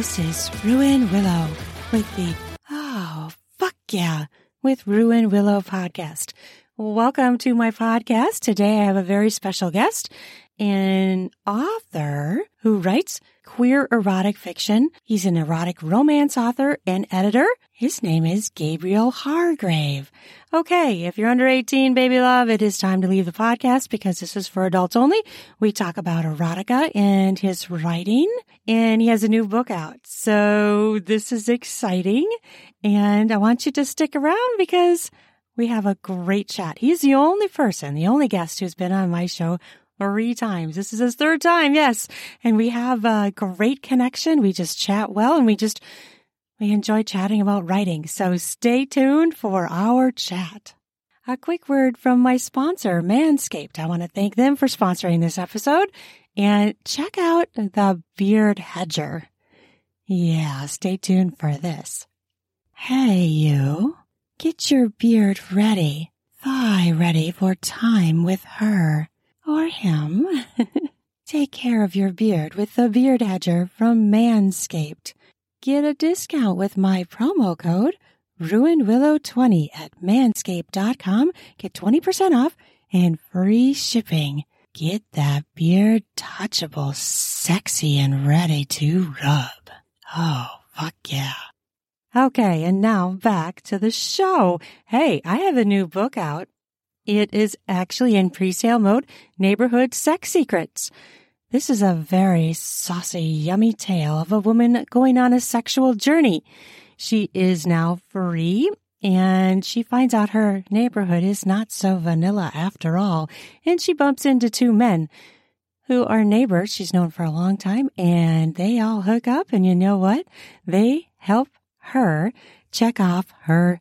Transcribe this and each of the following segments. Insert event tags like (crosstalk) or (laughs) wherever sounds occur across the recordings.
This is Ruan Willow with the Oh, fuck yeah, with Ruan Willow podcast. Welcome to my podcast. Today I have a very special guest, an author who writes queer erotic fiction. He's an erotic romance author and editor. His name is Gabriel Hargrave. Okay, if you're under 18, baby love, it is time to leave the podcast because this is for adults only. We talk about erotica and his writing, and he has a new book out. So this is exciting, and I want you to stick around because we have a great chat. He's the only person, the only guest who's been on my show three times. This is his third time, yes. And we have a great connection. We just chat well and we just, we enjoy chatting about writing. So stay tuned for our chat. A quick word from my sponsor, Manscaped. I want to thank them for sponsoring this episode and check out the Beard Hedger. Yeah, stay tuned for this. Hey, you. Get your beard ready. Thigh ready for time with her or him. (laughs) Take care of your beard with the Beard Hedger from Manscaped. Get a discount with my promo code RuanWillow20 at manscaped.com. Get 20% off and free shipping. Get that beard touchable, sexy, and ready to rub. Oh, fuck yeah. Okay, and now back to the show. Hey, I have a new book out. It is actually in pre-sale mode, Neighborhood Sex Secrets. This is a very saucy, yummy tale of a woman going on a sexual journey. She is now free and she finds out her neighborhood is not so vanilla after all. And she bumps into two men who are neighbors she's known for a long time and they all hook up and you know what? They help her check off her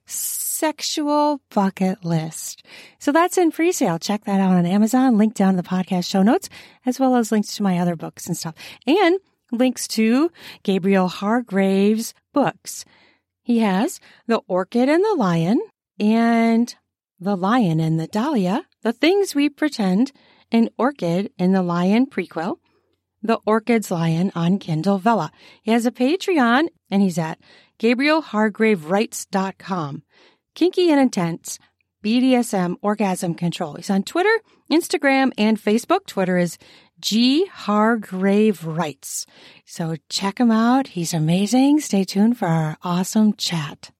sexual bucket list. So that's in free sale. Check that out on Amazon. Link down in the podcast show notes, as well as links to my other books and stuff. And links to Gabriel Hargrave's books. He has The Orchid and the Lion and The Lion and the Dahlia, The Things We Pretend, an Orchid and the Lion prequel, The Orchid's Lion on Kindle Vella. He has a Patreon and he's at GabrielHargravewrites.com. Kinky and Intense, BDSM Orgasm Control. He's on Twitter, Instagram, and Facebook. Twitter is G Hargrave Writes. So check him out. He's amazing. Stay tuned for our awesome chat.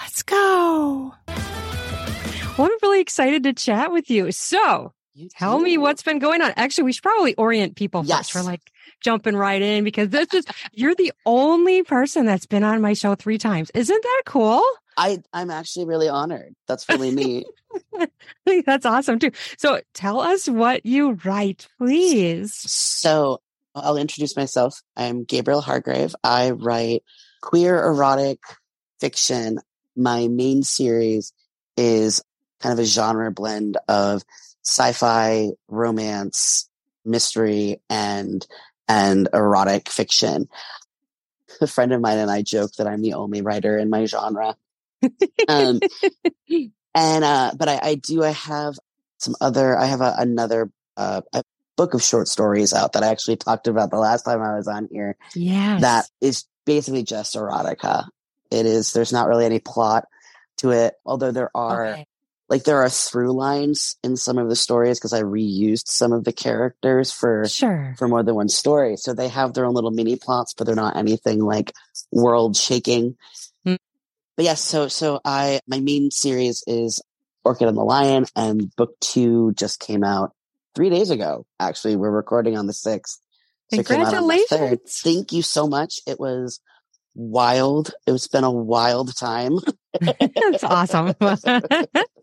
Let's go. Well, I'm really excited to chat with you. So tell me what's been going on. Actually, we should probably orient people Yes. first. We're like jumping right in because this is, you're the only person that's been on my show three times. Isn't that cool? I I'm actually really honored. That's really neat. (laughs) That's awesome too. So tell us what you write, please. so I'll introduce myself. I'm Gabriel Hargrave. I write queer erotic fiction. My main series is kind of a genre blend of sci-fi, romance, mystery, and and erotic fiction. A friend of mine and I joke that I'm the only writer in my genre. um, (laughs) and uh, but I, I do. I have some other. I have a, another uh, a book of short stories out that I actually talked about the last time I was on here. Yeah, That is basically just erotica. It is. There's not really any plot to it, although there are Okay. Like there are through lines in some of the stories because I reused some of the characters for Sure. for more than one story. So they have their own little mini plots, but they're not anything like world shaking. Mm. But yes, so so I my main series is Orchid and the Lion, and book two just came out three days ago. Actually, we're recording on the sixth. it came out on the third. Congratulations. Thank you so much. It was wild. It's been a wild time. (laughs) That's awesome. (laughs) (laughs)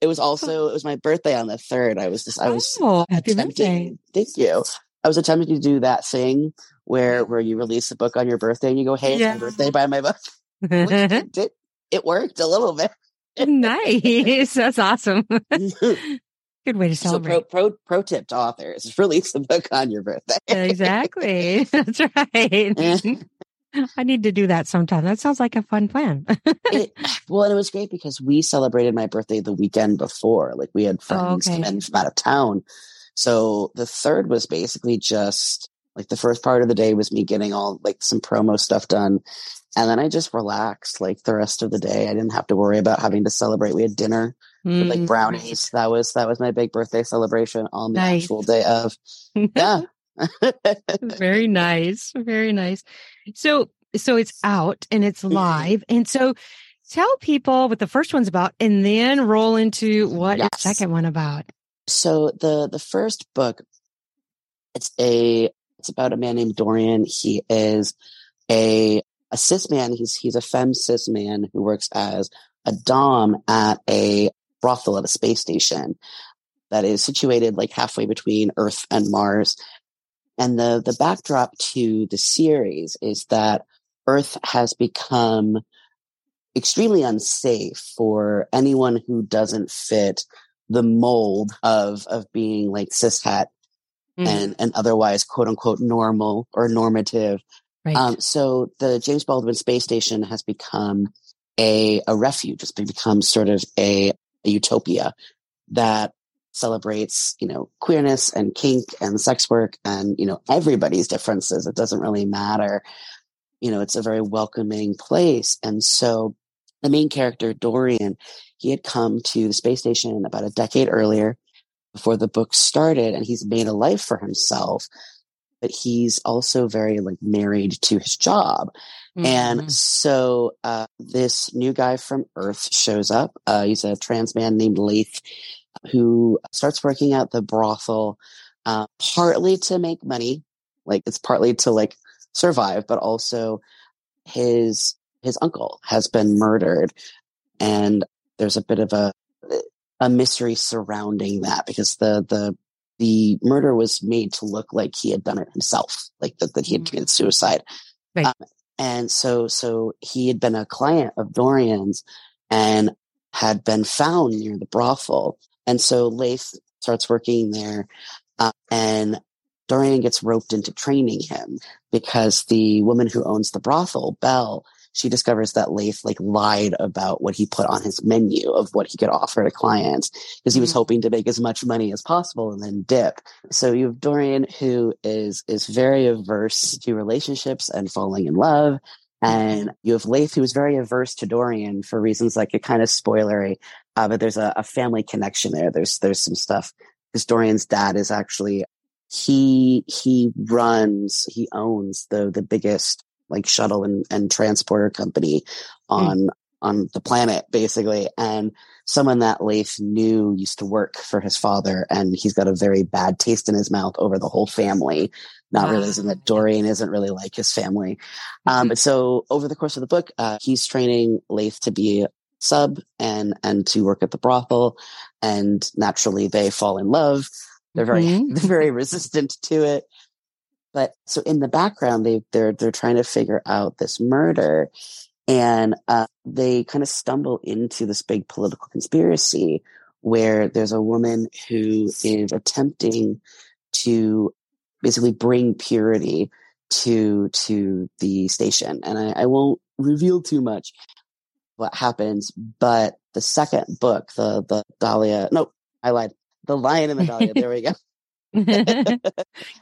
It was also it was my birthday on the third. I was just I was oh, happy birthday. attempting. Thank you. I was attempting to do that thing where where you release a book on your birthday and you go, "Hey, it's Yeah. my birthday, buy my book." (laughs) It, did, it worked a little bit. nice. (laughs) That's awesome. (laughs) Good way to so celebrate. pro, pro pro tip to authors: release a book on your birthday. exactly. That's right. Eh. I need to do that sometime. That sounds like a fun plan. (laughs) it, well, and it was great because we celebrated my birthday the weekend before. Like we had friends Oh, okay. come in from out of town. So the third was basically just Like the first part of the day was me getting all like some promo stuff done. And then I just relaxed like the rest of the day. I didn't have to worry about having to celebrate. We had dinner mm. with like mm. brownies. That was that was my big birthday celebration on the nice. actual day of. Yeah. (laughs) very nice. Very nice. So so it's out and it's mm-hmm. live. And so tell people what the first one's about and then roll into what yes. the second one about. So the the first book it's a it's about a man named Dorian. He is a a cis man. He's he's a femme cis man who works as a dom at a brothel at a space station that is situated like halfway between Earth and Mars. And the the backdrop to the series is that Earth has become extremely unsafe for anyone who doesn't fit the mold of of being like cishet mm. and and otherwise quote unquote normal or normative. Right. Um, so the James Baldwin Space Station has become a a refuge. It's become sort of a, a utopia that celebrates, you know, queerness and kink and sex work and, you know, everybody's differences. It doesn't really matter. You know, it's a very welcoming place. And so the main character, Dorian, he had come to the space station about a decade earlier before the book started and he's made a life for himself but he's also very like married to his job mm-hmm. and so uh, this new guy from earth shows up uh, he's a trans man named Leith who starts working at the brothel uh, partly to make money like it's partly to like survive but also his his uncle has been murdered and there's a bit of a a mystery surrounding that because the the the murder was made to look like he had done it himself, like that, that he had committed mm. suicide. Right. Um, and so, so he had been a client of Dorian's and had been found near the brothel. And so Leith starts working there, uh, and Dorian gets roped into training him because the woman who owns the brothel, Belle, she discovers that Leith like lied about what he put on his menu of what he could offer to clients because he was mm-hmm. hoping to make as much money as possible and then dip. So you have Dorian who is is very averse to relationships and falling in love. And you have Leith, who is very averse to Dorian for reasons like a kind of spoilery, uh, but there's a, a family connection there. There's there's some stuff because Dorian's dad is actually he he runs he owns the the biggest like shuttle and, and transporter company hmm. on mm. on the planet basically and someone that Leith knew used to work for his father and he's got a very bad taste in his mouth over the whole family not wow. realizing that Dorian isn't really like his family um, mm-hmm. so over the course of the book uh, he's training Leith to be sub and and to work at the brothel and naturally they fall in love. They're very mm-hmm. they're (laughs) very resistant to it. But so in the background, they they're they're trying to figure out this murder, and uh, they kind of stumble into this big political conspiracy where there's a woman who is attempting to basically bring purity to to the station, and I, I won't reveal too much what happens, but the second book, the the Dahlia, no, I lied, the Lion and the Dahlia. There we go. (laughs) Gotta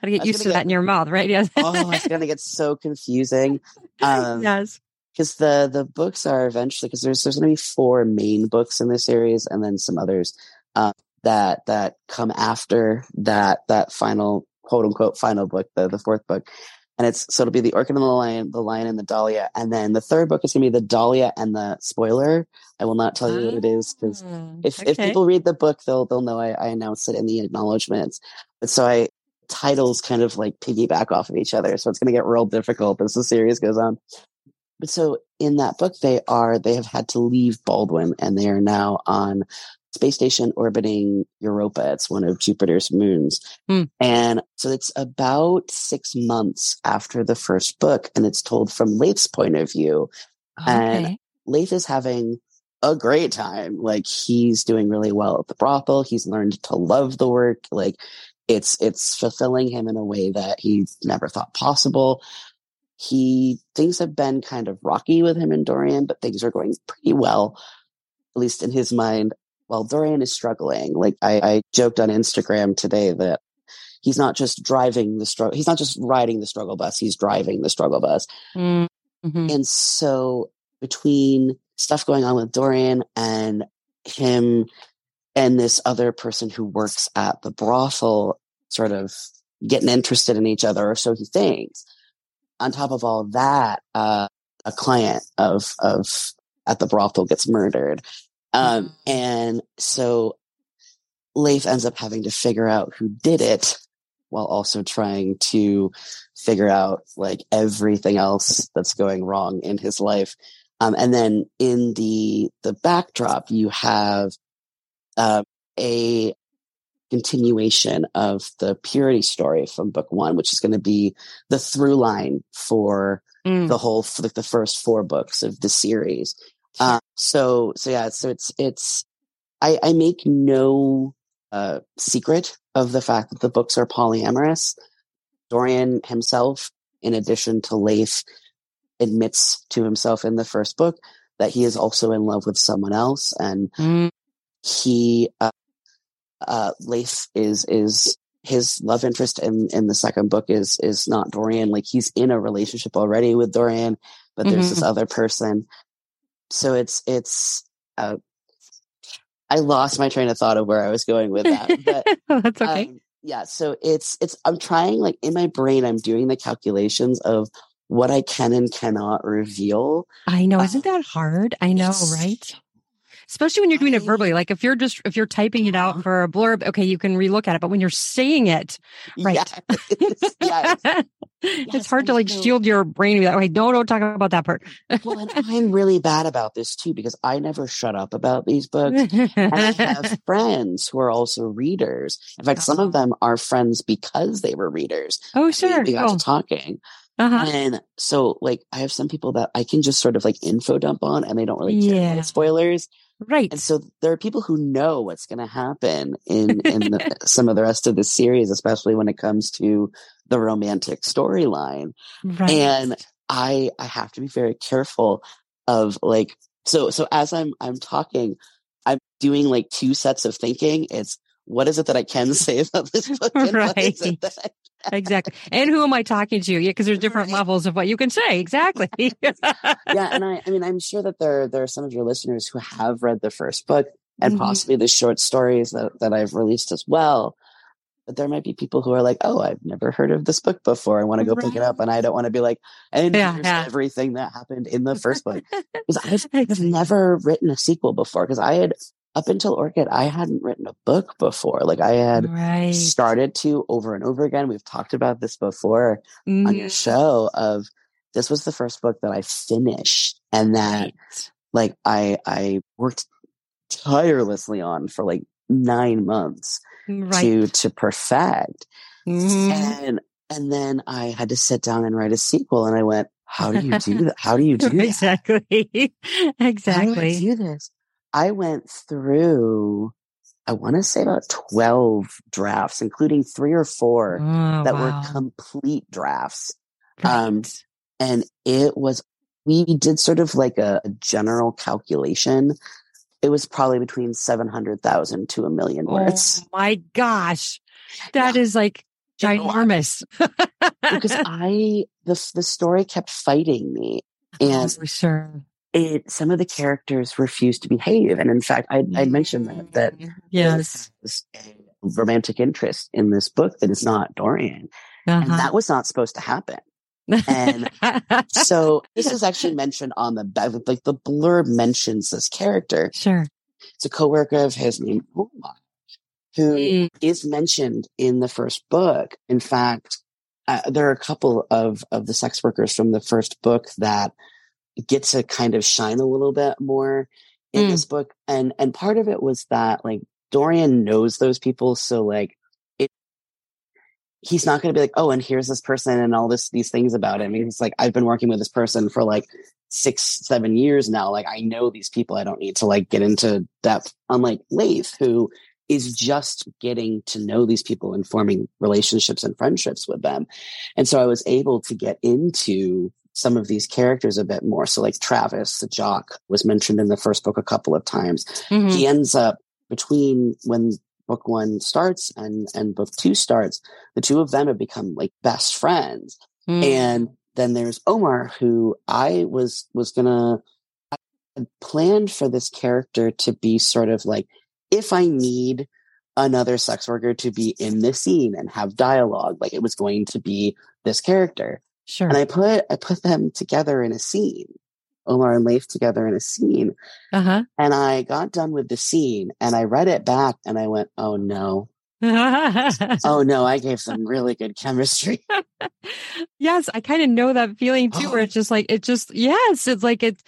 get used to get, that in your mouth, right? Yes. (laughs) oh, it's gonna get so confusing. Um, yes. Because the the books are eventually because there's there's gonna be four main books in this series and then some others uh, that that come after that that final quote unquote final book the the fourth book and it's so it'll be the orchid and the lion, the lion and the dahlia, and then the third book is going to be the dahlia and the spoiler. I will not tell you what it is because ah, if okay. if people read the book, they'll they'll know I, I announced it in the acknowledgments. But so I titles kind of like piggyback off of each other, so it's going to get real difficult as the series goes on. But so in that book, they are they have had to leave Baldwin, and they are now on space station orbiting Europa. It's one of Jupiter's moons. Hmm. And so it's about six months after the first book, and it's told from Leith's point of view. Okay. And Leith is having a great time. Like he's doing really well at the brothel. He's learned to love the work. Like it's it's fulfilling him in a way that he never thought possible. He things have been kind of rocky with him and Dorian, but things are going pretty well, at least in his mind while Dorian is struggling. Like I, I joked on Instagram today that he's not just driving the struggle. He's not just riding the struggle bus. He's driving the struggle bus. Mm-hmm. And so between stuff going on with Dorian and him and this other person who works at the brothel sort of getting interested in each other, or so he thinks. On top of all that, uh, a client of of at the brothel gets murdered, um, and so Leith ends up having to figure out who did it, while also trying to figure out like everything else that's going wrong in his life. Um, and then in the the backdrop, you have uh, a continuation of the purity story from book one, which is going to be the through line for Mm. the whole, like the first four books of the series. Uh, so, so yeah, so it's, it's, I, I make no, uh, secret of the fact that the books are polyamorous. Dorian himself, in addition to Leith, admits to himself in the first book that he is also in love with someone else. And Mm. he, uh, uh, Leith is, is his love interest in, in the second book is, is not Dorian. Like he's in a relationship already with Dorian, but there's this other person. So it's, it's, uh, I lost my train of thought of where I was going with that, but (laughs) That's okay. um, yeah, so it's it's I'm trying like in my brain I'm doing the calculations of what I can and cannot reveal. I know. uh, Isn't that hard? I know, right? Especially when you're doing it verbally. Like if you're just, if you're typing it out for a blurb, okay, you can relook at it. But when you're saying it, Right. Yeah, it's, yeah, (laughs) it's- Yes, hard to like so- shield your brain and be like, okay, no, don't talk about that part. well, and I'm really bad about this too because I never shut up about these books. And I have (laughs) friends who are also readers. In fact, some Oh. of them are friends because they were readers. oh, sure. We got Oh, to talking. uh-huh. And so like I have some people that I can just sort of like info dump on and they don't really care Yeah. about spoilers. Right. And so there are people who know what's going to happen in in the, (laughs) some of the rest of the series, especially when it comes to the romantic storyline. Right. And I I have to be very careful of like so so as I'm I'm talking, I'm doing like two sets of thinking. It's what is it that I can (laughs) say about this book? And what is Right. it that I exactly. And who am I talking to? Yeah, because there's different Right. levels of what you can say. Exactly. (laughs) yeah, and I, I mean, I'm sure that there there are some of your listeners who have read the first book and Mhm. possibly the short stories that, that I've released as well. But there might be people who are like, "Oh, I've never heard of this book before. I want to go pick it up," and I don't want to be like, "And Yeah, here's yeah. everything that happened in the first book." (laughs) Because I've, I've never written a sequel before. Because I had up until Orchid, I hadn't written a book before. Like I had right. started to over and over again. We've talked about this before on your Mhm. show of this was the first book that I finished and that Right. like I I worked tirelessly on for like nine months Right. to to perfect. Mhm. And and then I had to sit down and write a sequel and I went, How do you do (laughs) that? How do you do that? Exactly. (laughs) How do exactly. do this? I went through I want to say about 12 drafts, including three or four Oh, that wow. were complete drafts. Right. um, and it was we did sort of like a, a general calculation it was probably between 700,000 to a million words Oh my gosh. that is like It's a lot. ginormous. because (laughs) i the the story kept fighting me and Oh, sure. It some of the characters refused to behave and in fact i i mentioned that that Mm, yes. there's a romantic interest in this book that is not dorian and Uh-huh. that was not supposed to happen and (laughs) so this is actually mentioned on the back like the blurb mentions this character sure. it's a coworker of his named Omar, who Mm, is mentioned in the first book. In fact, uh, there are a couple of, of the sex workers from the first book that get to kind of shine a little bit more in Mm. this book. And, and part of it was that like Dorian knows those people. So like it, he's not going to be like, oh, and here's this person and all this, these things about him. He's like, I've been working with this person for like six, seven years now. Like I know these people. I don't need to like get into depth. Unlike Leith, who is just getting to know these people and forming relationships and friendships with them. And so I was able to get into some of these characters a bit more. So like Travis, the jock was mentioned in the first book a couple of times. mhm. He ends up between when book one starts and and book two starts, the two of them have become like best friends. Mm. And then there's Omar, who I was was gonna I planned for this character to be sort of like if I need another sex worker to be in this scene and have dialogue, like it was going to be this character. Sure. And I put I put them together in a scene. Omar and Leith together in a scene. Uh-huh. And I got done with the scene and I read it back and I went, oh no. oh no, I gave some (laughs) really good chemistry. yes, I kind of know that feeling too, where (gasps) it's just like, it just, yes, it's like it's,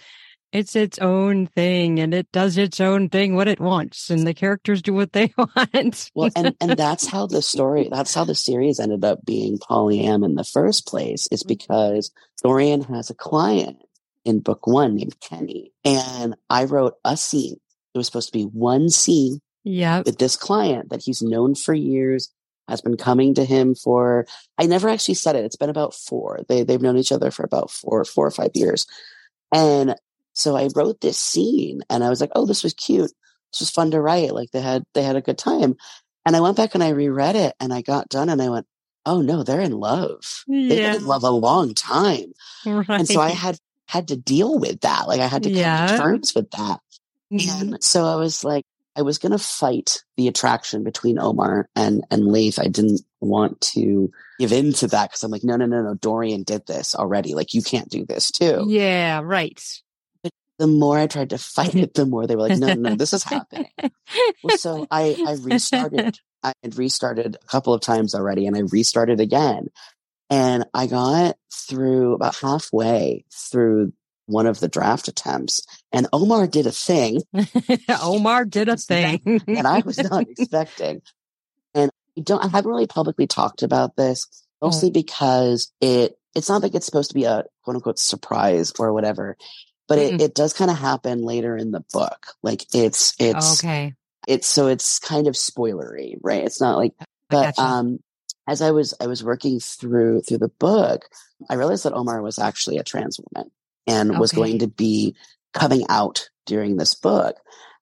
it's its own thing and it does its own thing what it wants and the characters do what they (laughs) want. well, and, and that's how the story, that's how the series ended up being polyam in the first place is mm-hmm. because Dorian has a client in book one named Kenny. And I wrote a scene. It was supposed to be one scene yeah. with this client that he's known for years, has been coming to him for, I never actually said it. It's been about four. They, they've known each other for about four, four or five years. And so I wrote this scene and I was like, oh, this was cute. This was fun to write. Like they had, they had a good time. And I went back and I reread it and I got done and I went, oh no, they're in love. Yeah. They've been in love a long time. Right. And so I had, had to deal with that. Like I had to come yeah. to terms with that. Mm-hmm. And so I was like, I was going to fight the attraction between Omar and, and Leith. I didn't want to give in to that because I'm like, no, no, no, no. Dorian did this already. Like you can't do this too. Yeah. Right. The more I tried to fight it, the more they were like, no, no, no this is happening. well, so (laughs) I, I restarted. I had restarted a couple of times already and I restarted again. And I got through about halfway through one of the draft attempts and Omar did a thing. (laughs) Omar did a (laughs) thing. and I was not expecting. And I don't, I haven't really publicly talked about this mostly mm. because it, it's not like it's supposed to be a quote unquote surprise or whatever, but mm. it, it does kind of happen later in the book. Like it's, it's, okay. It's so it's kind of spoilery, right? It's not like, but, um, as I was, I was working through, through the book, I realized that Omar was actually a trans woman and okay. was going to be coming out during this book.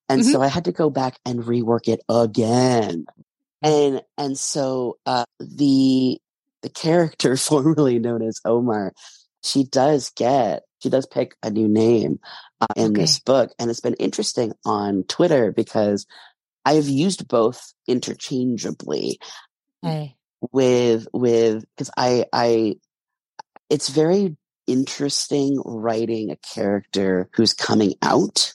And mm-hmm. so I had to go back and rework it again. And, and so, uh, the, the character (laughs) formerly known as Omar, she does get, she does pick a new name uh, in okay. this book. And it's been interesting on Twitter because I've used both interchangeably. Hey. With, with, cause I, I, it's very interesting writing a character who's coming out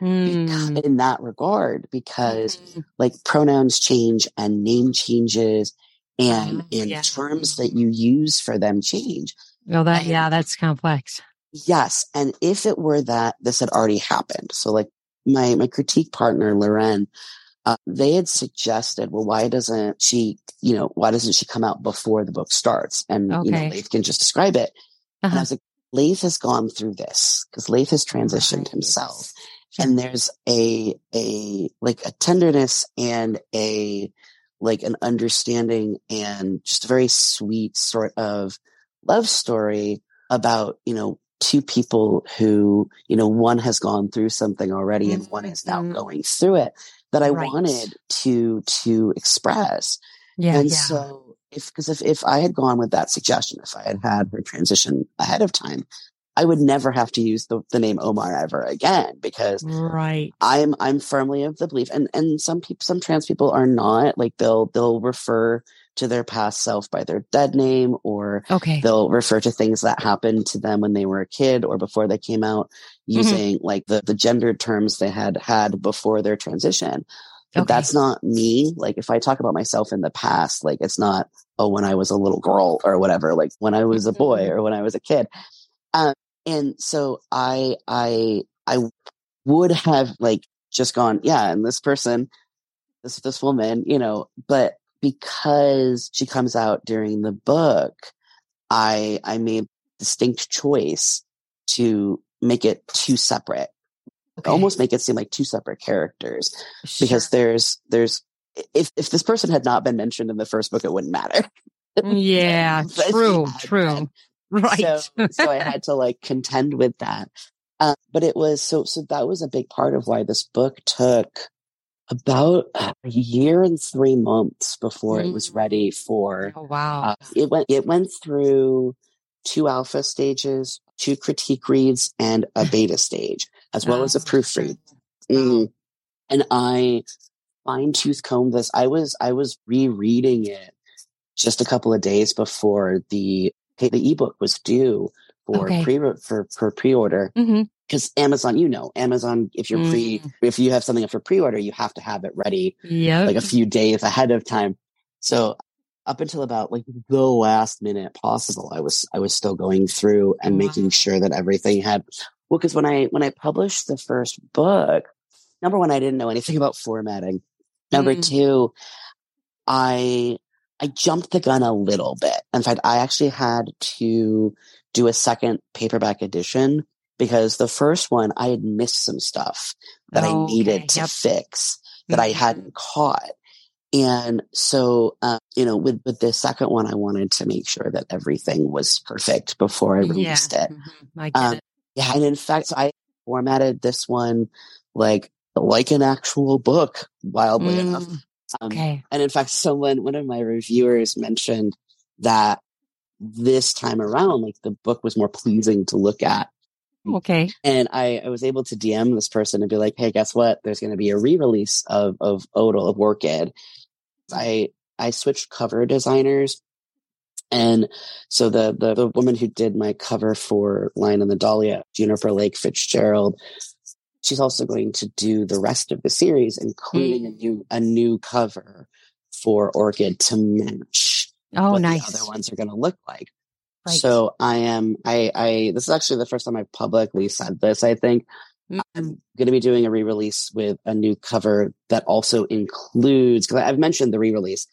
mm. in that regard because mm. like pronouns change and name changes and in yeah. terms that you use for them change. Well, that, and, yeah, that's complex. Yes. And if it were that this had already happened, so like my, my critique partner, Loren, uh, they had suggested, well, why doesn't she, you know, why doesn't she come out before the book starts? And, okay. you know, Leith can just describe it. Uh-huh. And I was like, Leith has gone through this because Leith has transitioned right. himself. And there's a, a, like a tenderness and a, like an understanding and just a very sweet sort of love story about, you know, two people who, you know, one has gone through something already mm-hmm. and one is now mm-hmm. going through it that I right. wanted to, to express. Yeah. And yeah. so if because if, if I had gone with that suggestion, if I had had her transition ahead of time, I would never have to use the, the name Omar ever again because right. I'm I'm firmly of the belief and and some people some trans people are not like they'll they'll refer to their past self by their dead name or okay. they'll refer to things that happened to them when they were a kid or before they came out mm-hmm. using mm-hmm. like the the gendered terms they had had before their transition. But okay. that's not me. Like if I talk about myself in the past, like it's not, oh, when I was a little girl or whatever, like when I was a boy mm-hmm. or when I was a kid. Um, and so I, I, I would have like just gone, yeah, and this person, this, this woman, you know, but because she comes out during the book, I, I made distinct choice to make it two separate okay. almost make it seem like two separate characters sure. because there's there's if if this person had not been mentioned in the first book, it wouldn't matter. Mm, yeah, (laughs) true, true. Been. Right. So, so I (laughs) had to like contend with that. Uh, but it was so so that was a big part of why this book took about a year and three months before it was Mm. ready for Oh, wow. uh, it went it went through two alpha stages, two critique reads, and a beta stage, as well as a Oh, proofread. Wow. Mhm. And I fine tooth combed this. I was I was rereading it just a couple of days before the the ebook was due for Okay. pre for for pre order Mhm. Because Amazon, you know, Amazon, if you're pre Mm. if you have something up for pre order, you have to have it ready Yep. like a few days ahead of time. So up until about like the last minute possible, I was I was still going through and making sure that everything had well, because when I when I published the first book, number one, I didn't know anything (laughs) about formatting. Number Mm. two, I I jumped the gun a little bit. In fact, I actually had to do a second paperback edition because the first one I had missed some stuff that I Oh, needed okay. to Yep. fix that I Mhm. hadn't caught. And so, uh, you know, with, with the second one, I wanted to make sure that everything was perfect before I Yeah. released it. Mhm. I Um, it. Yeah. And in fact, so I formatted this one like, like an actual book, wildly enough. Mm. Um, Okay. and in fact, (laughs) someone, one of my reviewers mentioned that this time around, like the book was more pleasing to look at. Okay. And I, I was able to DM this person and be like, Hey, guess what? There's going to be a re-release of, of Odal of Orchid. I, I switched cover designers. And so the, the, the woman who did my cover for Lion and the Dahlia, Juniper Lake Fitzgerald, she's also going to do the rest of the series, including a Mm. new, a new cover for Orchid to match Oh, what nice. the other ones are going to look like. Right. So I am, I, I, this is actually the first time I've publicly said this, I think. Mm. I'm going to be doing a re-release with a new cover that also includes, because I've mentioned the re-release,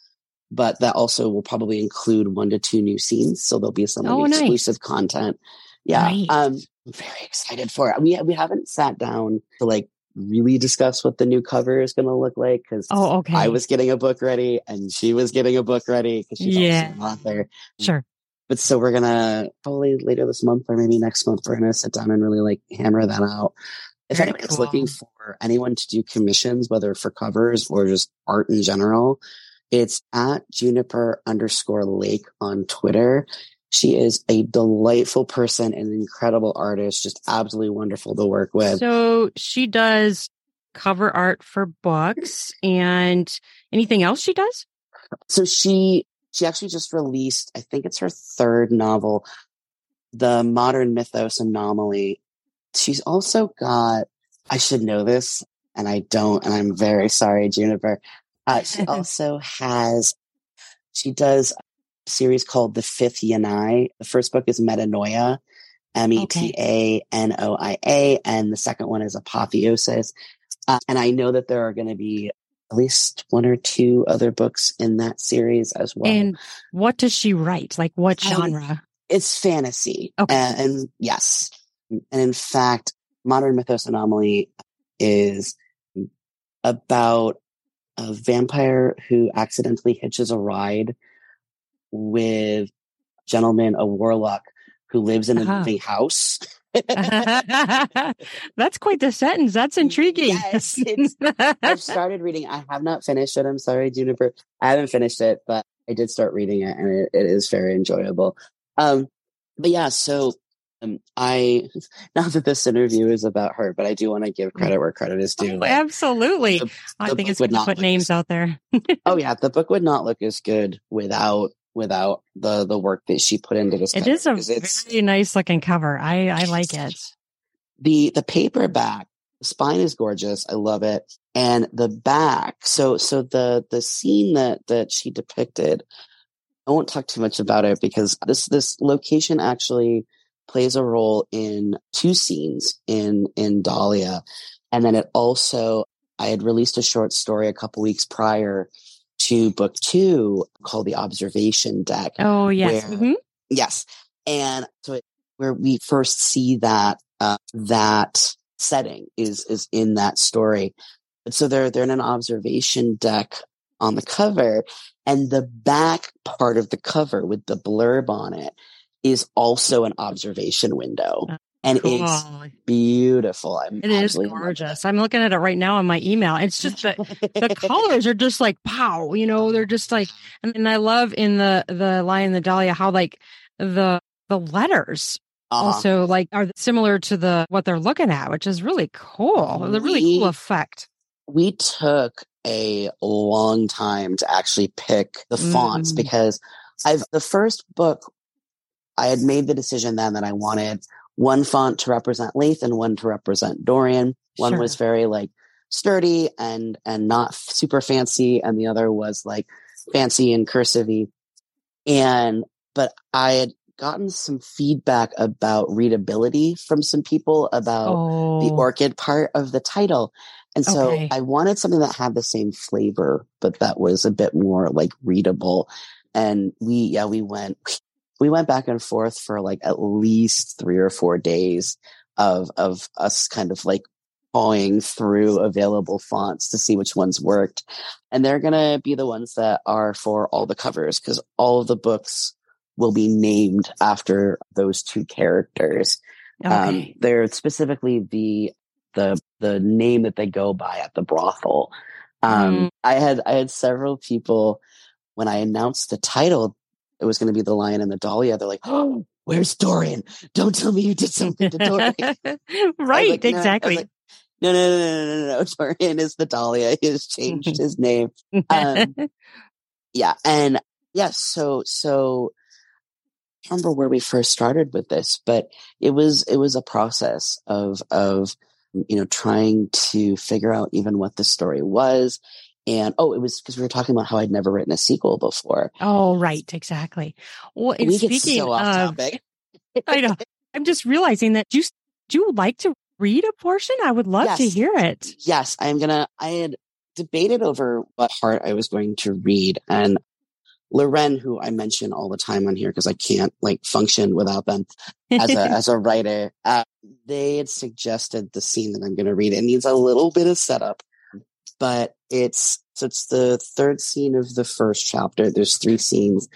but that also will probably include one to two new scenes. So there'll be some like, Oh, nice. exclusive content. Yeah. Nice. Um, I'm very excited for it. We, we haven't sat down to like really discuss what the new cover is going to look like because Oh, okay. I was getting a book ready and she was getting a book ready because she's Yeah. also an author. sure. But so we're gonna probably later this month or maybe next month, we're gonna sit down and really like hammer that out. If Very anybody's cool. looking for anyone to do commissions, whether for covers or just art in general, it's at Juniper underscore Lake on Twitter. She is a delightful person and an incredible artist, just absolutely wonderful to work with. So she does cover art for books and anything else she does? So she she actually just released, I think it's her third novel, The Modern Mythos Anomaly. She's also got I should know this, and I don't, and I'm very sorry, Juniper. Uh, she (laughs) also has she does a series called The Fifth Yanai. The first book is Metanoia, M E T A N O I A, and the second one is Apotheosis. Uh, and I know that there are going to be at least one or two other books in that series as well. And what does she write? Like what Um, genre? it's fantasy. Okay. And, and yes. And in fact, Modern Mythos Anomaly is about a vampire who accidentally hitches a ride with a gentleman, a warlock who lives in a Uh-huh. moving house. (laughs) That's quite the sentence. That's intriguing. Yes, I've started reading. I have not finished it. I'm sorry, Juniper. I haven't finished it, but I did start reading it, and it, it is very enjoyable. Um, but yeah, so um, I (laughs) not that this interview is about her, but I do want to give credit where credit is due. Oh, Like, absolutely. the- I the think book it's would good to not put names out there. oh yeah, the book would not look as good without without the the work that she put into this. It cover, is a it's very nice looking cover. I, I like it. the the paperback. The spine is gorgeous. I love it, and the back. So so the the scene that that she depicted. I won't talk too much about it because this this location actually plays a role in two scenes in in Dahlia, and then it also I had released a short story a couple weeks prior to book two called the Observation Deck. Oh, yes. Where- Mhm. Yes, and so it, where we first see that uh, that setting is is in that story. And so they're they're in an observation deck on the cover, and the back part of the cover with the blurb on it is also an observation window. And Cool. it's beautiful. I'm It is gorgeous. I'm looking at it right now on my email. It's just the the colors are just like pow, you know, they're just like and, and I love in the the Lion the Dahlia how like the the letters Uh-huh. also like are similar to the what they're looking at, which is really cool. The really cool effect. we took a long time to actually pick the fonts Mm. because I've the first book I had made the decision then that I wanted one font to represent Leith and one to represent Dorian. One Sure. was very like sturdy and and not super fancy, and the other was like fancy and cursive And but I had gotten some feedback about readability from some people about Oh, the orchid part of the title. And so Okay. I wanted something that had the same flavor, but that was a bit more like readable. And we, yeah, we went, we went back and forth for like at least three or four days of, of us kind of like pawing through available fonts to see which ones worked. And they're going to be the ones that are for all the covers because all of the books will be named after those two characters. Um, they're specifically the the the name that they go by at the brothel. Um, Mm. I had I had several people when I announced the title, it was going to be the Lion and the Dahlia. They're like, "Oh, where's Dorian? Don't tell me you did something to Dorian." (laughs) (laughs) Right, like, "No." Exactly. like, no, no, no, no, no, no, no. (laughs) Dorian is the Dahlia. He has changed his name. um, yeah and yes so so I remember where we first started with this but it was it was a process of of you know trying to figure out even what the story was and oh it was because we were talking about how i'd never written a sequel before oh, right, exactly. Well, and we get so off of, topic (laughs) I know. I'm just realizing that do you, do you like to read a portion? I would love to hear it. yes i'm gonna i had debated over what part i was going to read and Loren, who I mention all the time on here because I can't like function without them as a (laughs) as a writer, uh, they had suggested the scene that I'm going to read. It needs a little bit of setup, but it's so it's the third scene of the first chapter. There's three scenes.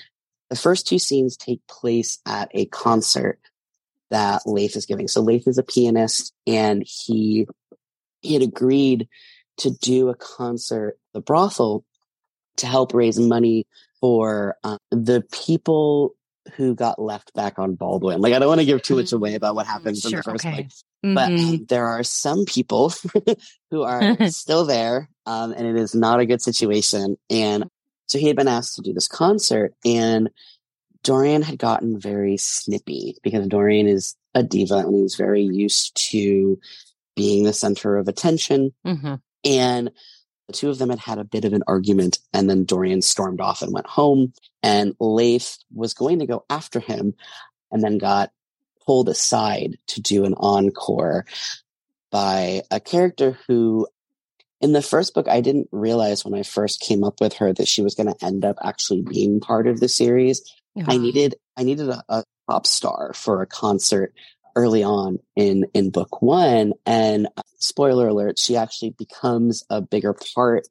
The first two scenes take place at a concert that Leith is giving. So Leith is a pianist, and he he had agreed to do a concert, the brothel, to help raise money for uh, the people who got left back on Baldwin. Like, I don't want to give too much away about what happens in the first okay. place, but Mhm. um, there are some people (laughs) who are (laughs) still there, um, and it is not a good situation. And so he had been asked to do this concert, and Dorian had gotten very snippy because Dorian is a diva and he's very used to being the center of attention. Mhm. And the two of them had had a bit of an argument, and then Dorian stormed off and went home. And Leith was going to go after him, and then got pulled aside to do an encore by a character who, in the first book, I didn't realize when I first came up with her that she was going to end up actually being part of the series. I Ah, needed I needed a, a pop star for a concert early on in in book one, and uh, spoiler alert, she actually becomes a bigger part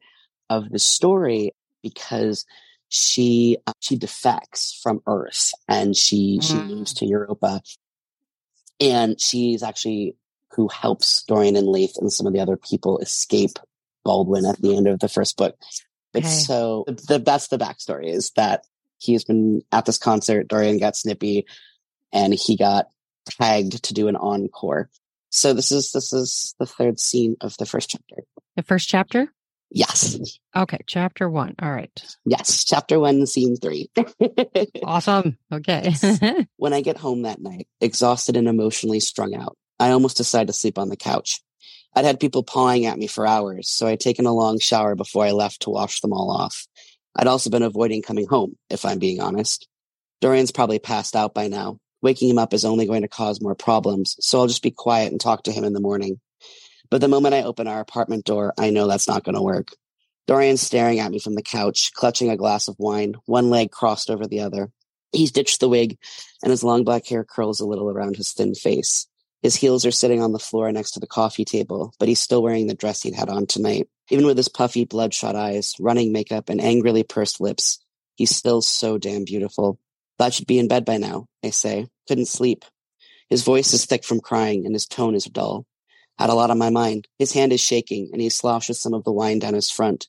of the story because she uh, she defects from Earth and she she Mm. moves to Europa, and she's actually who helps Dorian and Leith and some of the other people escape Baldwin at the end of the first book. But Okay. so the that's the backstory is that he's been at this concert. Dorian got snippy, and he got tagged to do an encore. So this is this is the third scene of the first chapter. the first chapter? Yes, Okay, chapter one. All right. yes, chapter one, scene three. (laughs) Awesome. Okay. (laughs) when I get home that night, exhausted and emotionally strung out, I almost decide to sleep on the couch. I'd had people pawing at me for hours, so I'd taken a long shower before I left to wash them all off. I'd also been avoiding coming home, if I'm being honest. Dorian's probably passed out by now. Waking him up is only going to cause more problems, so I'll just be quiet and talk to him in the morning. But the moment I open our apartment door, I know that's not going to work. Dorian's staring at me from the couch, clutching a glass of wine, one leg crossed over the other. He's ditched the wig, and his long black hair curls a little around his thin face. His heels are sitting on the floor next to the coffee table, but he's still wearing the dress he'd had on tonight. Even with his puffy, bloodshot eyes, running makeup, and angrily pursed lips, he's still so damn beautiful. Thought you'd be in bed by now, I say. Couldn't sleep. His voice is thick from crying and his tone is dull. Had a lot on my mind. His hand is shaking and he sloshes some of the wine down his front.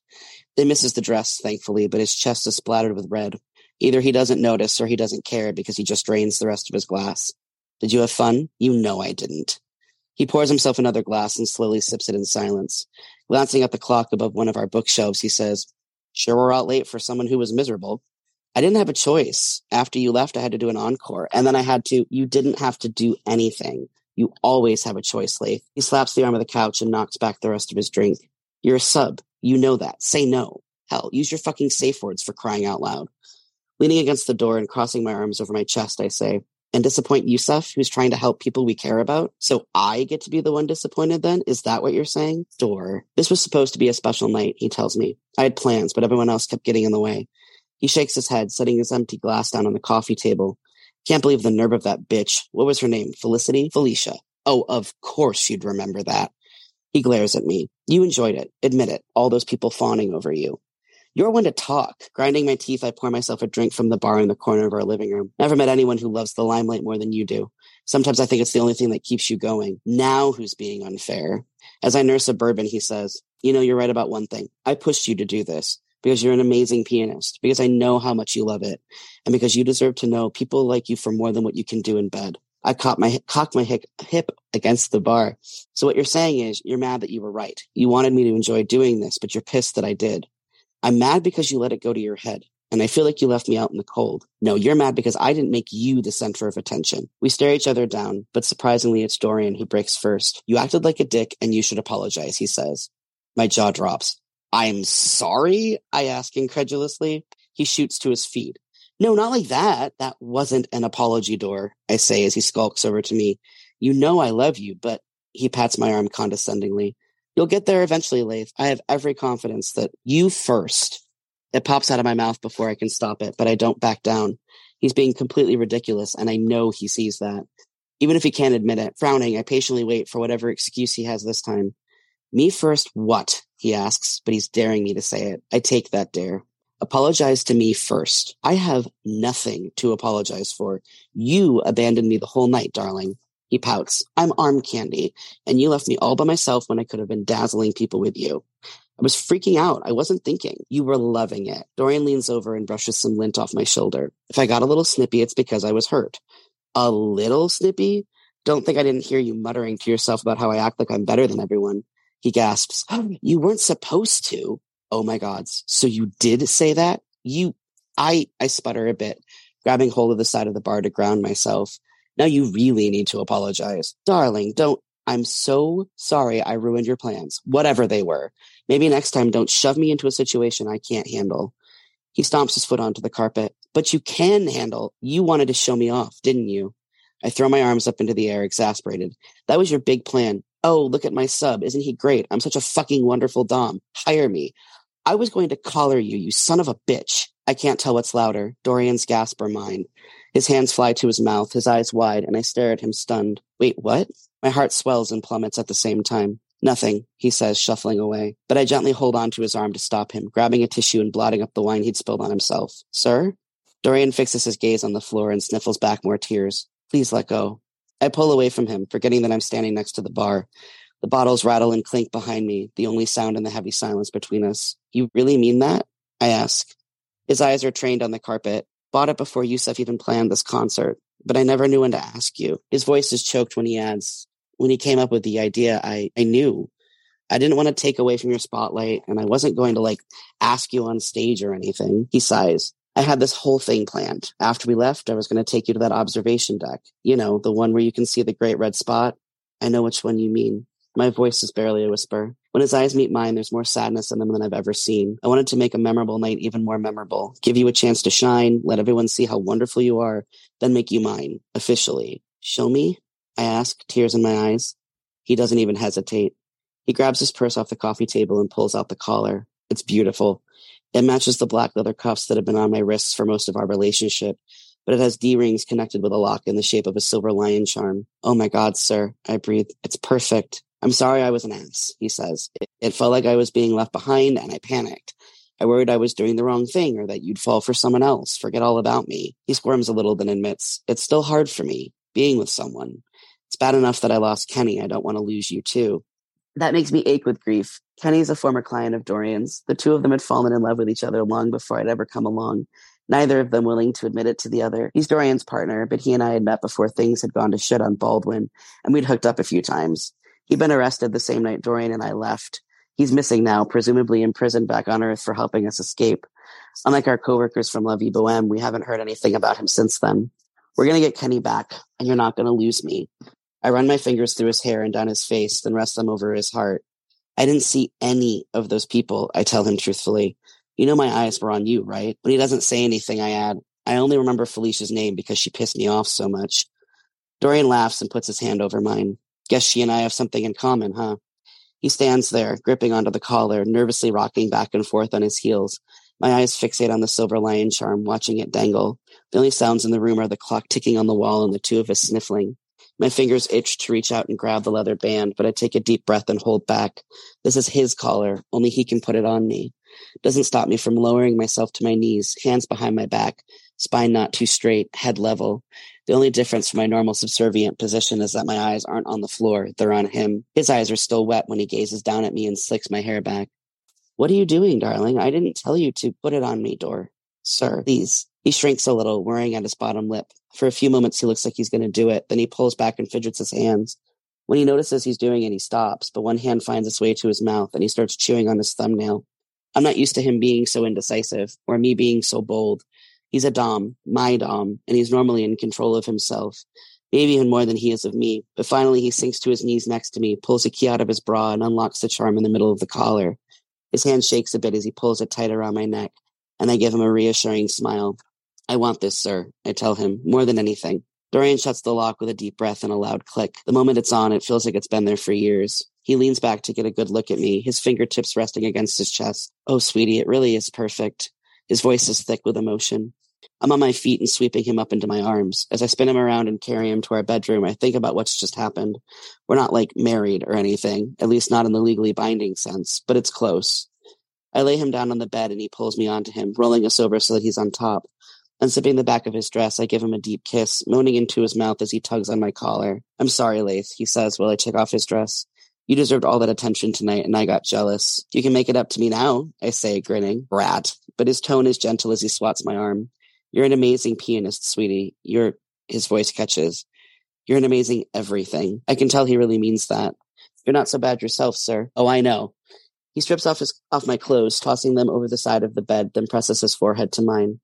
It misses the dress, thankfully, but his chest is splattered with red. Either he doesn't notice or he doesn't care because he just drains the rest of his glass. Did you have fun? You know I didn't. He pours himself another glass and slowly sips it in silence. Glancing at the clock above one of our bookshelves, he says, Sure, we're out late for someone who was miserable. I didn't have a choice. After you left, I had to do an encore. And then I had to, you didn't have to do anything. You always have a choice, Leith. He slaps the arm of the couch and knocks back the rest of his drink. You're a sub. You know that. Say no. Hell, use your fucking safe words for crying out loud. Leaning against the door and crossing my arms over my chest, I say, and disappoint Yusuf, who's trying to help people we care about. So I get to be the one disappointed then? Is that what you're saying? Door. This was supposed to be a special night, he tells me. I had plans, but everyone else kept getting in the way. He shakes his head, setting his empty glass down on the coffee table. Can't believe the nerve of that bitch. What was her name? Felicity? Felicia. Oh, of course you'd remember that. He glares at me. You enjoyed it. Admit it. All those people fawning over you. You're one to talk. Grinding my teeth, I pour myself a drink from the bar in the corner of our living room. Never met anyone who loves the limelight more than you do. Sometimes I think it's the only thing that keeps you going. Now who's being unfair? As I nurse a bourbon, he says, You know, you're right about one thing. I pushed you to do this because you're an amazing pianist, because I know how much you love it, and because you deserve to know people like you for more than what you can do in bed. I caught my cocked my hip against the bar. So what you're saying is you're mad that you were right. You wanted me to enjoy doing this, but you're pissed that I did. I'm mad because you let it go to your head. And I feel like you left me out in the cold. No, you're mad because I didn't make you the center of attention. We stare each other down, but surprisingly, it's Dorian who breaks first. You acted like a dick and you should apologize, he says. My jaw drops. I'm sorry? I ask incredulously. He shoots to his feet. No, not like that. That wasn't an apology door, I say as he skulks over to me. You know I love you, but he pats my arm condescendingly. You'll get there eventually, Leith. I have every confidence that you first. It pops out of my mouth before I can stop it, but I don't back down. He's being completely ridiculous, and I know he sees that. Even if he can't admit it, frowning, I patiently wait for whatever excuse he has this time. Me first, what? He asks, but he's daring me to say it. I take that dare. Apologize to me first. I have nothing to apologize for. You abandoned me the whole night, darling. He pouts. I'm arm candy, and you left me all by myself when I could have been dazzling people with you. I was freaking out. I wasn't thinking. You were loving it. Dorian leans over and brushes some lint off my shoulder. If I got a little snippy, it's because I was hurt. A little snippy? Don't think I didn't hear you muttering to yourself about how I act like I'm better than everyone. He gasps. Oh, you weren't supposed to. Oh my gods. So you did say that? You, I, I sputter a bit, grabbing hold of the side of the bar to ground myself. Now you really need to apologize. Darling, don't. I'm so sorry I ruined your plans, whatever they were. Maybe next time don't shove me into a situation I can't handle. He stomps his foot onto the carpet. But you can handle. You wanted to show me off, didn't you? I throw my arms up into the air, exasperated. That was your big plan. Oh, look at my sub. Isn't he great? I'm such a fucking wonderful Dom. Hire me. I was going to collar you, you son of a bitch. I can't tell what's louder, Dorian's gasp or mine. His hands fly to his mouth, his eyes wide, and I stare at him stunned. Wait, what? My heart swells and plummets at the same time. Nothing, he says, shuffling away. But I gently hold on to his arm to stop him, grabbing a tissue and blotting up the wine he'd spilled on himself. Sir? Dorian fixes his gaze on the floor and sniffles back more tears. Please let go. I pull away from him, forgetting that I'm standing next to the bar. The bottles rattle and clink behind me, the only sound in the heavy silence between us. You really mean that? I ask. His eyes are trained on the carpet, Bought it before Yusuf even planned this concert, but I never knew when to ask you. His voice is choked when he adds, when he came up with the idea, I, I knew. I didn't want to take away from your spotlight, and I wasn't going to like ask you on stage or anything. He sighs. I had this whole thing planned. After we left, I was going to take you to that observation deck. You know, the one where you can see the great red spot. I know which one you mean. My voice is barely a whisper. When his eyes meet mine, there's more sadness in them than I've ever seen. I wanted to make a memorable night even more memorable, give you a chance to shine, let everyone see how wonderful you are, then make you mine, officially. Show me? I ask, tears in my eyes. He doesn't even hesitate. He grabs his purse off the coffee table and pulls out the collar. It's beautiful. It matches the black leather cuffs that have been on my wrists for most of our relationship, but it has D rings connected with a lock in the shape of a silver lion charm. Oh my God, sir. I breathe. It's perfect. I'm sorry I was an ass, he says. It, it felt like I was being left behind and I panicked. I worried I was doing the wrong thing or that you'd fall for someone else, forget all about me. He squirms a little, then admits, It's still hard for me, being with someone. It's bad enough that I lost Kenny. I don't want to lose you too. That makes me ache with grief. Kenny is a former client of Dorian's. The two of them had fallen in love with each other long before I'd ever come along, neither of them willing to admit it to the other. He's Dorian's partner, but he and I had met before things had gone to shit on Baldwin, and we'd hooked up a few times. He'd been arrested the same night Dorian and I left. He's missing now, presumably in prison back on Earth for helping us escape. Unlike our coworkers from La Vie we haven't heard anything about him since then. We're going to get Kenny back, and you're not going to lose me. I run my fingers through his hair and down his face, then rest them over his heart. I didn't see any of those people, I tell him truthfully. You know my eyes were on you, right? When he doesn't say anything, I add, I only remember Felicia's name because she pissed me off so much. Dorian laughs and puts his hand over mine. Guess she and I have something in common, huh? He stands there, gripping onto the collar, nervously rocking back and forth on his heels. My eyes fixate on the silver lion charm, watching it dangle. The only sounds in the room are the clock ticking on the wall and the two of us sniffling. My fingers itch to reach out and grab the leather band, but I take a deep breath and hold back. This is his collar. Only he can put it on me. Doesn't stop me from lowering myself to my knees, hands behind my back, spine not too straight, head level. The only difference from my normal subservient position is that my eyes aren't on the floor, they're on him. His eyes are still wet when he gazes down at me and slicks my hair back. What are you doing, darling? I didn't tell you to put it on me, Dor. Sir, please. He shrinks a little, worrying at his bottom lip. For a few moments, he looks like he's going to do it. Then he pulls back and fidgets his hands. When he notices he's doing it, he stops, but one hand finds its way to his mouth and he starts chewing on his thumbnail. I'm not used to him being so indecisive or me being so bold. He's a Dom, my Dom, and he's normally in control of himself, maybe even more than he is of me. But finally, he sinks to his knees next to me, pulls a key out of his bra, and unlocks the charm in the middle of the collar. His hand shakes a bit as he pulls it tight around my neck, and I give him a reassuring smile. I want this, sir, I tell him, more than anything. Dorian shuts the lock with a deep breath and a loud click. The moment it's on, it feels like it's been there for years. He leans back to get a good look at me, his fingertips resting against his chest. Oh, sweetie, it really is perfect. His voice is thick with emotion. I'm on my feet and sweeping him up into my arms. As I spin him around and carry him to our bedroom, I think about what's just happened. We're not like married or anything, at least not in the legally binding sense, but it's close. I lay him down on the bed and he pulls me onto him, rolling us over so that he's on top. Unzipping the back of his dress, I give him a deep kiss, moaning into his mouth as he tugs on my collar. I'm sorry, Leith, he says while I take off his dress. You deserved all that attention tonight, and I got jealous. You can make it up to me now, I say, grinning. Rat. But his tone is gentle as he swats my arm. You're an amazing pianist, sweetie. You're, his voice catches. You're an amazing everything. I can tell he really means that. You're not so bad yourself, sir. Oh, I know. He strips off his, off my clothes, tossing them over the side of the bed, then presses his forehead to mine.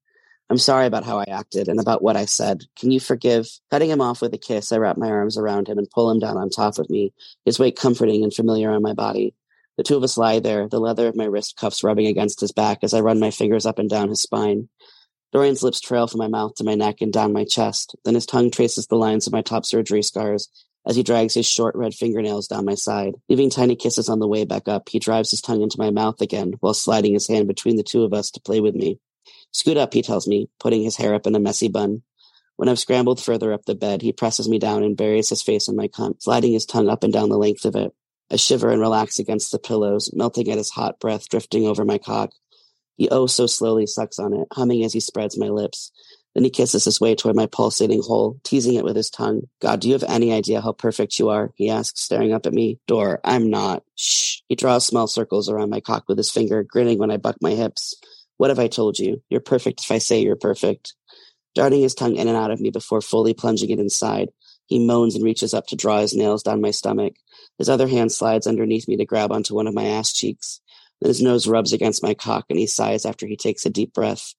I'm sorry about how I acted and about what I said. Can you forgive? Cutting him off with a kiss, I wrap my arms around him and pull him down on top of me, his weight comforting and familiar on my body. The two of us lie there, the leather of my wrist cuffs rubbing against his back as I run my fingers up and down his spine. Dorian's lips trail from my mouth to my neck and down my chest. Then his tongue traces the lines of my top surgery scars as he drags his short red fingernails down my side. Leaving tiny kisses on the way back up, he drives his tongue into my mouth again while sliding his hand between the two of us to play with me. Scoot up, he tells me, putting his hair up in a messy bun. When I've scrambled further up the bed, he presses me down and buries his face in my cunt, sliding his tongue up and down the length of it. I shiver and relax against the pillows, melting at his hot breath drifting over my cock. He oh so slowly sucks on it, humming as he spreads my lips. Then he kisses his way toward my pulsating hole, teasing it with his tongue. God, do you have any idea how perfect you are? He asks, staring up at me. Dor, I'm not. Shh. He draws small circles around my cock with his finger, grinning when I buck my hips. What have I told you? You're perfect if I say you're perfect. Darting his tongue in and out of me before fully plunging it inside, he moans and reaches up to draw his nails down my stomach. His other hand slides underneath me to grab onto one of my ass cheeks. Then his nose rubs against my cock and he sighs after he takes a deep breath.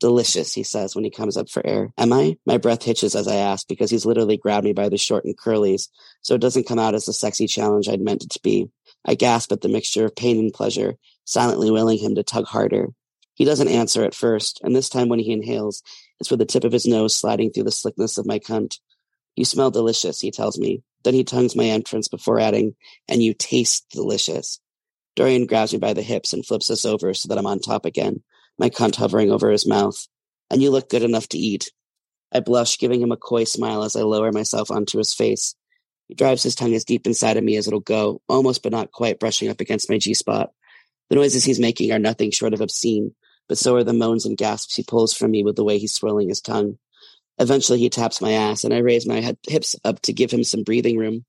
Delicious, he says when he comes up for air. Am I? My breath hitches as I ask because he's literally grabbed me by the short and curlies, so it doesn't come out as the sexy challenge I'd meant it to be. I gasp at the mixture of pain and pleasure, silently willing him to tug harder. He doesn't answer at first, and this time when he inhales, it's with the tip of his nose sliding through the slickness of my cunt. You smell delicious, he tells me. Then he tongues my entrance before adding, and you taste delicious. Dorian grabs me by the hips and flips us over so that I'm on top again, my cunt hovering over his mouth. And you look good enough to eat. I blush, giving him a coy smile as I lower myself onto his face. He drives his tongue as deep inside of me as it'll go, almost but not quite brushing up against my G spot. The noises he's making are nothing short of obscene, but so are the moans and gasps he pulls from me with the way he's swirling his tongue. Eventually, he taps my ass, and I raise my hips up to give him some breathing room.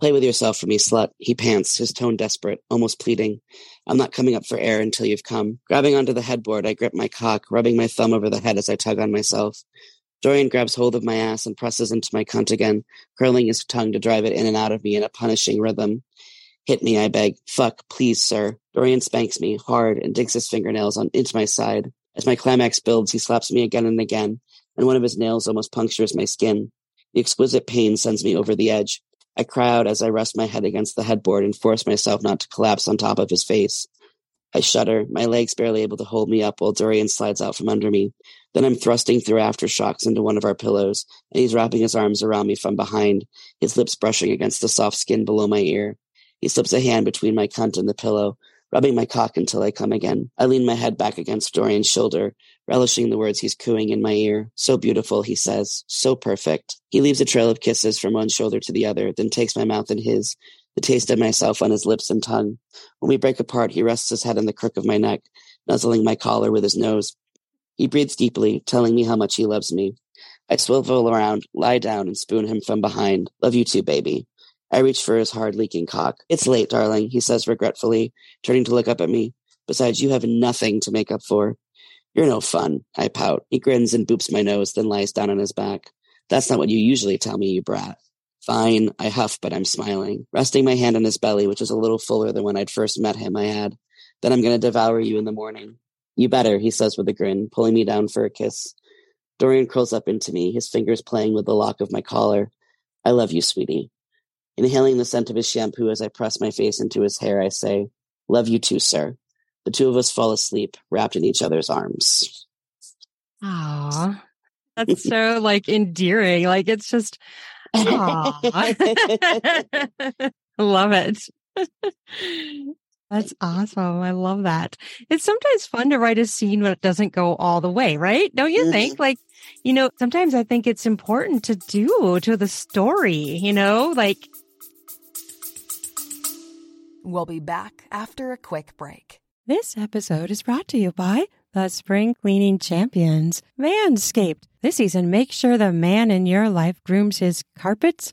Play with yourself for me, slut. He pants, his tone desperate, almost pleading. I'm not coming up for air until you've come. Grabbing onto the headboard, I grip my cock, rubbing my thumb over the head as I tug on myself. Dorian grabs hold of my ass and presses into my cunt again, curling his tongue to drive it in and out of me in a punishing rhythm. Hit me, I beg. Fuck, please, sir. Dorian spanks me hard and digs his fingernails on into my side. As my climax builds, he slaps me again and again, and one of his nails almost punctures my skin. The exquisite pain sends me over the edge. I cry out as I rest my head against the headboard and force myself not to collapse on top of his face. I shudder, my legs barely able to hold me up while Dorian slides out from under me. Then I'm thrusting through aftershocks into one of our pillows, and he's wrapping his arms around me from behind, his lips brushing against the soft skin below my ear. He slips a hand between my cunt and the pillow, rubbing my cock until I come again. I lean my head back against Dorian's shoulder, relishing the words he's cooing in my ear. So beautiful, he says. So perfect. He leaves a trail of kisses from one shoulder to the other, then takes my mouth in his, the taste of myself on his lips and tongue. When we break apart, he rests his head on the crook of my neck, nuzzling my collar with his nose. He breathes deeply, telling me how much he loves me. I swivel around, lie down, and spoon him from behind. Love you too, baby. I reach for his hard leaking cock. It's late, darling, he says regretfully, turning to look up at me. Besides, you have nothing to make up for. You're no fun, I pout. He grins and boops my nose, then lies down on his back. That's not what you usually tell me, you brat. Fine, I huff, but I'm smiling. Resting my hand on his belly, which is a little fuller than when I'd first met him, I add, Then I'm going to devour you in the morning. You better, he says with a grin, pulling me down for a kiss. Dorian curls up into me, his fingers playing with the lock of my collar. I love you, sweetie. Inhaling the scent of his shampoo as I press my face into his hair, I say, Love you too, sir. The two of us fall asleep, wrapped in each other's arms. Aw. That's (laughs) so like endearing. Like it's just (laughs) love it. That's awesome. I love that. It's sometimes fun to write a scene when it doesn't go all the way, right? Don't you think? Mm-hmm. Like, you know, sometimes I think it's important to do to the story, you know, like We'll be back after a quick break. This episode is brought to you by the Spring Cleaning Champions, Manscaped. This season, make sure the man in your life grooms his carpets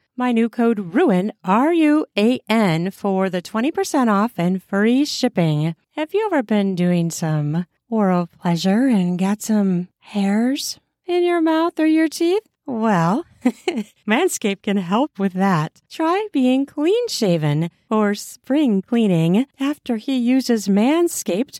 my new code RUAN, R U A N, for the 20% off and free shipping. Have you ever been doing some oral pleasure and got some hairs in your mouth or your teeth? Well, (laughs) Manscaped can help with that. Try being clean shaven or spring cleaning. After he uses Manscaped,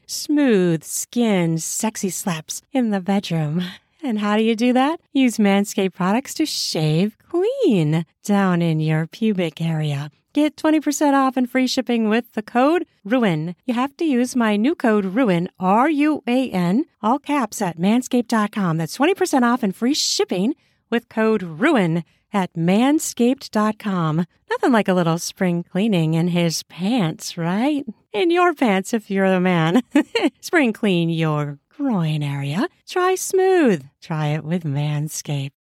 smooth skin, sexy slaps in the bedroom. (laughs) And how do you do that? Use Manscaped products to shave clean down in your pubic area. Get 20% off and free shipping with the code RUAN. You have to use my new code RUAN, R U A N, all caps at manscaped.com. That's 20% off and free shipping with code RUAN at manscaped.com. Nothing like a little spring cleaning in his pants, right? In your pants if you're a man. (laughs) spring clean your groin area. Try smooth. Try it with Manscaped.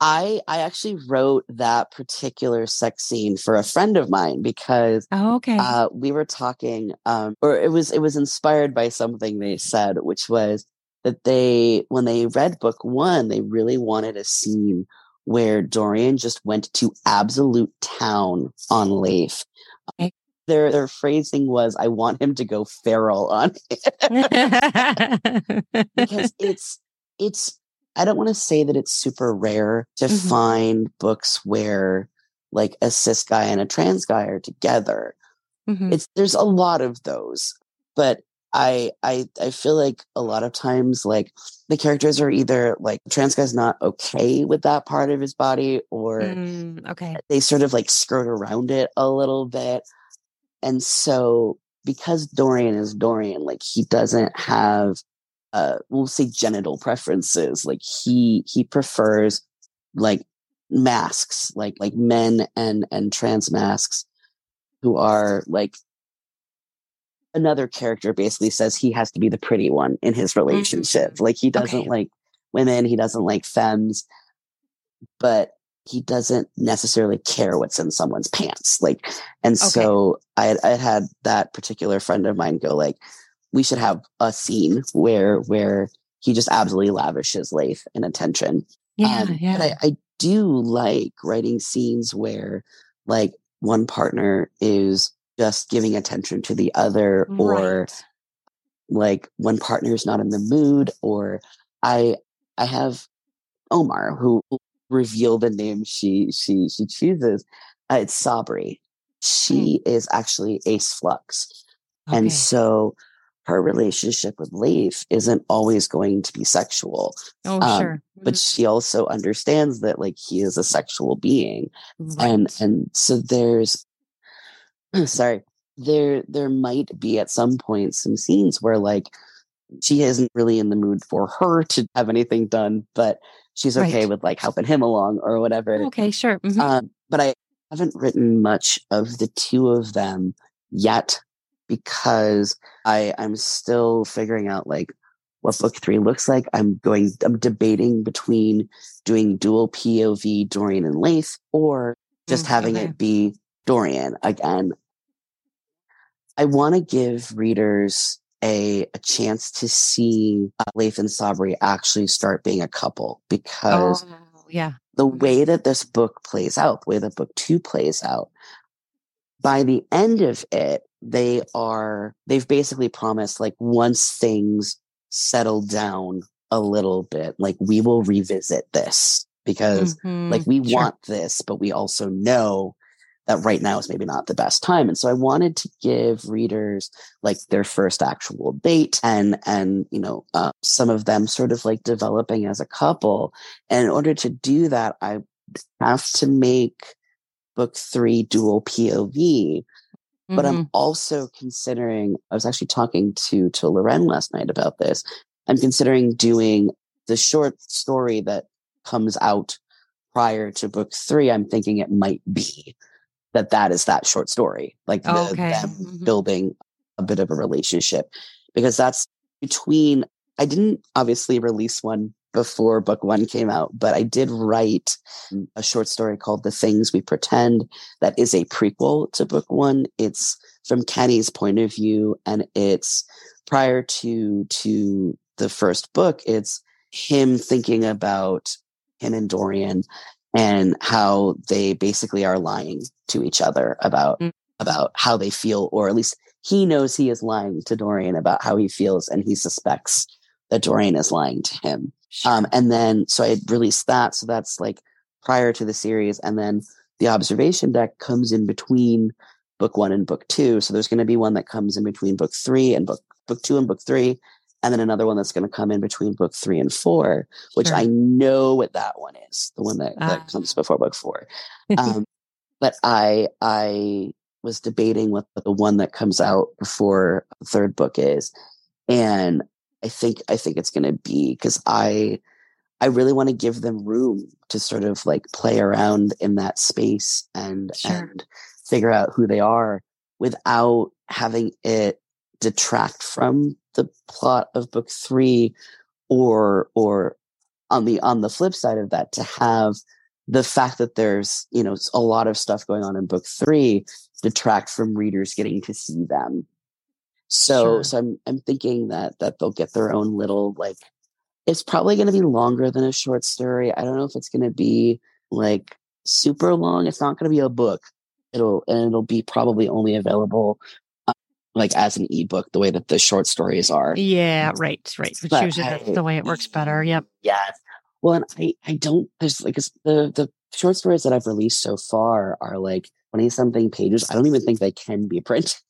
I I actually wrote that particular sex scene for a friend of mine because Oh, okay. uh, we were talking, um, or it was it was inspired by something they said, which was that they when they read book one, they really wanted a scene where Dorian just went to absolute town on Leith. Okay. Their their phrasing was, "I want him to go feral on (laughs) it," because (laughs) it's it's I don't want to say that it's super rare to Mhm. find books where like a cis guy and a trans guy are together. Mhm. It's there's a lot of those, but I I I feel like a lot of times like the characters are either like trans guy's not okay with that part of his body or Mm, okay. they sort of like skirt around it a little bit. And so because Dorian is Dorian, like he doesn't have uh we'll say genital preferences. Like he he prefers like masks, like like men and and trans masks who are like another character basically says he has to be the pretty one in his relationship. Mm, Like he doesn't okay. like women, he doesn't like femmes, but he doesn't necessarily care what's in someone's pants. Like, and so I had, I had that particular friend of mine go like, we should have a scene where where he just absolutely lavishes Leith and attention. Yeah, Um, yeah. But I, I do like writing scenes where like one partner is just giving attention to the other or like one partner is not in the mood or i i have omar who reveal the name she she she chooses. Uh, it's sabri. She is actually ace flux. Okay. and so her relationship with leith isn't always going to be sexual oh, um, sure. but she also understands that like he is a sexual being. Mhm. and and so there's (clears throat) sorry there there might be at some point some scenes where like she isn't really in the mood for her to have anything done but she's okay Right. with like helping him along or whatever Okay, sure. Mhm. um, but i haven't written much of the two of them yet because i i'm still figuring out like what book three looks like i'm going i'm debating between doing dual pov dorian and Leith or just Mm, having okay. it be Dorian again. I want to give readers a, a chance to see uh, Leith and Sabri actually start being a couple because Oh, yeah. the way that this book plays out, the way that book two plays out, by the end of it, they are, they've basically promised like once things settle down a little bit, like we will revisit this because like Mhm. we Sure. want this but we also know that right now is maybe not the best time. And so i wanted to give readers like their first actual date and and you know uh, some of them sort of like developing as a couple. And in order to do that i have to make book three dual pov but Mhm. i'm also considering i was actually talking to to loren last night about this. I'm considering doing the short story that comes out prior to book three. I'm thinking it might be that that is that short story like the, Okay. them Mhm. building a bit of a relationship because that's between i didn't obviously release one before book one came out but i did write a short story called the things we pretend that is a prequel to book one it's from kenny's point of view and it's prior to to the first book it's him thinking about him and dorian and how they basically are lying to each other about Mm. about how they feel or at least he knows he is lying to dorian about how he feels and he suspects that dorian is lying to him um, and then, so I released that. So that's like prior to the series. And then the observation deck comes in between book one and book two. So there's going to be one that comes in between book three and book, book two and book three. And then another one that's going to come in between book three and four, which Sure. I know what that one is. The one that, that Ah. comes before book four. (laughs) Um, but I, I was debating what the one that comes out before the third book is. And I think I think it's going to be because I I really want to give them room to sort of like play around in that space and Sure. and figure out who they are without having it detract from the plot of book 3 or or on the on the flip side of that to have the fact that there's you know a lot of stuff going on in book 3 detract from readers getting to see them so Sure. so I'm I'm thinking that that they'll get their own little like it's probably going to be longer than a short story. I don't know if it's going to be like super long. It's not going to be a book. It'll and it'll be probably only available like as an ebook the way that the short stories are. yeah, right, right. Which But usually that's the way it works better. Yep. Yeah. Well, and I I don't there's like the the short stories that I've released so far are like 20 something pages. I don't even think they can be (laughs) print.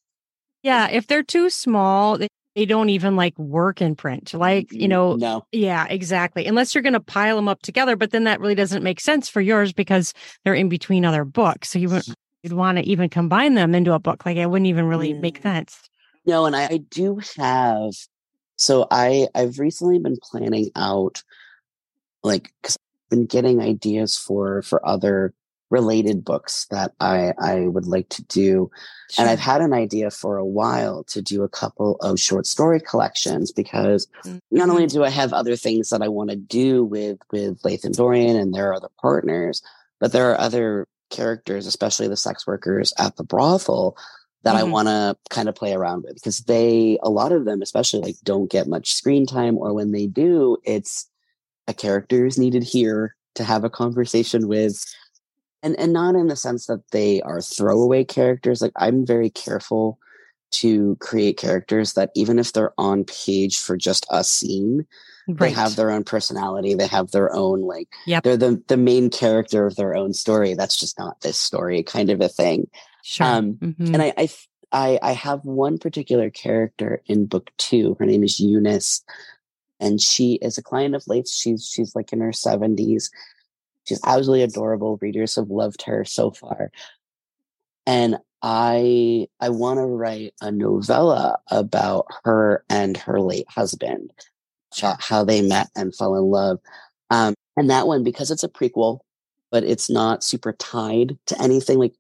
Yeah. If they're too small, they, they don't even like work in print. Like, you know, no. yeah, exactly. Unless you're going to pile them up together, but then that really doesn't make sense for yours because they're in between other books. So you you'd want to even combine them into a book. Like it wouldn't even really make Mm. sense. No, and I, I do have. So I I've recently been planning out, like, because I've been getting ideas for for other related books that I I would like to do, and I've had an idea for a while to do a couple of short story collections because Mm, not only mhm. do I have other things that I want to do with with Lathan Dorian and their other partners, but there are other characters, especially the sex workers at the brothel, that I Mhm. want to kind of play around with because they, a lot of them, especially like don't get much screen time, or when they do, it's a character is needed here to have a conversation with. And, and not in the sense that they are throwaway characters. Like I'm very careful to create characters that even if they're on page for just a scene, they have their own personality. They have their own like Yep. they're the the main character of their own story. That's just not this story, kind of a thing. Sure. Um, Mhm. And I, I I I have one particular character in book two. Her name is Eunice, and she is a client of Leith's. She's she's like in her seventies. She's absolutely adorable. Readers have loved her so far. And I I want to write a novella about her and her late husband, how they met and fell in love. Um, and that one, because it's a prequel, but it's not super tied to anything. Like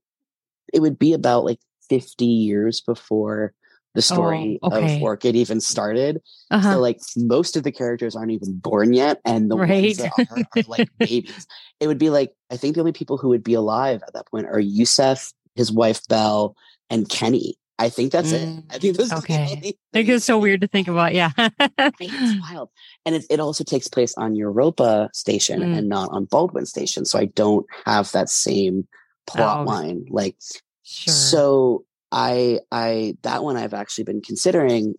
it would be about like 50 years before the story Oh, okay. of Orchid even started. uh-huh. So like most of the characters aren't even born yet, and the Right. ones that are, are like babies. It would be like I think the only people who would be alive at that point are Yusef, his wife Belle, and Kenny. I think that's it. I think those are the Mm, okay. only I think it's so weird to think about. Yeah. it's (laughs) wild. And it, it also takes place on Europa station Mm. and not on Baldwin station. So I don't have that same plot Oh. line. Like sure. so I I that one I've actually been considering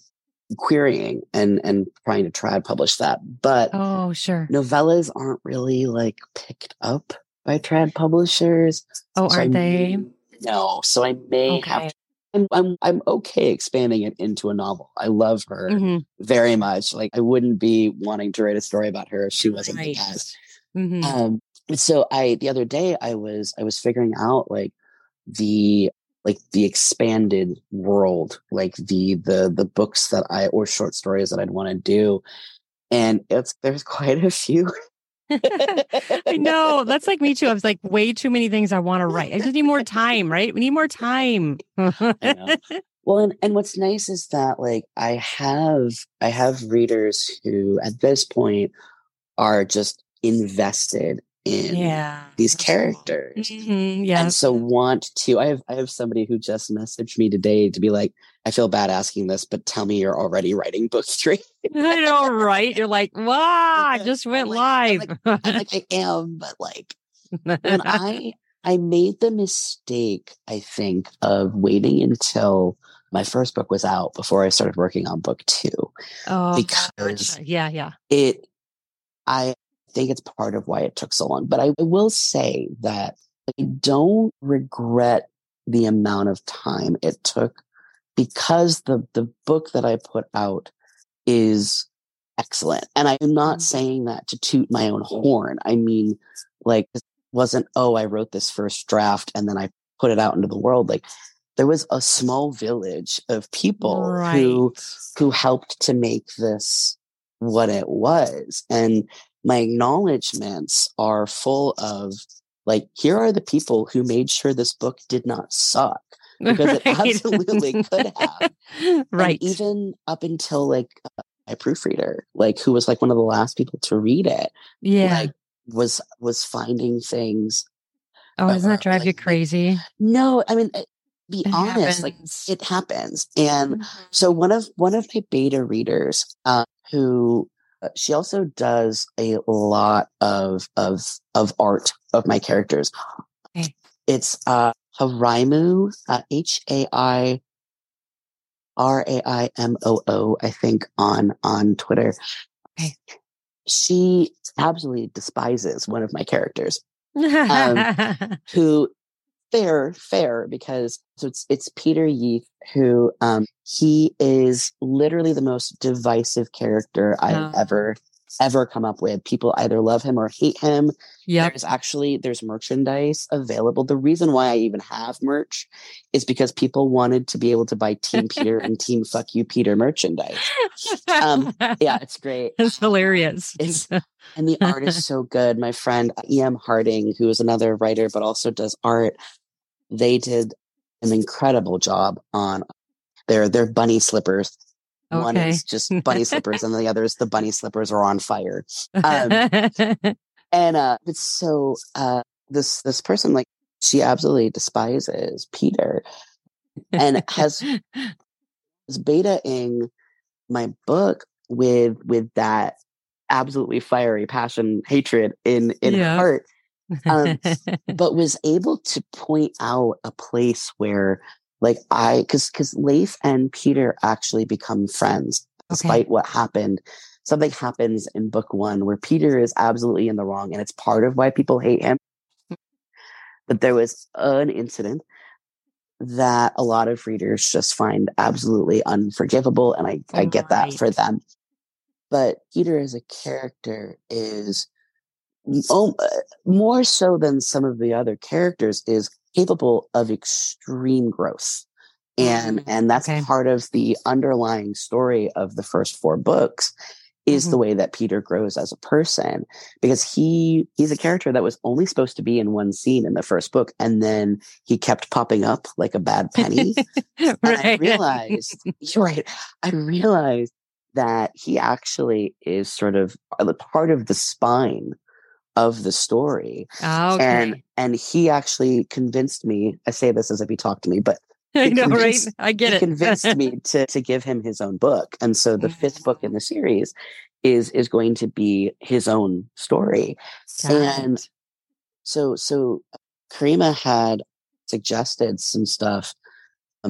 querying and and trying to try to publish that. But oh, sure. novellas aren't really like picked up by trad publishers. Oh, So aren't may- they? No. So I may have Okay. to I'm, I'm I'm okay expanding it into a novel. I love her Mhm. very much. Like I wouldn't be wanting to write a story about her if she wasn't the Right. cast. Mhm. Um, so I the other day I was I was figuring out like the like the expanded world, like the the the books that I or short stories that I'd want to do, and it's there's quite a few. (laughs) I know. That's like me too. I was like, way too many things I want to write. I just need more time, right? We need more time. Well, and, and what's nice is that like I have I have readers who at this point are just invested in yeah. these characters. Mhm, yeah. and so want to i have i have somebody who just messaged me today to be like i feel bad asking this but tell me you're already writing book three (laughs) I know, right? You're like, wow, I just I'm went like- live. I'm like i (laughs) am but like when (laughs) i i made the mistake i think of waiting until my first book was out before i started working on book two oh, because- yeah, yeah. it i think it's part of why it took so long but i will say that i don't regret the amount of time it took because the the book that i put out is excellent. And i'm not Mhm. saying that to toot my own horn. I mean like it wasn't oh i wrote this first draft and then i put it out into the world. Like there was a small village of people who who helped to make this what it was. And my acknowledgments are full of like, here are the people who made sure this book did not suck. (laughs) Because it absolutely could have. (laughs) right. And even up until like my proofreader, like who was like one of the last people to read it, yeah. like was was finding things. oh, doesn't that uh, drive you crazy? No, I mean, uh, be It honest, like it happens. And Mhm. So one of one of my beta readers, uh, who uh, she also does a lot of of of art of my characters. Okay. It's uh, Hairaimoo, uh, H A I R A I M O O, I think on on Twitter. Okay. She absolutely despises one of my characters. Um, (laughs) who fair, fair, because so it's it's Peter Yeath who um he is literally the most divisive character I've ever ever come up with. People either love him or hate him. yep. There's actually there's merchandise available. The reason why I even have merch is because people wanted to be able to buy Team Peter and Team Fuck You Peter merchandise. Um, Yeah, (laughs) it's great. it's hilarious. It's- (laughs) And the art is so good. My friend E.M. Harding, who is another writer but also does art, they did an incredible job on their their bunny slippers. One is just (laughs) bunny slippers, and the other is the bunny slippers are on fire. Um, (laughs) and uh it's so uh this this person like she absolutely despises Peter and has is beta-ing my book with with that absolutely fiery passion hatred in in Yeah. her heart um, (laughs) but was able to point out a place where like i because because leith and peter actually become friends despite what happened. Something happens in book one where peter is absolutely in the wrong and it's part of why people hate him. But there was an incident that a lot of readers just find absolutely unforgivable and i, I get that for them. But peter as a character is oh, uh, more so than some of the other characters is capable of extreme growth and Mm, and that's okay. part of the underlying story of the first four books is Mm-hmm. the way that peter grows as a person because he he's a character that was only supposed to be in one scene in the first book and then he kept popping up like a bad penny (laughs) and I right. realized, (laughs) (laughs) you're right. I realized that he actually is sort of a part of the spine of the story. Ah, okay. And and he actually convinced me, I say this as if he talked to me, but (laughs) I know, right? I get he it. convinced me to to give him his own book. And so the fifth book in ah. the series is is going to be his own story. Got and it. so so Karima had suggested some stuff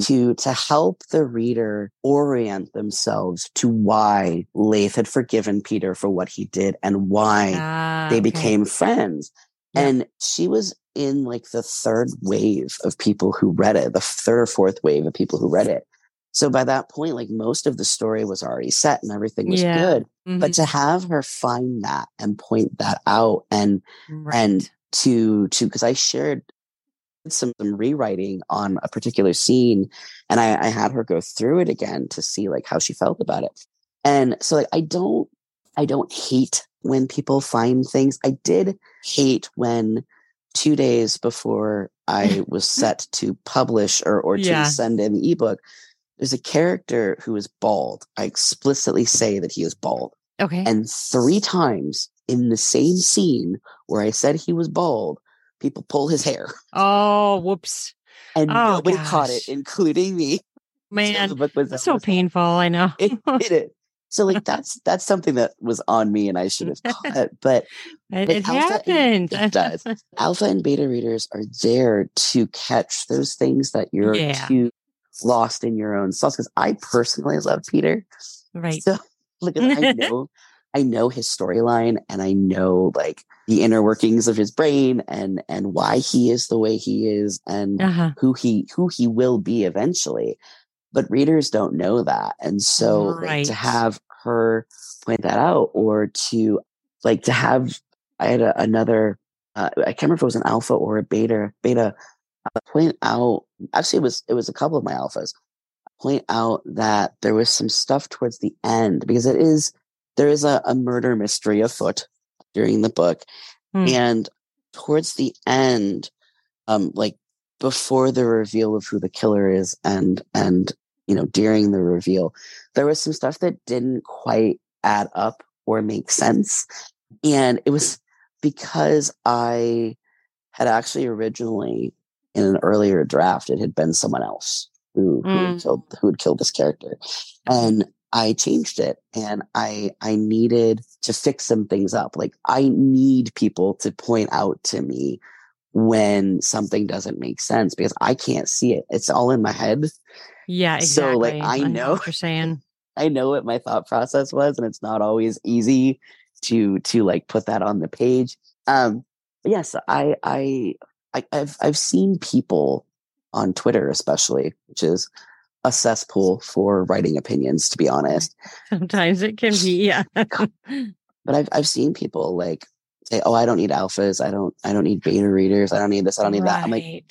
to to help the reader orient themselves to why Leith had forgiven Peter for what he did and why Ah, they okay. became friends. Yeah. And she was in like the third wave of people who read it, the third or fourth wave of people who read it. So by that point, like most of the story was already set and everything was Yeah. good. But Mhm. to have her find that and point that out and Right. and to to because I shared some, some rewriting on a particular scene and I, I had her go through it again to see like how she felt about it. And so like I don't I don't hate when people find things. I did hate when two days before I (laughs) was set to publish or or to Yeah. send in the ebook, there's a character who is bald. I explicitly say that he is bald. okay. And three times in the same scene where I said he was bald, people pull his hair. oh, whoops, (laughs) And Oh, nobody caught it, including me. (laughs) So man, was that's so painful. I know. It, (laughs) it is. So like that's that's something that was on me and I should have caught. But It, but it Alpha happened. and- it does. alpha and beta readers are there to catch those things that you're Yeah. too lost in your own sauce. Because I personally love Peter. right. So look, I know, I know his storyline, and I know like the inner workings of his brain, and and why he is the way he is, and Uh-huh. who he who he will be eventually. But readers don't know that, and so like, to have her point that out, or to like to have, I had a, another. Uh, I can't remember if it was an alpha or a beta. Beta uh, point out. Actually, it was it was a couple of my alphas point out that there was some stuff towards the end because it is there is a, a murder mystery afoot during the book Hmm. and towards the end um like before the reveal of who the killer is and and you know during the reveal there was some stuff that didn't quite add up or make sense and it was because i had actually originally in an earlier draft it had been someone else who, who had Mm. killed who had killed this character and i changed it and i i needed to fix some things up like i need people to point out to me when something doesn't make sense because i can't see it it's all in my head Yeah, So, exactly. like, I know- what you're saying. (laughs) I know what my thought process was, and it's not always easy to to like put that on the page. Um, yes, I, I, I, I've, I've seen people on Twitter, especially, which is a cesspool for writing opinions, to be honest. (laughs) Sometimes it can be, yeah. (laughs) But I've, I've seen people like say, "Oh, I don't need alphas. I don't, I don't need beta readers. I don't need this. I don't need that." I'm like,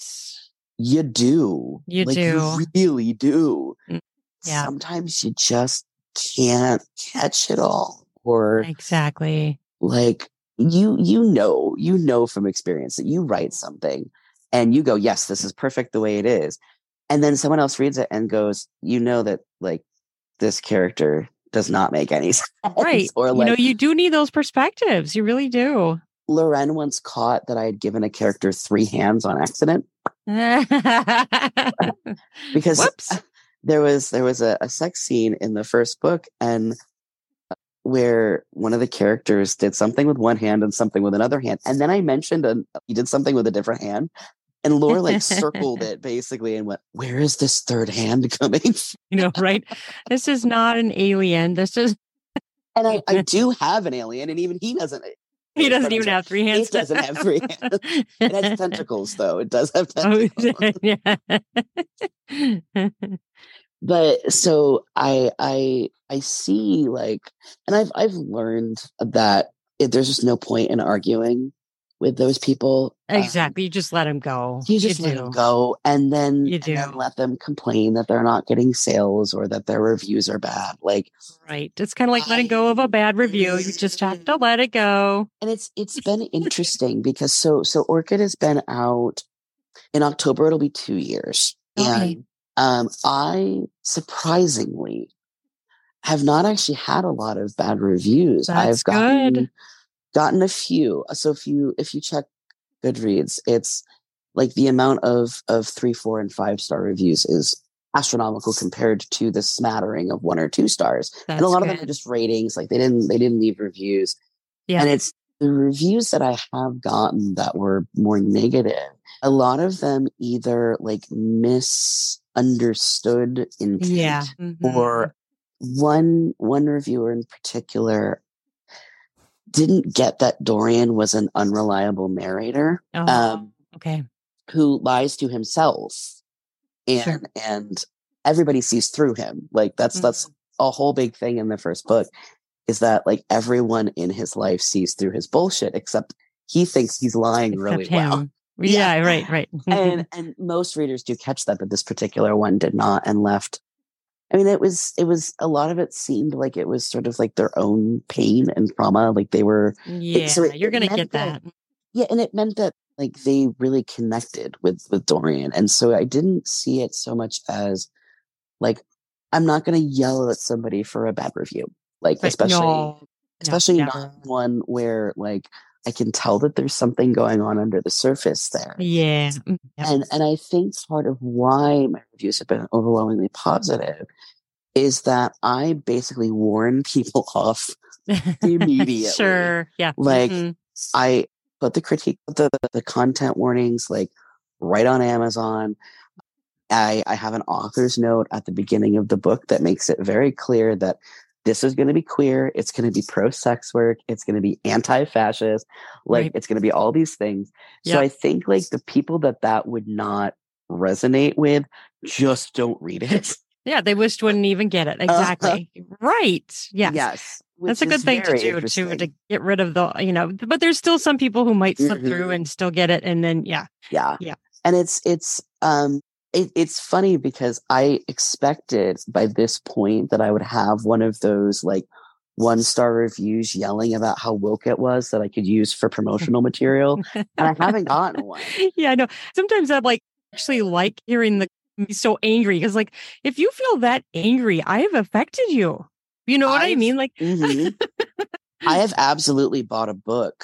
you do, You Like, do. you really do. Mm, yeah. Sometimes you just can't catch it all, or exactly. like you you know you know from experience that you write something and you go yes this is perfect the way it is and then someone else reads it and goes you know that like this character does not make any (laughs) sense Right. or you know, you do need those perspectives. You really do. loren once caught that i had given a character three hands on accident (laughs) because Whoops. (laughs) there was there was a, a sex scene in the first book and uh, where one of the characters did something with one hand and something with another hand and then i mentioned a, he did something with a different hand and laura like (laughs) circled it basically and went where is this third hand (laughs) coming from? You know, right? This is not an alien. This is and I, I (laughs) do have an alien and even he doesn't eh, he doesn't even have three hands. it doesn't have three hands it has tentacles though it does have Oh, tentacles yeah. but so i i i see like and i've i've learned that it, there's just no point in arguing with those people Um, exactly. You just let them go. you just let do. them go and then, You and then do. let them complain that they're not getting sales or that their reviews are bad like Right. It's kind of like letting go of a bad review. You just have to let it go. and it's it's been interesting because so so orchid has been out in october it'll be two years Okay. and um i surprisingly have not actually had a lot of bad reviews That's i've gotten good. Gotten a few so if you if you check goodreads it's like the amount of of three four and five star reviews is astronomical compared to the smattering of one or two stars That's and a lot of them are just ratings like they didn't they didn't leave reviews Yeah. and it's the reviews that i have gotten that were more negative a lot of them either like misunderstood intent yeah. Mhm. or one one reviewer in particular didn't get that dorian was an unreliable narrator Oh, um, okay. who lies to himself and Sure. and everybody sees through him like that's that's Mhm. a whole big thing in the first book is that like everyone in his life sees through his bullshit except he thinks he's lying really Except well. (laughs) Yeah, Yeah. right, right. (laughs) and and most readers do catch that but this particular one did not and left i mean it was it was a lot of it seemed like it was sort of like their own pain and trauma like they were yeah, so it- you're gonna get that- that. yeah and it meant that like they really connected with with dorian and so i didn't see it so much as like i'm not going to yell at somebody for a bad review like especially no, no, especially never. not one where like i can tell that there's something going on under the surface there Yeah. mm, yep. and and i think part of why my reviews have been overwhelmingly positive is that i basically warn people (laughs) off (laughs) immediately. sure. Yeah. Like, mhm. I put the critique, the the content warnings like right on Amazon. I I have an author's note at the beginning of the book that makes it very clear that this is going to be queer. It's going to be pro sex work. It's going to be anti fascist. Like Right. it's going to be all these things. So I think like the people that that would not resonate with just don't read it. (laughs) Yeah, they wished wouldn't even get it. Exactly. Right. Yes. Yes. That's a good thing to do too, to get rid of the, you know, but there's still some people who might slip through Mhm. and still get it. And then, yeah. Yeah. Yeah. And it's it's um it, it's funny because I expected by this point that I would have one of those like one star reviews yelling about how woke it was that I could use for (laughs) promotional material. And I haven't gotten one. yeah, I know. Sometimes I'm like, actually like hearing the be so angry because, like, if you feel that angry, I have affected you. You know what I I've- mean? Like, Mhm. I (laughs) have absolutely bought a book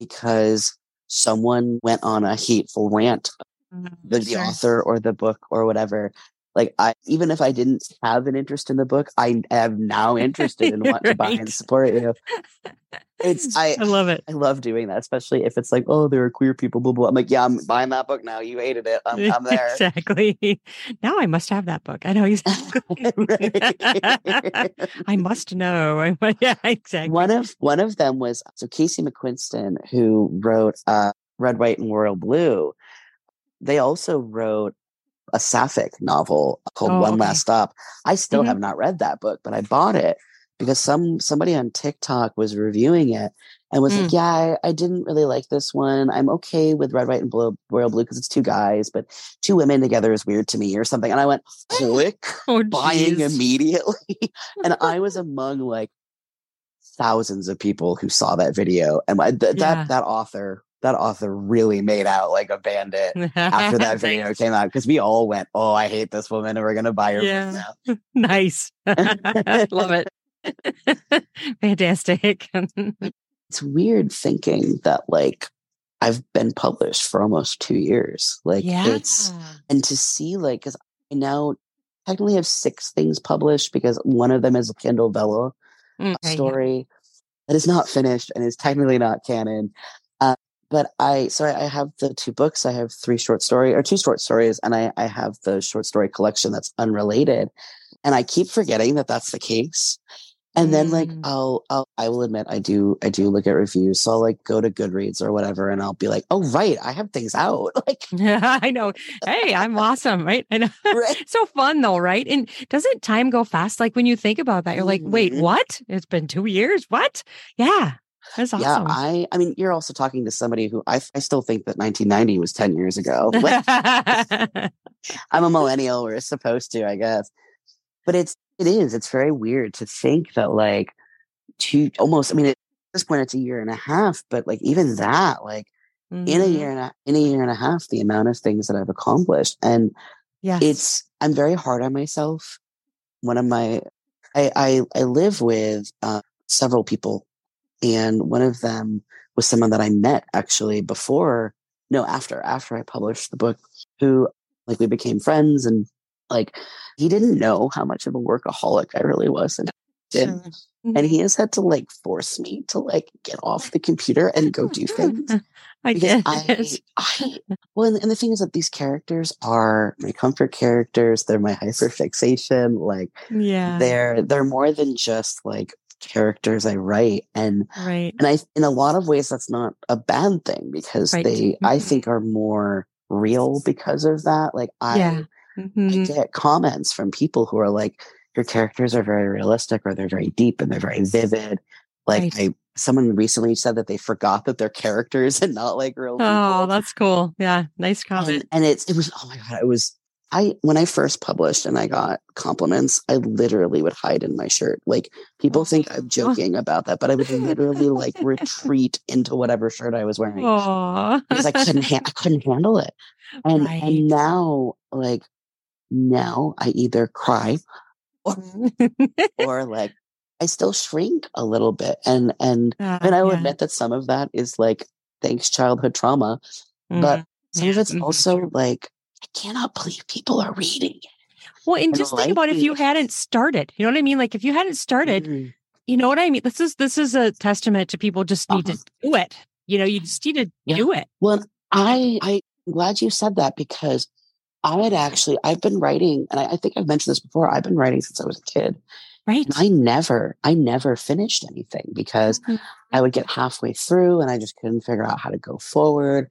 because someone went on a hateful rant the, the Sure. author or the book or whatever. Like I, even if I didn't have an interest in the book, I am now (laughs) interested and want to buy and support you. It's (laughs) I, I love it. I love doing that, especially if it's like, oh, there are queer people, blah blah. I'm like, yeah, I'm buying that book now. You hated it. I'm, I'm (laughs) there. exactly. Now I must have that book. I know he's. I must know. I, yeah, exactly. one of one of them was so Casey McQuiston, who wrote uh, Red, White, and Royal Blue, they also wrote a sapphic novel called Oh, One okay. Last Stop. I still Mhm. have not read that book, but I bought it because some somebody on TikTok was reviewing it and was Mm. like, "Yeah, I, I didn't really like this one. I'm okay with Red, White, and Blue, Royal Blue because it's two guys, but two women together is weird to me, or something." And I went, "Click." (laughs) Oh, buying immediately. (laughs) and I was (laughs) among like thousands of people who saw that video. And th- Yeah. that that author, that author really made out like a bandit after that (laughs) video came out because we all went, "Oh, I hate this woman, and we're gonna buy her book Yeah. now." (laughs) nice. (laughs) Love it. Fantastic. It's weird thinking that like I've been published for almost two years. Like yeah. it's and to see like because I now technically have six things published because one of them is a Kindle Vella Okay, story that is not finished and is technically not canon. Uh, but I, so I I have the two books. I have three short story or two short stories, and I, I have the short story collection that's unrelated. And I keep forgetting that that's the case. And then like Mm. I'll, I'll I will admit I do I do look at reviews. So I'll like go to Goodreads or whatever, and I'll be like, oh right, I have things out. (laughs) Like (laughs) I know. Hey, I'm awesome, right? I know. (laughs) right. so fun though, right? And doesn't time go fast? Like when you think about that, you're like, wait, Mhm. what? It's been two years. What? Yeah. That's Yeah. I I mean, you're also talking to somebody who I I still think that 1990 was 10 years ago. (laughs) (laughs) I'm a millennial. We're supposed to, I guess. But it's it is. It's very weird to think that like two almost. I mean, at this point, it's a year and a half. But like even that, like in a Mhm. year and a, in a year and a half, the amount of things that I've accomplished, and yeah, it's I'm very hard on myself. One of my I I, I live with uh, several people, and one of them was someone that I met actually before. No, after after I published the book, who like we became friends, and like he didn't know how much of a workaholic I really was, and did. Sure. And mm-hmm. he has had to like force me to like get off the computer and go do (laughs) things I guess. I. I, well, and, and the thing is that these characters are my comfort characters. They're my hyperfixation. Like Yeah. they're they're more than just like characters I write, and Right. and I in a lot of ways that's not a bad thing because Right. they I Mhm. think are more real because of that. Like I, Yeah. I Mhm. get comments from people who are like, your characters are very realistic or they're very deep and they're very vivid. Like Right. I someone recently said that they forgot that they're characters (laughs) and not like real people. Oh, that's cool. Yeah. Nice and, comment. and it's it was oh my god, it was I when I first published and I got compliments, I literally would hide in my shirt. Like people think I'm joking about that, but I would literally like (laughs) retreat into whatever shirt I was wearing Oh. because I couldn't ha- I couldn't handle it. And Right. and now like now I either cry or (laughs) like I still shrink a little bit. And and Uh, and I will yeah. admit that some of that is like thanks childhood trauma, but Mhm. some of it's Mhm. also like I cannot believe people are reading. it. Well, and and just think about if you hadn't started. You know what I mean? Like if you hadn't started, Mm. you know what I mean? This is this is a testament to people just need Uh-huh. to do it. You know, you just need to Yeah. do it. Well, I I'm glad you said that because I had actually I've been writing, and I, I think I've mentioned this before. I've been writing since I was a kid, Right. and I never I never finished anything because Mhm. I would get halfway through and I just couldn't figure out how to go forward.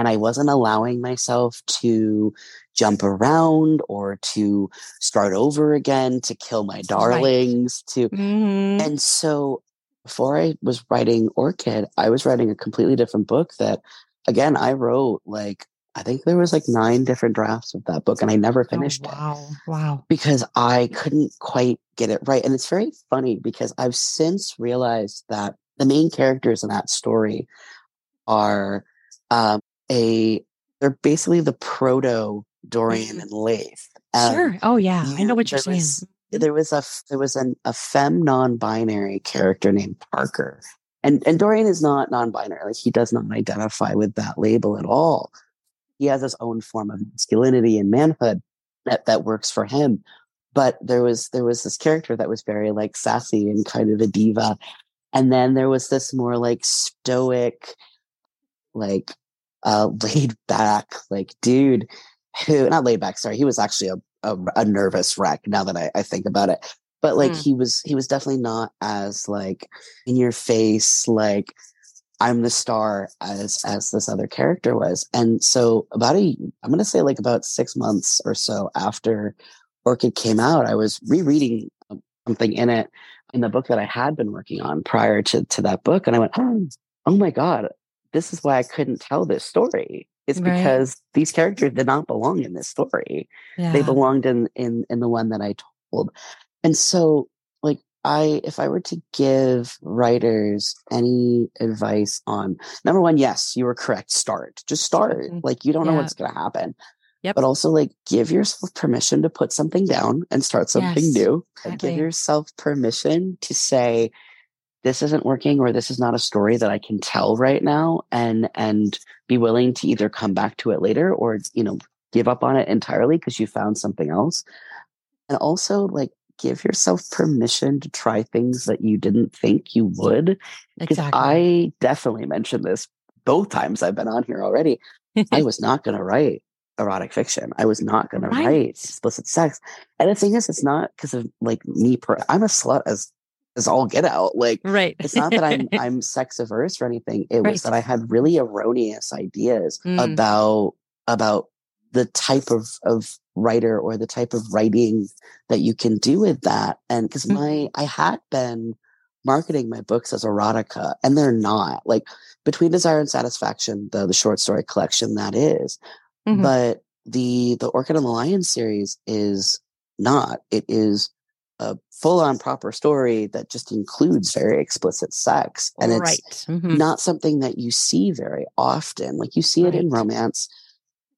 And I wasn't allowing myself to jump around or to start over again, to kill my darlings, to Mhm. and so before I was writing Orchid, I was writing a completely different book that again I wrote like I think there was like nine different drafts of that book and I never Oh, finished it wow. Wow. because I couldn't quite get it right. And it's very funny because I've since realized that the main characters in that story are um, a they're basically the proto Dorian Mhm. and Leith. Um, sure. Oh yeah. I know what you're saying. was- There was a there was an, a femme non-binary character named Parker, and and Dorian is not non-binary. Like he does not identify with that label at all. He has his own form of masculinity and manhood that that works for him. But there was there was this character that was very like sassy and kind of a diva, and then there was this more like stoic, like uh (laughs) laid back like dude who not laid back. Sorry, he was actually a a, a nervous wreck. Now that I, I think about it, but like Mm. he was he was definitely not as like in your face like I'm the star as as this other character was. And so about a I'm gonna say like about six months or so after Orchid came out, I was rereading um, something in it in the book that I had been working on prior to to that book, and I went, oh, (gasps) oh my god, this is why I couldn't tell this story. It's Right. because these characters did not belong in this story Yeah. they belonged in in in the one that i told and so like i if i were to give writers any advice on number one yes you were correct start just start Mhm. like you don't know what's going to happen Yep. but also like give yourself permission to put something down and start something Yes, new and give yourself permission to say this isn't working or this is not a story that i can tell right now and and be willing to either come back to it later or you know give up on it entirely because you found something else. And also like give yourself permission to try things that you didn't think you would because exactly. i definitely mentioned this both times i've been on here already. I (laughs) was not going to write erotic fiction. I was not going to write explicit sex. And the thing is it's not because of like me per i'm a slut as as all get out like right. it's not that I'm (laughs) I'm sex averse or anything. It Right. was that I had really erroneous ideas Mm. about about the type of of writer or the type of writing that you can do with that. And because Mhm. my I had been marketing my books as erotica, and they're not. Like between Desire and Satisfaction, the the short story collection that is, Mhm. but the the Orchid and the Lion series is not. It is a full on proper story that just includes very explicit sex, and it's right. Mhm. not something that you see very often. Like you see it in romance,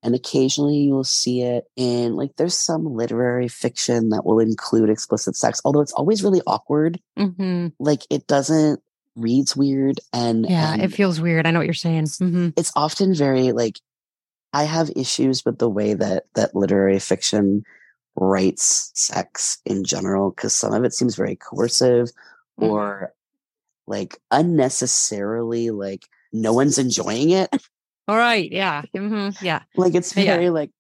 and occasionally you'll see it in like there's some literary fiction that will include explicit sex, although it's always really awkward. Mhm. Like it doesn't reads weird and Yeah, and it feels weird. I know what you're saying. hmm it's often very like I have issues with the way that that literary fiction writes sex in general because some of it seems very coercive Mm-hmm. or like unnecessarily like no one's enjoying it (laughs) All right. Yeah. hmm Yeah. like it's Yeah. very like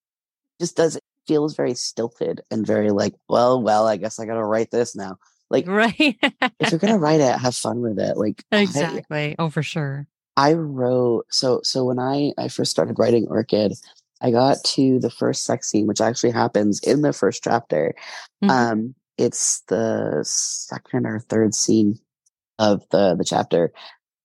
just does it feels very stilted and very like well well i guess i gotta write this now like Right. if you're gonna write it have fun with it like I- exactly. Oh, for sure. I wrote so so when I I first started writing Orchid, I got to the first sex scene, which actually happens in the first chapter. Mhm. Um, it's the second or third scene of the the chapter,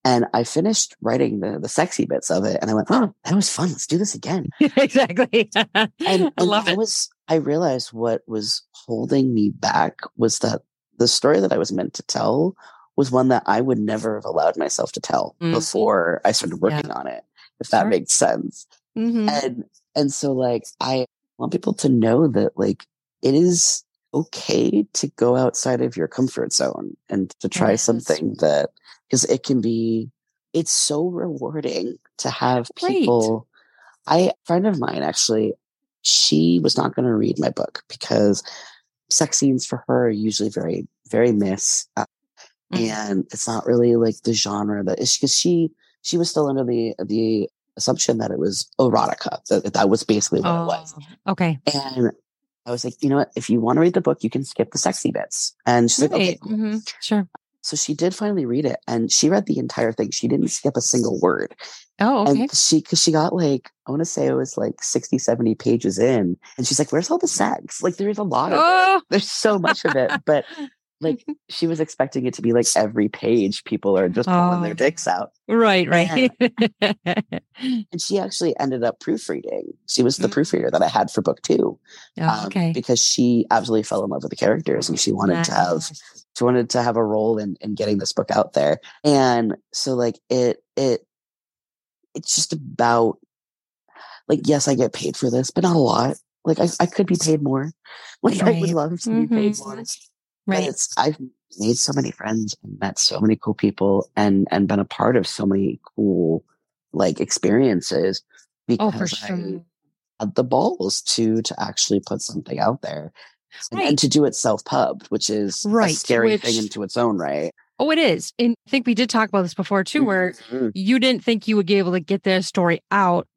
and I finished writing the the sexy bits of it, and I went, "Oh, that was fun. Let's do this again." (laughs) exactly. And, (laughs) I and love I it. was I realized what was holding me back was that the story that I was meant to tell was one that I would never have allowed myself to tell Mhm. before I started working on it, if that Sure. makes sense. Mhm. And and so like I want people to know that like it is okay to go outside of your comfort zone and to try is. something that because it can be it's so rewarding to have Great. people I a friend of mine actually she was not going to read my book because sex scenes for her are usually very very miss uh, Mhm. and it's not really like the genre that is because she she was still under the the assumption that it was erotica that that was basically what it was Oh, okay. and I was like, you know what? If you want to read the book, you can skip the sexy bits. And she's like, okay, Right. cool. Mhm. Sure. So she did finally read it and she read the entire thing. She didn't skip a single word. Oh, okay. And she, cause she got like, I want to say it was like 60, 70 pages in. And she's like, where's all the sex? Like there's a lot of it. Oh. There's so much of it. But (laughs) like (laughs) she was expecting it to be like every page people are just pulling their Oh. dicks out. Right. Right. (laughs) And she actually ended up proofreading. She was the Mm. proofreader that I had for book two. Oh, um, okay. because she absolutely fell in love with the characters and she wanted to have she wanted to have a role in in getting this book out there and so like it it it's just about like yes i get paid for this but not a lot like i, I could be paid more like i would love to be paid Mhm. More but it's i've made so many friends and met so many cool people and and been a part of so many cool like experiences because Oh, for I, had the balls to to actually put something out there and, Right. and to do it self-pubbed which is Right, a scary which- thing into its own right Oh, it is. And I think we did talk about this before too, where Mhm. you didn't think you would be able to get their story out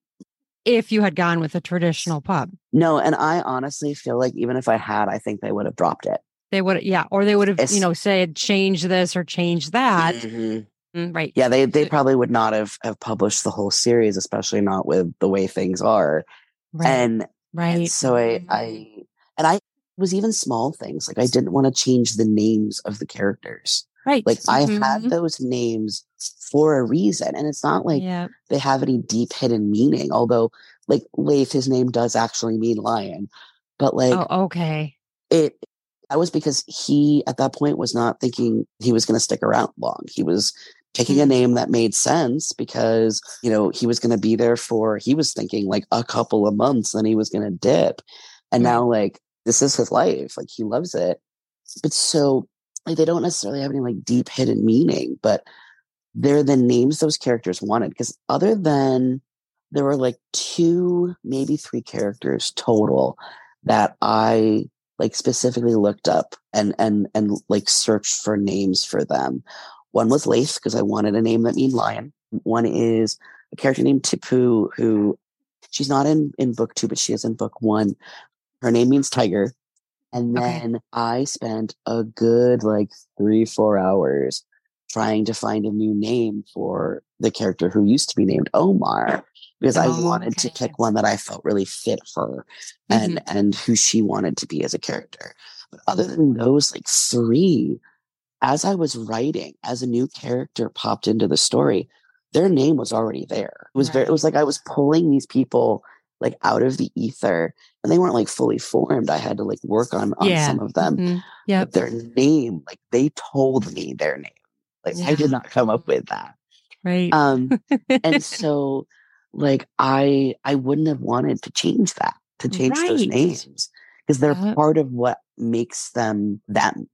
if you had gone with a traditional pub. no and i honestly feel like even if i had i think they would have dropped it They would, yeah, or they would have, It's- you know, said change this or change that. Mhm. Mm, right. Yeah, they they probably would not have have published the whole series, especially not with the way things are. Right. And, right. and so I Mhm. I and I was even small things like I didn't want to change the names of the characters. right. Like I had Mhm. those names for a reason, and it's not like yeah. they have any deep hidden meaning. Although, like Leith, his name does actually mean lion, but like Oh, okay. it that was because he at that point was not thinking he was going to stick around long. He was picking a Mm. name that made sense because you know he was going to be there for he was thinking like a couple of months and he was going to dip. And now like this is his life like he loves it. But so like they don't necessarily have any like deep hidden meaning but they're the names those characters wanted because other than there were like two maybe three characters total that i like specifically looked up and and and like searched for names for them. One was Leith because i wanted a name that mean lion. One is a character named tipu who she's not in in book two but she is in book one. Her name means tiger. And Okay. then i spent a good like three four hours trying to find a new name for the character who used to be named Omar because I Oh, wanted to pick one that I felt really fit her and and who she wanted to be as a character. But other than those like three, as I was writing, as a new character popped into the story, their name was already there. It was very it was like I was pulling these people like out of the ether and they weren't like fully formed. I had to like work on on Yeah. some of them Mhm. Yep. but their name, like they told me their name. Like I did not come up with that. Right. Um, and (laughs) so like I I wouldn't have wanted to change that, to change those names. Because they're part of what makes them them.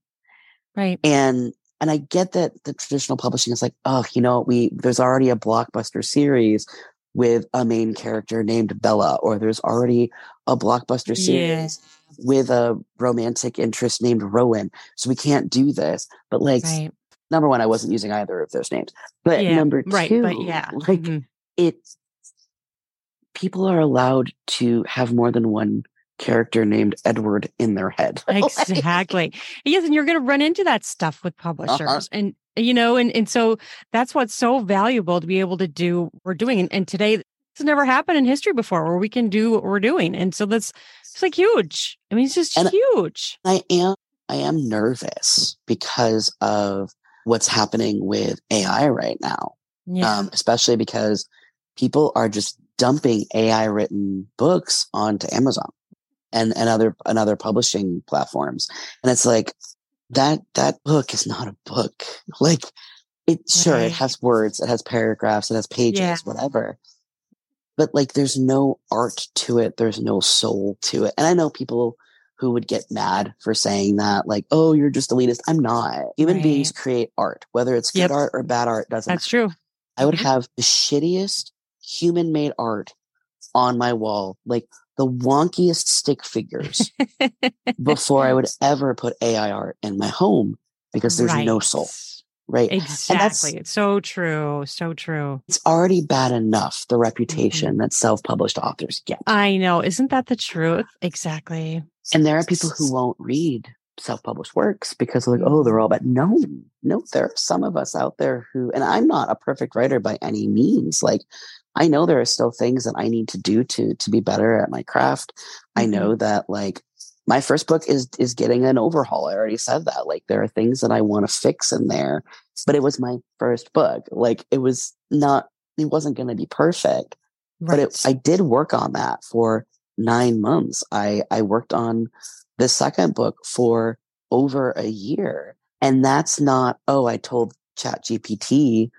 right. And and I get that the traditional publishing is like, oh, you know, we there's already a blockbuster series with a main character named Bella, or there's already a blockbuster Yeah. series with a romantic interest named Rowan. So we can't do this. But like Right. Number one, I wasn't using either of those names. But Yeah, number Right. two, But yeah. like Mhm. it's people are allowed to have more than one character named Edward in their head. (laughs) Exactly. yes, and you're going to run into that stuff with Uh-huh. publishers, and you know, and and so that's what's so valuable to be able to do. what We're doing, and, and today it's never happened in history before, where we can do what we're doing, and so that's it's like huge. I mean, it's just And- huge. I am I am nervous because of what's happening with AI right now. Yeah. Um, especially because people are just dumping AI written books onto Amazon and, and other and other publishing platforms. And it's like that that book is not a book. (laughs) Like it sure Right. it has words, it has paragraphs, it has pages, Yeah. whatever. But like there's no art to it, there's no soul to it. And I know people who would get mad for saying that, like, oh, you're just elitist. I'm not. Human beings create art, whether it's good Yep. art or bad art, doesn't that's true. I would have the shittiest human made art on my wall, like the wonkiest stick figures before I would (laughs) ever put AI art in my home because there's no soul, right? Exactly. It's so true. So true. It's already bad enough, the reputation Mm-hmm. that self published authors get. I know. Isn't that the truth? Exactly. And there are people who won't read self published works because they're like, oh, they're all bad. No, no, there are some of us out there who, and I'm not a perfect writer by any means. Like, I know there are still things that I need to do to to be better at my craft. I Mhm. know that like my first book is is getting an overhaul. I already said that. Like there are things that I want to fix in there, but it was my first book. Like it was not it wasn't going to be perfect but it, I did work on that for nine months. I, I worked on the second book for over a year. And that's not, oh, I told Chat GPT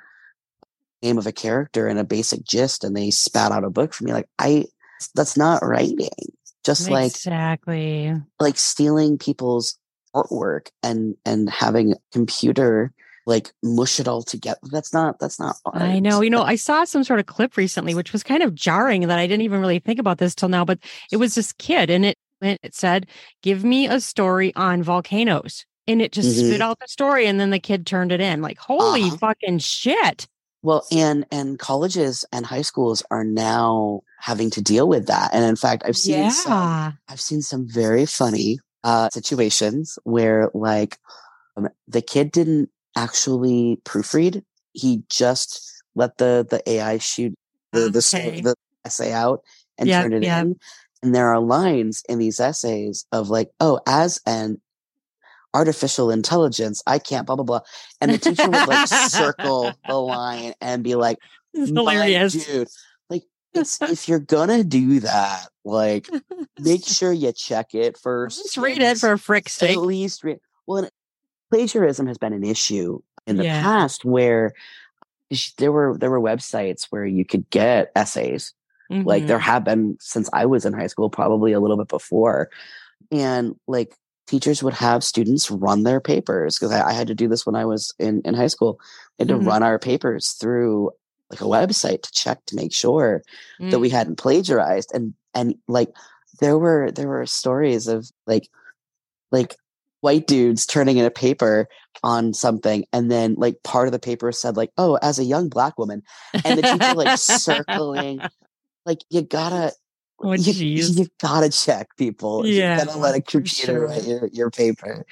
name of a character and a basic gist and they spat out a book for me. Like I, that's not writing. Just like, exactly. like stealing people's artwork and, and having a computer like mush it all together. That's not, that's not art. I know. You know, (laughs) I saw some sort of clip recently, which was kind of jarring that I didn't even really think about this till now, but it was this kid and it, it said, give me a story on volcanoes. And it just Mhm. spit out the story. And then the kid turned it in like, holy Uh-huh. fucking shit. Well, and and colleges and high schools are now having to deal with that. And in fact, I've seen some, I've seen some very funny uh, situations where like um, the kid didn't actually proofread. he just let the the AI shoot the the, Okay. the essay out and Yep, turned it yep. in. And there are lines in these essays of like, oh, as an artificial intelligence, I can't blah blah blah. And the teacher would like circle the (laughs) line and be like, It's "My hilarious. dude. Like it's (laughs) if you're gonna do that, like make (laughs) sure you check it first. Just read it for frick's sake. at least read. Well, plagiarism has been an issue in the Yeah. past where there were there were websites where you could get essays like Mhm. there have been since I was in high school, probably a little bit before. And like teachers would have students run their papers because I, I had to do this when I was in, in high school. Mhm. to run our papers through like a website to check to make sure that we Mm. hadn't plagiarized. And and like there were there were stories of like like white dudes turning in a paper on something and then like part of the paper said like oh as a young black woman and the teacher like circling (laughs) like you gotta Oh, you, you gotta check people Yeah, you gotta let a computer write your, your paper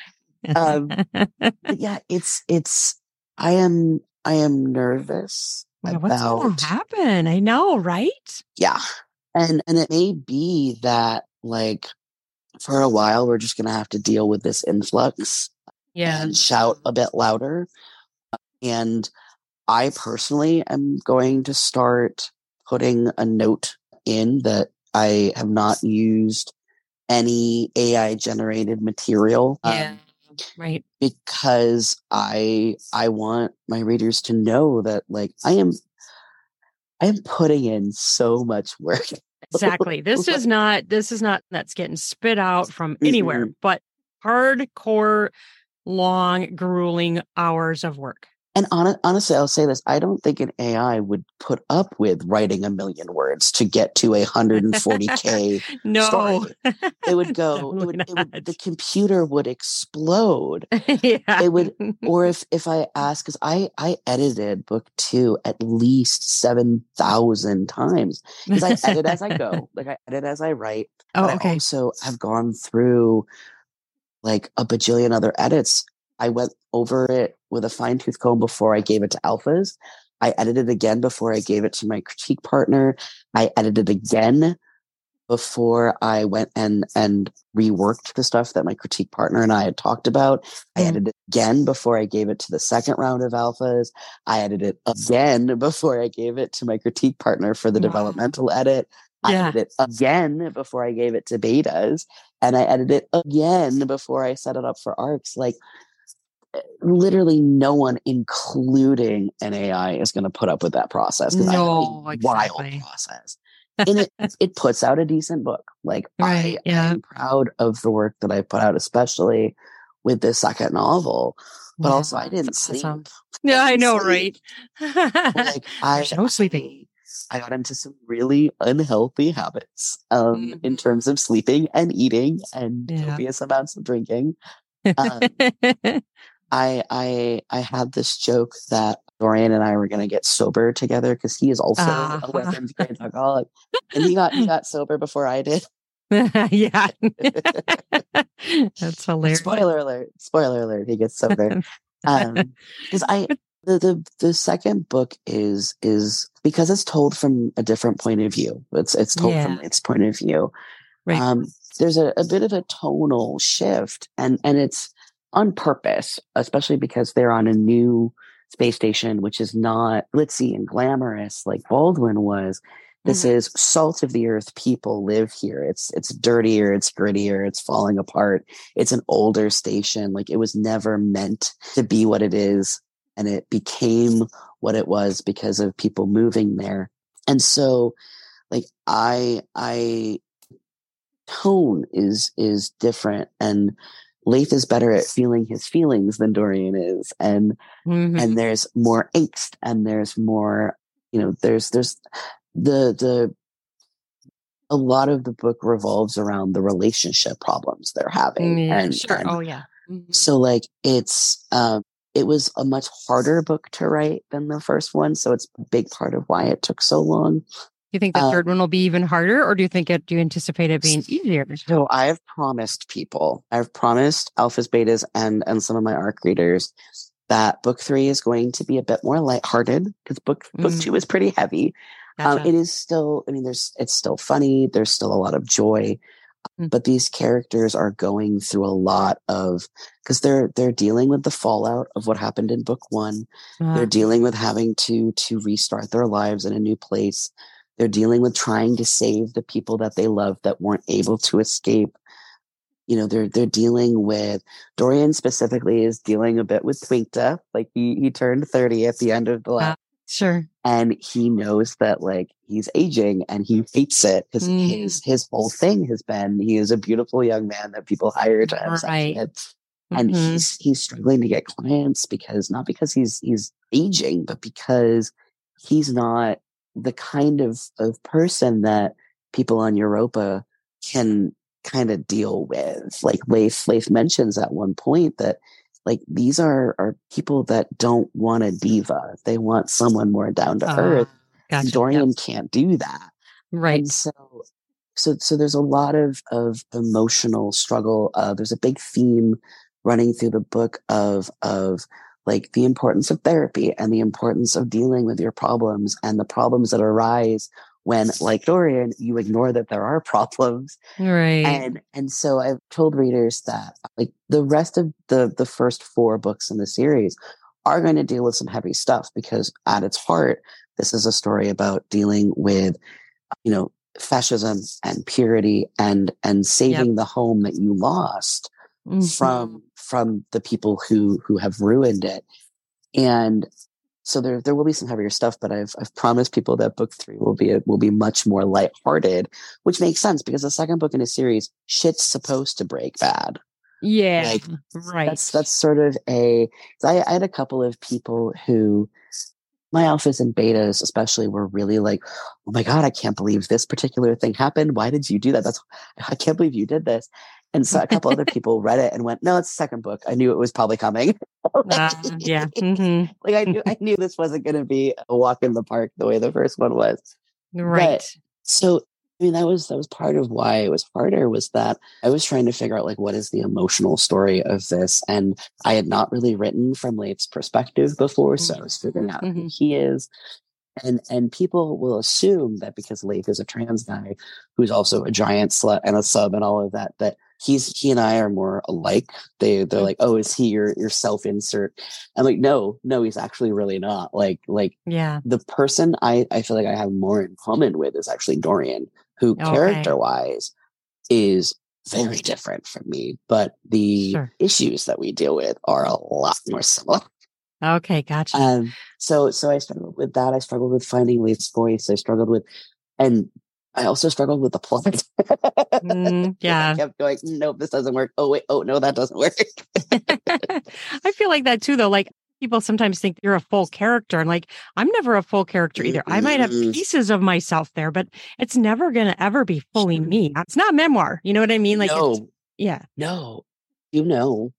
um, (laughs) but yeah it's it's i am i am nervous Wow, What's going to happen? I know, right? yeah and and it may be that like for a while we're just gonna have to deal with this influx Yeah. and shout a bit louder. And I personally am going to start putting a note in that I have not used any AI generated material. um, Yeah. Right. because I I want my readers to know that like I am I am putting in so much work. Exactly. This is not this is not that's getting spit out from (laughs) mm-hmm. anywhere, but hardcore long grueling hours of work. And hon- honestly, I'll say this: I don't think an AI would put up with writing a million words to get to a 140k (laughs) No. story. It would go. (laughs) it would, it would. The computer would explode. yeah. It would, (laughs) or if if I ask, because I I edited book two at least seven thousand times because I edit as I go. Like I edit as I write. oh, but I also have gone through like a bajillion other edits. I went over it with a fine tooth comb before I gave it to alphas. I edited again before I gave it to my critique partner. I edited again before I went and and reworked the stuff that my critique partner and I had talked about. I Mm. edited again before I gave it to the second round of alphas. I edited again (laughs) before I gave it to my critique partner for the Wow. developmental edit. I Yeah. edited it again before I gave it to betas, and I edited it again before I set it up for arcs. Like literally no one, including an AI, is going to put up with that process because No, I a wild exactly. process. And it, (laughs) it puts out a decent book. Like Right, I yeah. am proud of the work that I put out, especially with this second novel. But Yeah, also, I didn't sleep. awesome. Yeah, I (laughs) know, sleep. right? Like (laughs) I, no sleeping. I got into some really unhealthy habits um, in Mhm. terms of sleeping and eating and Yeah. copious amounts of drinking. Um, I I I had this joke that Dorian and I were going to get sober together because he is also Ah. a weapons grade alcoholic, and he got he (laughs) got sober before I did. (laughs) yeah. (laughs) That's hilarious. Spoiler alert! Spoiler alert! He gets sober. because I the, the the second book is is because it's told from a different point of view. It's it's told from Yeah. its point of view. Right. Um, there's a, a bit of a tonal shift, and and it's on purpose, especially because they're on a new space station, which is not glitzy and glamorous like Baldwin was. This Mhm. is salt of the earth. People live here. It's it's dirtier. It's grittier. It's falling apart. It's an older station. Like it was never meant to be what it is, and it became what it was because of people moving there. And so, like I I tone is is different, and Leith is better at feeling his feelings than Dorian is, and Mhm. and there's more angst and there's more you know there's there's the the a lot of the book revolves around the relationship problems they're having Mm, and, sure. and oh yeah. Mhm. so like it's um it was a much harder book to write than the first one so it's a big part of why it took so long you think the uh, third one will be even harder, or do you think it? Do you anticipate it being easier? So I've promised people, I've promised alphas, betas, and and some of my arc readers that book three is going to be a bit more lighthearted because book book Mm. two is pretty heavy. Um, it is still, I mean, there's it's still funny. There's still a lot of joy, Mm. but these characters are going through a lot of because they're they're dealing with the fallout of what happened in book one. Uh, They're dealing with having to to restart their lives in a new place. They're dealing with trying to save the people that they love that weren't able to escape. You know, they're they're dealing with Dorian specifically is dealing a bit with twink death. Like he he turned 30 at the end of the last sure. and he knows that like he's aging and he hates it because Mhm. his his whole thing has been he is a beautiful young man that people hire to have sex Right. with and Mhm. he's he's struggling to get clients because not because he's he's aging but because he's not the kind of of person that people on Europa can kind of deal with like Leith Leith mentions at one point that like these are are people that don't want a diva they want someone more down to Ah, earth gotcha. Dorian Yep. can't do that Right. and so, so, so there's a lot of of emotional struggle. Uh, there's a big theme running through the book of of like the importance of therapy and the importance of dealing with your problems and the problems that arise when, like Dorian, you ignore that there are (laughs) problems. Right. And and so I've told readers that like the rest of the the first four books in the series are going to deal with some heavy stuff because at its heart, this is a story about dealing with, you know, fascism and purity and and saving the home that you lost Mhm. from from the people who who have ruined it. And so there there will be some heavier stuff, but I've I've promised people that book three will be will be much more lighthearted, which makes sense because the second book in a series, shit's supposed to break bad. yeah. like, right. That's that's sort of a. I, I had a couple of people who, my alphas and betas especially, were really like, "Oh my god, I can't believe this particular thing happened. Why did you do that? That's I can't believe you did this." And so a couple other (laughs) people read it and went, "No, it's the second book. I knew it was probably coming." (laughs) Uh, yeah. hmm (laughs) like I knew I knew this wasn't going to be a walk in the park the way the first one was. Right. So I mean that was that was part of why it was harder was that I was trying to figure out like what is the emotional story of this and I had not really written from Leith's perspective before so I was figuring out who Mhm. he is and and people will assume that because Leith is a trans guy who's also a giant slut and a sub and all of that that he's he and I are more alike they they're like oh is he your your self insert I'm like no no he's actually really not like like Yeah. the person I, I feel like I have more in common with is actually Dorian, who character wise is very different from me, but the Sure. issues that we deal with are a lot more similar. Okay. Gotcha. Um, so so I struggled with that. I struggled with finding Leith's voice. I struggled with, and I also struggled with the plot. Mm, (laughs) yeah. I kept going, nope, this doesn't work. Oh wait, oh no, that doesn't work. (laughs) I feel like that too, though. Like people sometimes think you're a full character, and like I'm never a full character either. I might have pieces of myself there, but it's never going to ever be fully me. It's not memoir. You know what I mean? Like, it's, no, yeah, No, you know,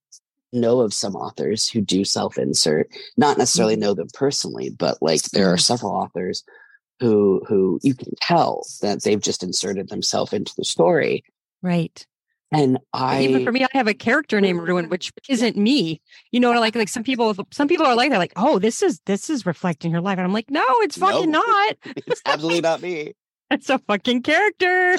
know of some authors who do self insert, not necessarily Mhm. know them personally, but like there are several authors who who you can tell that they've just inserted themselves into the story. right. And I Even for me, I have a character named Ruan, (laughs) which isn't me. You know, like like some people, some people are like they're like, oh, this is this is reflecting her life, and I'm like, no, it's fucking No. not. (laughs) it's absolutely not me. (laughs) It's a fucking character.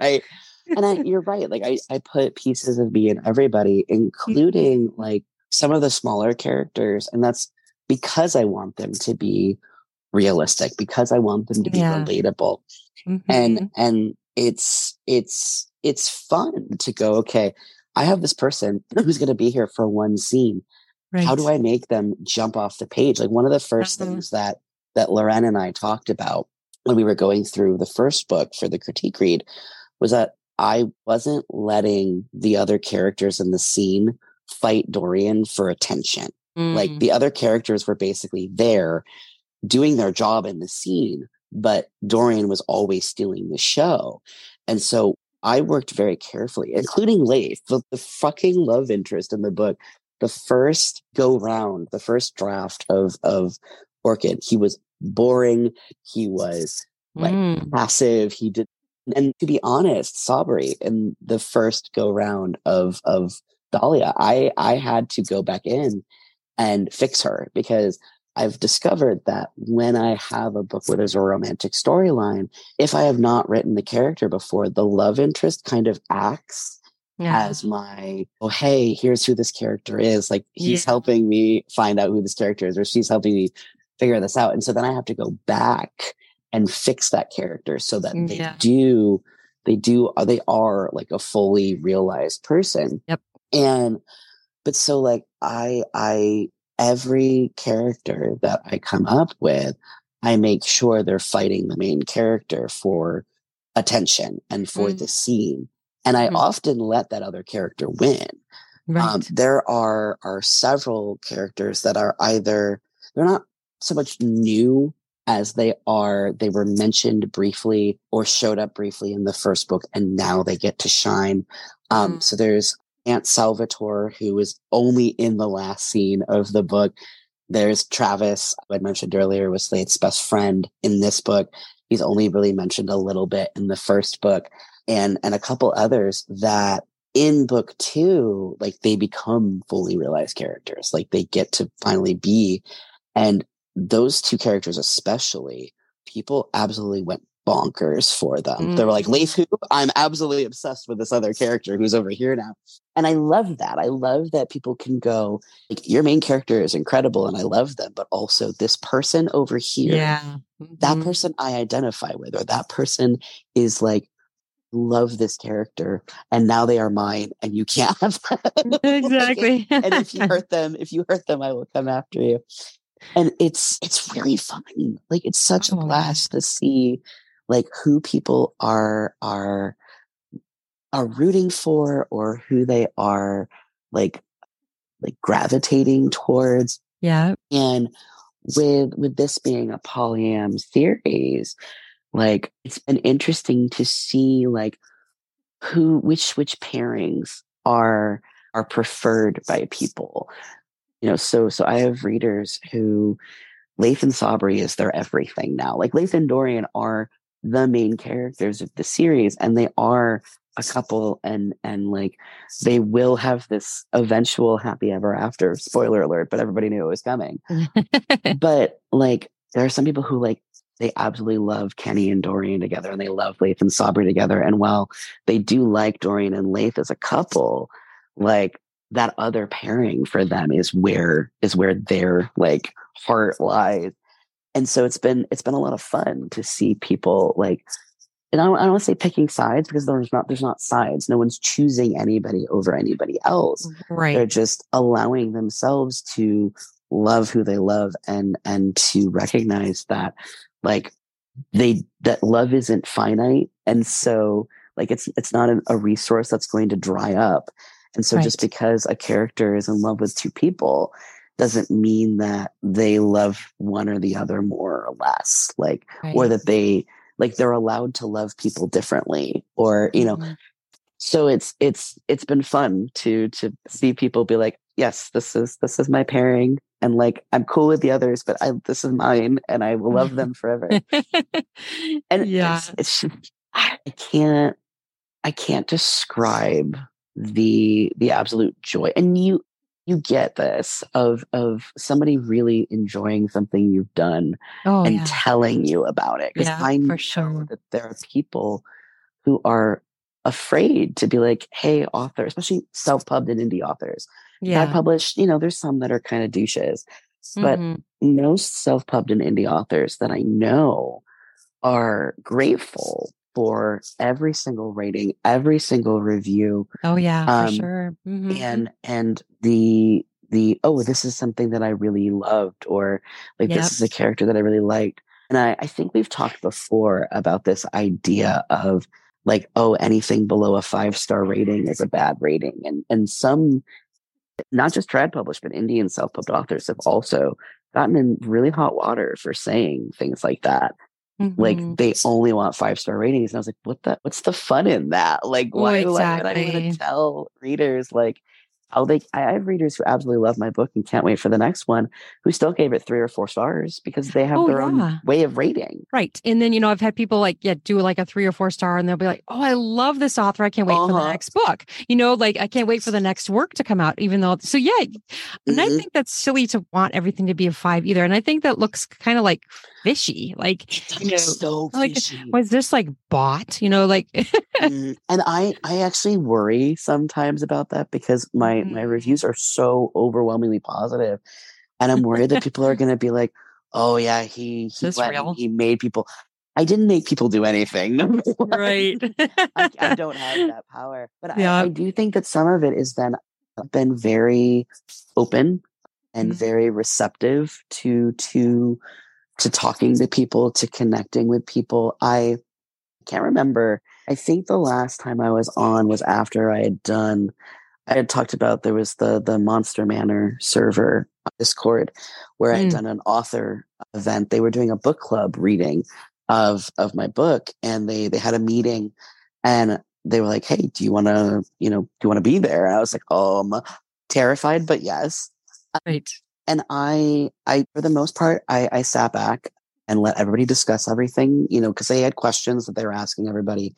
right. And I, you're right. Like I, I put pieces of me in everybody, mm-hmm. including like some of the smaller characters. And that's because I want them to be realistic, because I want them to be Yeah. relatable. Mhm. And and it's it's it's fun to go, okay, I have this person (laughs) who's gonna be here for one scene. Right. How do I make them jump off the page? Like one of the 1st Uh-huh. things that that Loren and I talked about when we were going through the first book for the critique read was that I wasn't letting the other characters in the scene fight Dorian for attention. Like Mm, the other characters were basically there doing their job in the scene, but Dorian was always stealing the show. And so I worked very carefully, including Leith, the, the fucking love interest in the book. The first go round, the first draft of of Orchid, he was boring. He was like mm, passive. He did, and to be honest, Sabri in the first go round of of Dahlia, I I had to go back in and fix her because I've discovered that when I have a book where there's a romantic storyline, if I have not written the character before, the love interest kind of acts yeah. as my, oh, hey, here's who this character is. Like he's yeah. helping me find out who this character is, or she's helping me figure this out. And so then I have to go back and fix that character so that they yeah. do, they do, uh, they are like a fully realized person. Yep. And, but so like I, I, every character that I come up with, I make sure they're fighting the main character for attention and for mm. the scene. And I mm. often let that other character win. Um, right. Um, there are are several characters that are either they're not so much new as they are they were mentioned briefly or showed up briefly in the first book and now they get to shine um, mm. so there's aunt salvatore who is only in the last scene of the book. There's travis i mentioned earlier was slade's best friend in this book. He's only really mentioned a little bit in the first book. And and a couple others that in book two like they become fully realized characters. Like they get to finally be. And those two characters especially people absolutely went bonkers for them mm. they were like mm. leith who i'm absolutely obsessed with this other character who's over here now and i love that i love that people can go like your main character is incredible and i love them but also this person over here yeah mm-hmm. that person i identify with or that person is like love this character and now they are mine and you can't have (laughs) them. (laughs) exactly and if you hurt (laughs) them if you hurt them i will come after you and it's it's really fun like it's such oh, a blast to see like who people are are are rooting for or who they are like like gravitating towards. Yeah. And with with this being a polyam series like it's been interesting to see like who which which pairings are are preferred by people. You know so so i have readers who Leith and Sabri is their everything now. Like Leith and Dorian are the main characters of the series and they are a couple and and like they will have this eventual happy ever after spoiler alert but everybody knew it was coming (laughs) but like there are some people who like they absolutely love Kenny and Dorian together and they love Leith and Sabri together. And while they do like Dorian and Leith as a couple, like that other pairing for them is where is where their like heart lies. And so it's been it's been a lot of fun to see people like and I don't, I don't want to say picking sides because there's not there's not sides. No one's choosing anybody over anybody else. Right. They're just allowing themselves to love who they love and and to recognize that like they that love isn't finite and so like it's it's not a resource that's going to dry up and so right. just because a character is in love with two people doesn't mean that they love one or the other more or less like right. or that they like they're allowed to love people differently or you know mm-hmm. so it's it's it's been fun to to see people be like yes this is this is my pairing and like I'm cool with the others, but I this is mine and I will love them forever. (laughs) and yeah, it's, it's I can't I can't describe the the absolute joy. And you you get this of of somebody really enjoying something you've done oh, and yeah. telling you about it. Because yeah, I know sure. that there are people who are afraid to be like, hey, author, especially self-pubbed and indie authors yeah. I published, you know, there's some that are kind of douches, but mm-hmm. most self-pubbed and indie authors that I know are grateful for every single rating, every single review. Oh yeah, um, for sure. Mm-hmm. And and the the oh, this is something that I really loved, or like yep. this is a character that I really liked. And I, I think we've talked before about this idea of like, oh, anything below a five star rating is a bad rating. And and some not just trad published, but Indian self published authors have also gotten in really hot water for saying things like that. Mm-hmm. Like they only want five star ratings. And I was like, what the what's the fun in that? Like, why, exactly. why would I want to tell readers like how they I have readers who absolutely love my book and can't wait for the next one who still gave it three or four stars because they have Oh, their yeah. own way of rating. Right. And then, you know, I've had people like, yeah, do like a three or four star and they'll be like, oh, I love this author. I can't wait for the Uh-huh. next book. You know, like I can't wait for the next work to come out, even though, so yeah. And I Mhm. think that's silly to want everything to be a five either. And I think that looks kind of like fishy. Like, you know, so like, fishy. was this like bought, you know, like, Mm, and I I actually worry sometimes about that because my my Mm. reviews are so overwhelmingly positive, and I'm worried that people are (laughs) going to be like, "Oh yeah, he he went, he made people." I didn't make people do anything. (laughs) right. (laughs) I, I don't have that power, but Yeah. I, I do think that some of it is then been very open and Mhm. very receptive to to to talking to people, to connecting with people. I can't remember. I think the last time I was on was after I had done. I had talked about there was the the Monster Manor server Discord where I had Mm. done an author event. They were doing a book club reading of of my book, and they they had a meeting, and they were like, "Hey, do you want to you know do you want to be there?" And I was like, "Um, terrified, but yes." right. And I, I for the most part, I, I sat back and let everybody discuss everything, you know, because they had questions that they were asking everybody,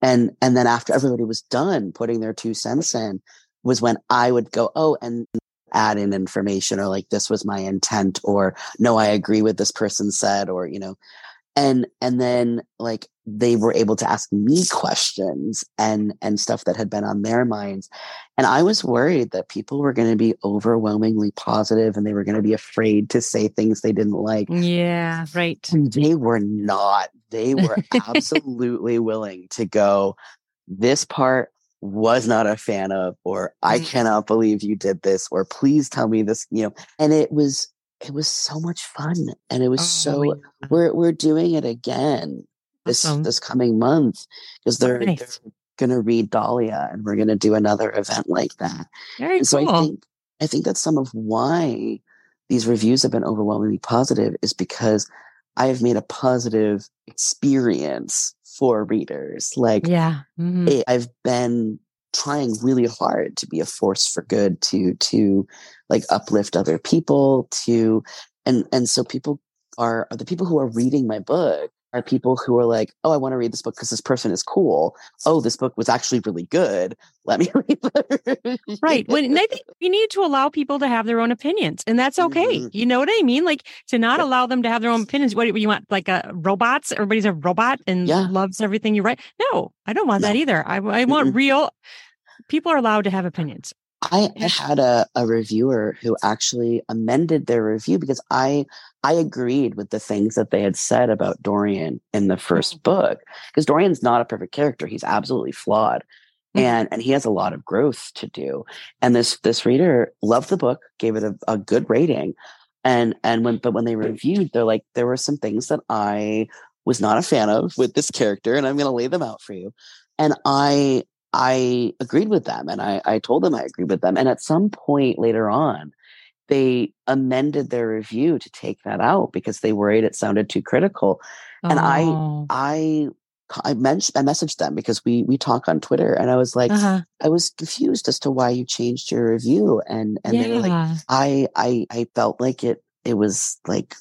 and and then after everybody was done putting their two cents in, was when I would go, oh, and add in information or like this was my intent or no, I agree with this person said or you know, and and then like they were able to ask me questions and and stuff that had been on their minds and i was worried that people were going to be overwhelmingly positive and they were going to be afraid to say things they didn't like Yeah. Right. and they were not they were (laughs) absolutely willing to go this part was not a fan of or i Mm. cannot believe you did this or please tell me this you know and it was it was so much fun and it was so Oh, yeah. we're we're doing it again this Awesome. this coming month because they're, Nice. they're gonna read Dahlia and we're gonna do another event like that. Very And so cool. I think I think that's some of why these reviews have been overwhelmingly positive is because I have made a positive experience for readers. Like yeah. Mhm. it, I've been trying really hard to be a force for good to to like uplift other people to and and so people are, are the people who are reading my book are people who are like oh i want to read this book because this person is cool oh this book was actually really good let me (laughs) read it Right. When I think you need to allow people to have their own opinions, and that's okay. Mhm. You know what I mean? Like to not Yep. allow them to have their own opinions. What do you want? Like a robots? Everybody's a robot and Yeah. loves everything you write. No, I don't want that either. I, I want real. People are allowed to have opinions. I, had a, a reviewer who actually amended their review because I I agreed with the things that they had said about Dorian in the first book because Dorian's not a perfect character he's absolutely flawed Mhm. and and he has a lot of growth to do and this this reader loved the book gave it a, a good rating and and when but when they reviewed they're like there were some things that I was not a fan of with this character and I'm going to lay them out for you and I I agreed with them and I, I told them I agreed with them. And at some point later on, they amended their review to take that out because they worried it sounded too critical. And I- Oh. I I mentioned I messaged them because we we talk on Twitter and I was like, uh-huh. I was confused as to why you changed your review. And and they were like. I I I felt like it it was like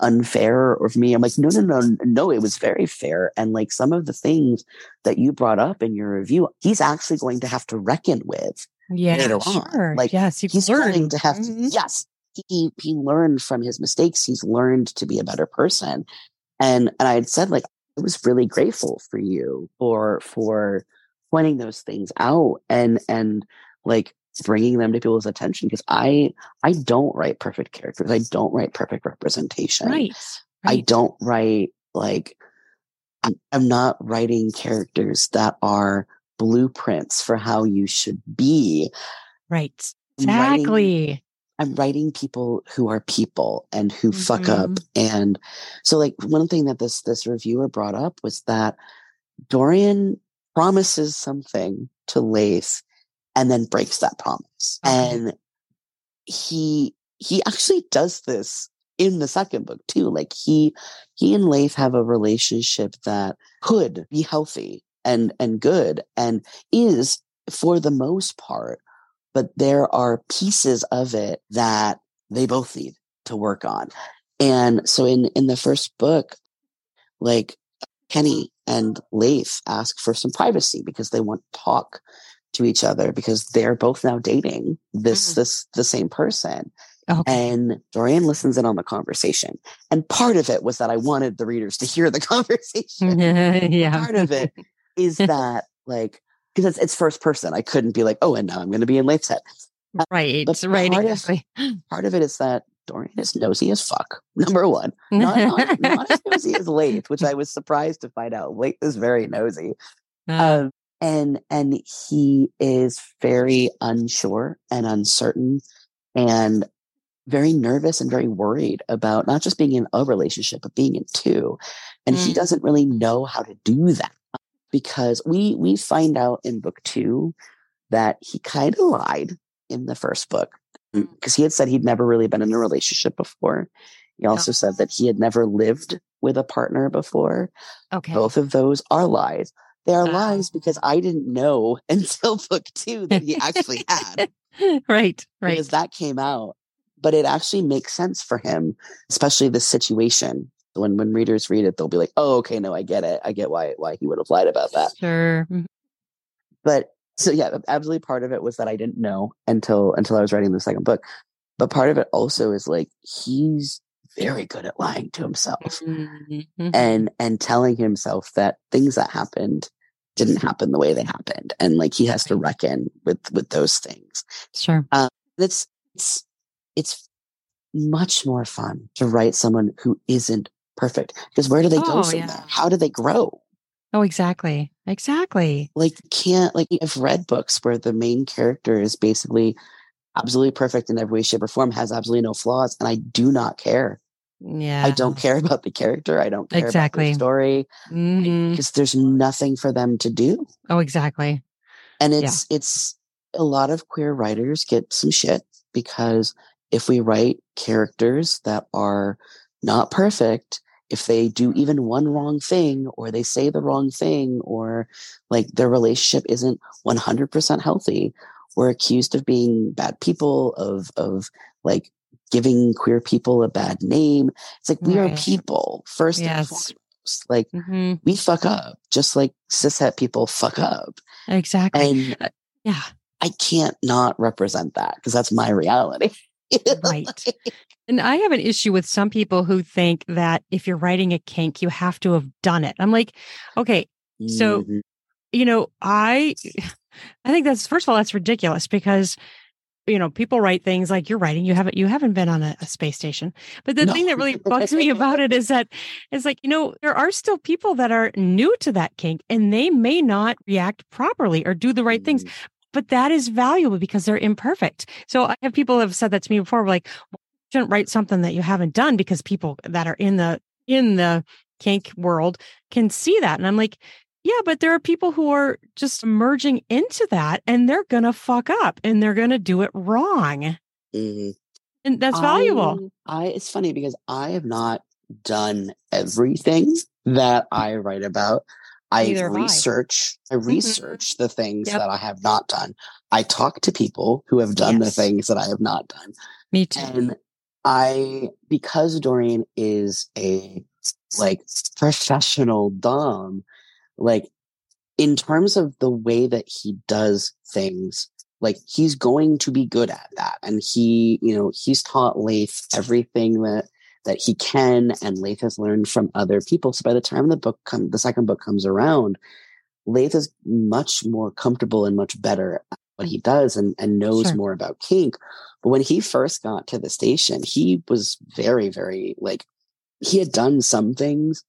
unfair or for me i'm like no no no no it was very fair and like some of the things that you brought up in your review he's actually going to have to reckon with yeah. later on. Sure. Like, yes, he's learn. going to have to Mhm. yes he he learned from his mistakes he's learned to be a better person and and i had said like i was really grateful for you for for pointing those things out and and like bringing them to people's attention because i i don't write perfect characters i don't write perfect representation Right. i don't write like I'm, I'm not writing characters that are blueprints for how you should be Right. I'm writing- Exactly. I'm writing people who are people and who fuck up. Mhm. And so like one thing that this this reviewer brought up was that Dorian promises something to Leith and then breaks that promise. Okay. And he he actually does this in the second book too. Like he he and Leith have a relationship that could be healthy and and good and is for the most part but there are pieces of it that they both need to work on. And so in, in the first book, like Kenny and Leith ask for some privacy because they want to talk to each other because they're both now dating this, mm. this, the same person. Okay. And Dorian listens in on the conversation. And part of it was that I wanted the readers to hear the (laughs) conversation. (laughs) yeah. Part of it is (laughs) that like, because it's, it's first person. I couldn't be like, oh, and now I'm going to be in Leith's head. Right. But right. Part, exactly. of, (gasps) part of it is that Dorian is nosy as fuck. Number one, not, not, not as nosy as Leith, which I was surprised to find out. Leith is very nosy, uh. um, and and he is very unsure and uncertain, and very nervous and very worried about not just being in a relationship but being in two, and mm. he doesn't really know how to do that because we we find out in book two that he kind of lied in the first book because he had said he'd never really been in a relationship before. He also said that he had never lived with a partner before. Okay. Both of those are lies. They are uh, lies because I didn't know (laughs) until book two that he actually had. right, (laughs) right. Because that came out. But it actually makes sense for him, especially the situation. When when readers read it, they'll be like, "Oh, okay, no, I get it. I get why why he would have lied about that." Sure. Mm-hmm. But so yeah, absolutely part of it was that I didn't know until until I was writing the second book. But part of it also is like he's very good at lying to himself mm-hmm. and and telling himself that things that happened didn't happen the way they happened and like he has to reckon with with those things sure um, it's it's it's much more fun to write someone who isn't perfect because where do they oh, go from yeah. there how do they grow Oh, exactly. Exactly. Like, can't, like, I've read books where the main character is basically absolutely perfect in every way, shape, or form, has absolutely no flaws, and I do not care. Yeah. I don't care (laughs) about the character. I don't care exactly. about the story because mm-hmm. there's nothing for them to do. Oh, exactly. And it's, yeah. it's a lot of queer writers get some shit because if we write characters that are not perfect, if they do even one wrong thing or they say the wrong thing or like their relationship isn't 100% healthy we're accused of being bad people of of like giving queer people a bad name it's like we right. are people first yes. and foremost like mm-hmm. we fuck up just like cishet people fuck up exactly and uh, yeah i can't not represent that because that's my reality right (laughs) and I have an issue with some people who think that if you're writing a kink, you have to have done it. I'm like, okay, so, mm-hmm. you know, I, I think that's, first of all, that's ridiculous because, you know, people write things like you're writing, you haven't, you haven't been on a, a space station. But the no. thing that really bugs me about it is that it's like, you know, there are still people that are new to that kink and they may not react properly or do the right mm-hmm. things but that is valuable because they're imperfect. So I have people have said that to me before, like, shouldn't write something that you haven't done because people that are in the in the kink world can see that. And I'm like, yeah, but there are people who are just merging into that and they're gonna fuck up and they're gonna do it wrong. Mm-hmm. And that's valuable. I, I it's funny because I have not done everything that I write about. I research, I, I mm-hmm. research mm-hmm. the things yep. that I have not done. I talk to people who have done yes. the things that I have not done. Me too. And I because Dorian is a like professional dom, like in terms of the way that he does things, like he's going to be good at that. And he, you know, he's taught Leith everything that that he can, and Leith has learned from other people. So by the time the book come, the second book comes around, Leith is much more comfortable and much better at what he does and, and knows sure. more about kink. But when he first got to the station, he was very, very like he had done some things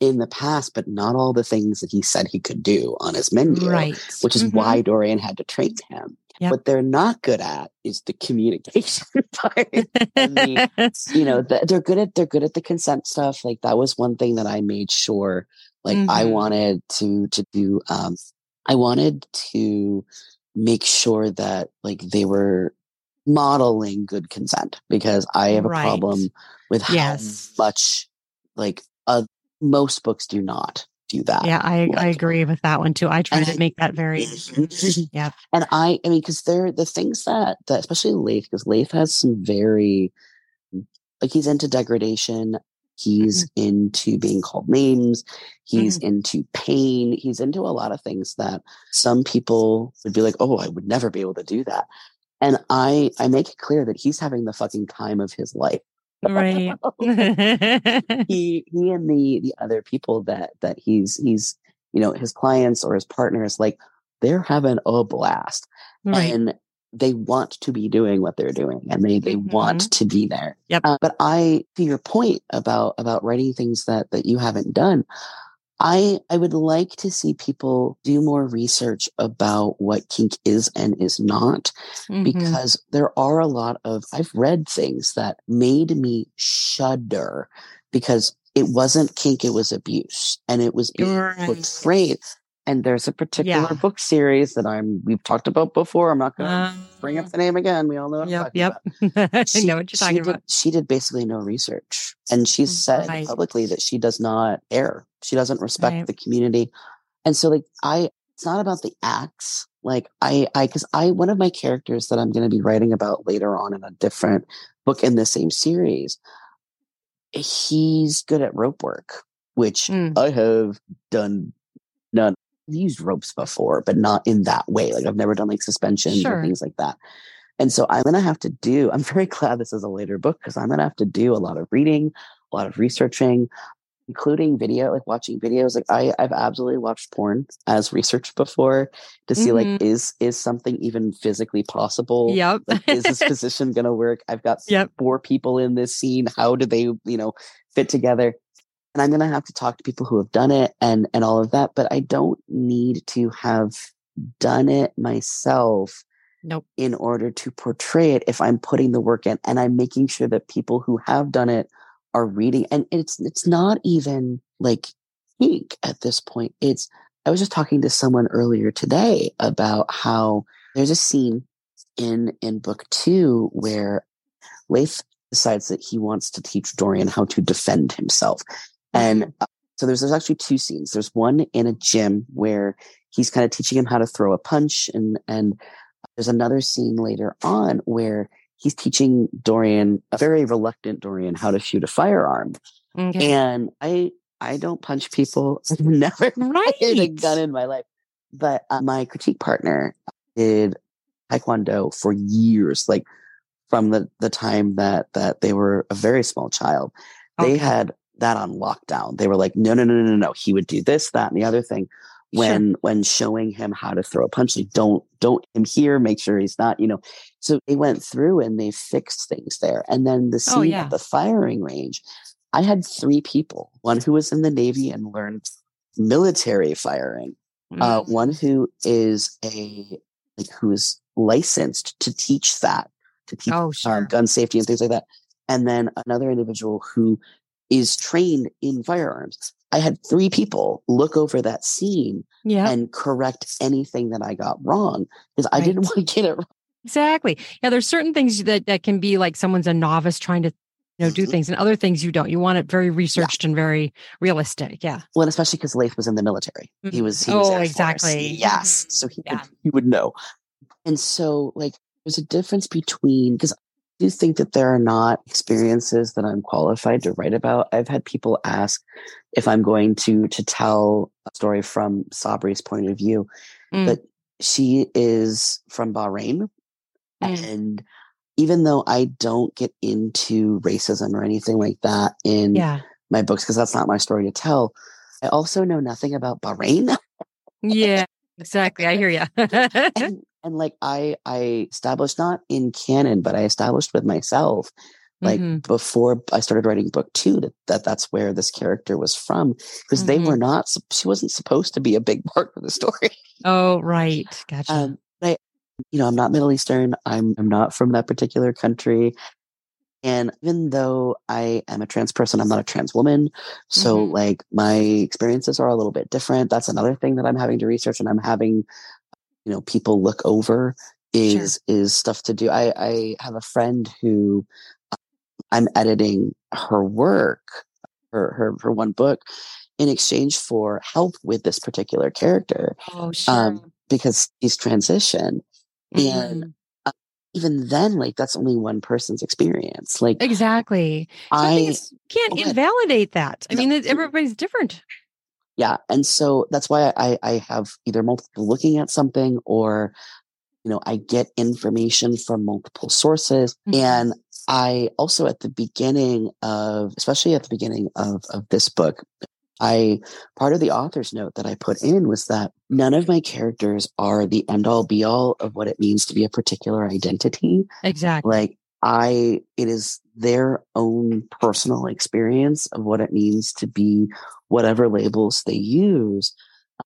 in the past, but not all the things that he said he could do on his menu, right. which is mm-hmm. why Dorian had to train him. Yep. What they're not good at is the communication (laughs) part. the, (laughs) you know, the, they're good at they're good at the consent stuff. Like that was one thing that I made sure. Like mm-hmm. I wanted to to do. Um, I wanted to make sure that like they were modeling good consent because I have a right. problem with how much like uh, most books do not do that. Yeah, I, Like- I agree with that one too. I try to make that very (laughs) yeah. And I, I mean, because they're the things that, that especially Leith, because Leith has some very, like he's into degradation. He's Mm-hmm. into being called names. He's into pain. He's into a lot of things that some people would be like, "Oh, I would never be able to do that." And I, I make it clear that he's having the fucking time of his life. (laughs) (laughs) Right. he, he, and the the other people that that he's he's you know his clients or his partners like they're having a blast right. and they want to be doing what they're doing and they they want to be there Yep. Uh, but i to your point about about writing things that that you haven't done i i would like to see people do more research about what kink is and is not Mhm. because there are a lot of i've read things that made me shudder because it wasn't kink it was abuse and it was being Right. portrayed and there's a particular Yeah. book series that i'm we've talked about before i'm not gonna bring up Um, the name again we all know Yep, yep. about. (laughs) I She- know what you're she talking did, about. she did basically no research and she said Right. publicly that she does not care she doesn't respect Right. the community and so like i it's not about the acts like i i because i one of my characters that i'm going to be writing about later on in a different book in the same series he's good at rope work which Mm. i have done used ropes before but not in that way like i've never done like suspensions Sure. or things like that and so i'm going to have to do i'm very (laughs) glad this is a later book because i'm going to have to do a lot of reading a lot of researching including video like watching videos like i i've absolutely watched porn as research before to see Mhm. like is is something even physically possible Yep. like is this (laughs) position going to work i've got Yep. four people in this scene how do they you know fit together and i'm going to have to talk to people who have done it and and all of that but i don't need to have done it myself Nope. in order to portray it if i'm putting the work in and i'm making sure that people who have done it are reading and it's it's not even like kink at this point it's i was just talking to someone earlier today about how there's a scene in in book two where Leith decides that he wants to teach Dorian how to defend himself. And uh, so there's, there's actually two scenes. There's one in a gym where he's kind of teaching him how to throw a punch and and there's another scene later on where he's teaching Dorian, a very reluctant Dorian, how to shoot a firearm. Okay. And I I don't punch people. (laughs) I've never Right. fired a gun in my life. But uh, my critique partner did taekwondo for years, like from the, the time that that they were a very small child. They had that on lockdown. They were like, no, no, no, no, no. He would do this, that, and the other thing. When when showing him how to throw a punch, like don't don't him here, make sure he's not, you know. So they went through and they fixed things there. And then the scene Oh, yeah. at the firing range, I had three people. One who was in the Navy and learned military firing. Uh, Mm. one who is a like who is licensed to teach that to teach Oh, um, gun safety and things like that. And then another individual who is trained in firearms. I had three people look over that scene yeah. and correct anything that I got wrong because I didn't (laughs) want to get it wrong. Exactly. Yeah, there's certain things that that can be like someone's a novice trying to you know do Mhm. things, and other things you don't. You want it very researched and very realistic. Yeah. Well, and especially because Leith was in the military. He Mhm. was. He was Oh, Air Force. exactly. Yes. Mhm. So he Yeah. would, he would know. And so, like, there's a difference between because do think that there are not experiences that I'm qualified to write about. I've had people ask if I'm going to to tell a story from Sabri's point of view, Mm. but she is from Bahrain, Mm. and even though I don't get into racism or anything like that in Yeah. my books because that's not my story to tell. I also know nothing about Bahrain. Yeah. Exactly. I hear you. (laughs) and, (laughs) and like I I established not in canon, but I established with myself like Mhm. before I started writing book two that, that that's where this character was from because they Mhm. were not she wasn't supposed to be a big (laughs) part of the story. oh, right. Gotcha. Um, I, you know, I'm not Middle Eastern. I'm I'm not from that particular country. And even though I am a trans person, I'm not a trans woman. So Mhm. like my experiences are a little bit different. That's another thing that I'm having to research and I'm having, you know, people look over Sure. is is stuff to do. I, I have a friend who uh, I'm editing her work, her her her one book, in exchange for help with this particular character Oh, sure. um, because he's transition. And Mhm. uh, even then, like that's only one person's experience. Like Exactly. So I I, can't invalidate that. I No. mean, everybody's different. Yeah, and so that's why I I have either multiple looking at something or you know I get information from multiple sources, Mhm. and I also at the beginning of, especially at the beginning of of this book. I part of the author's note that I put in was that none of my characters are the end all be all of what it means to be a particular identity. Exactly. like i it is their own personal experience of what it means to be whatever labels they use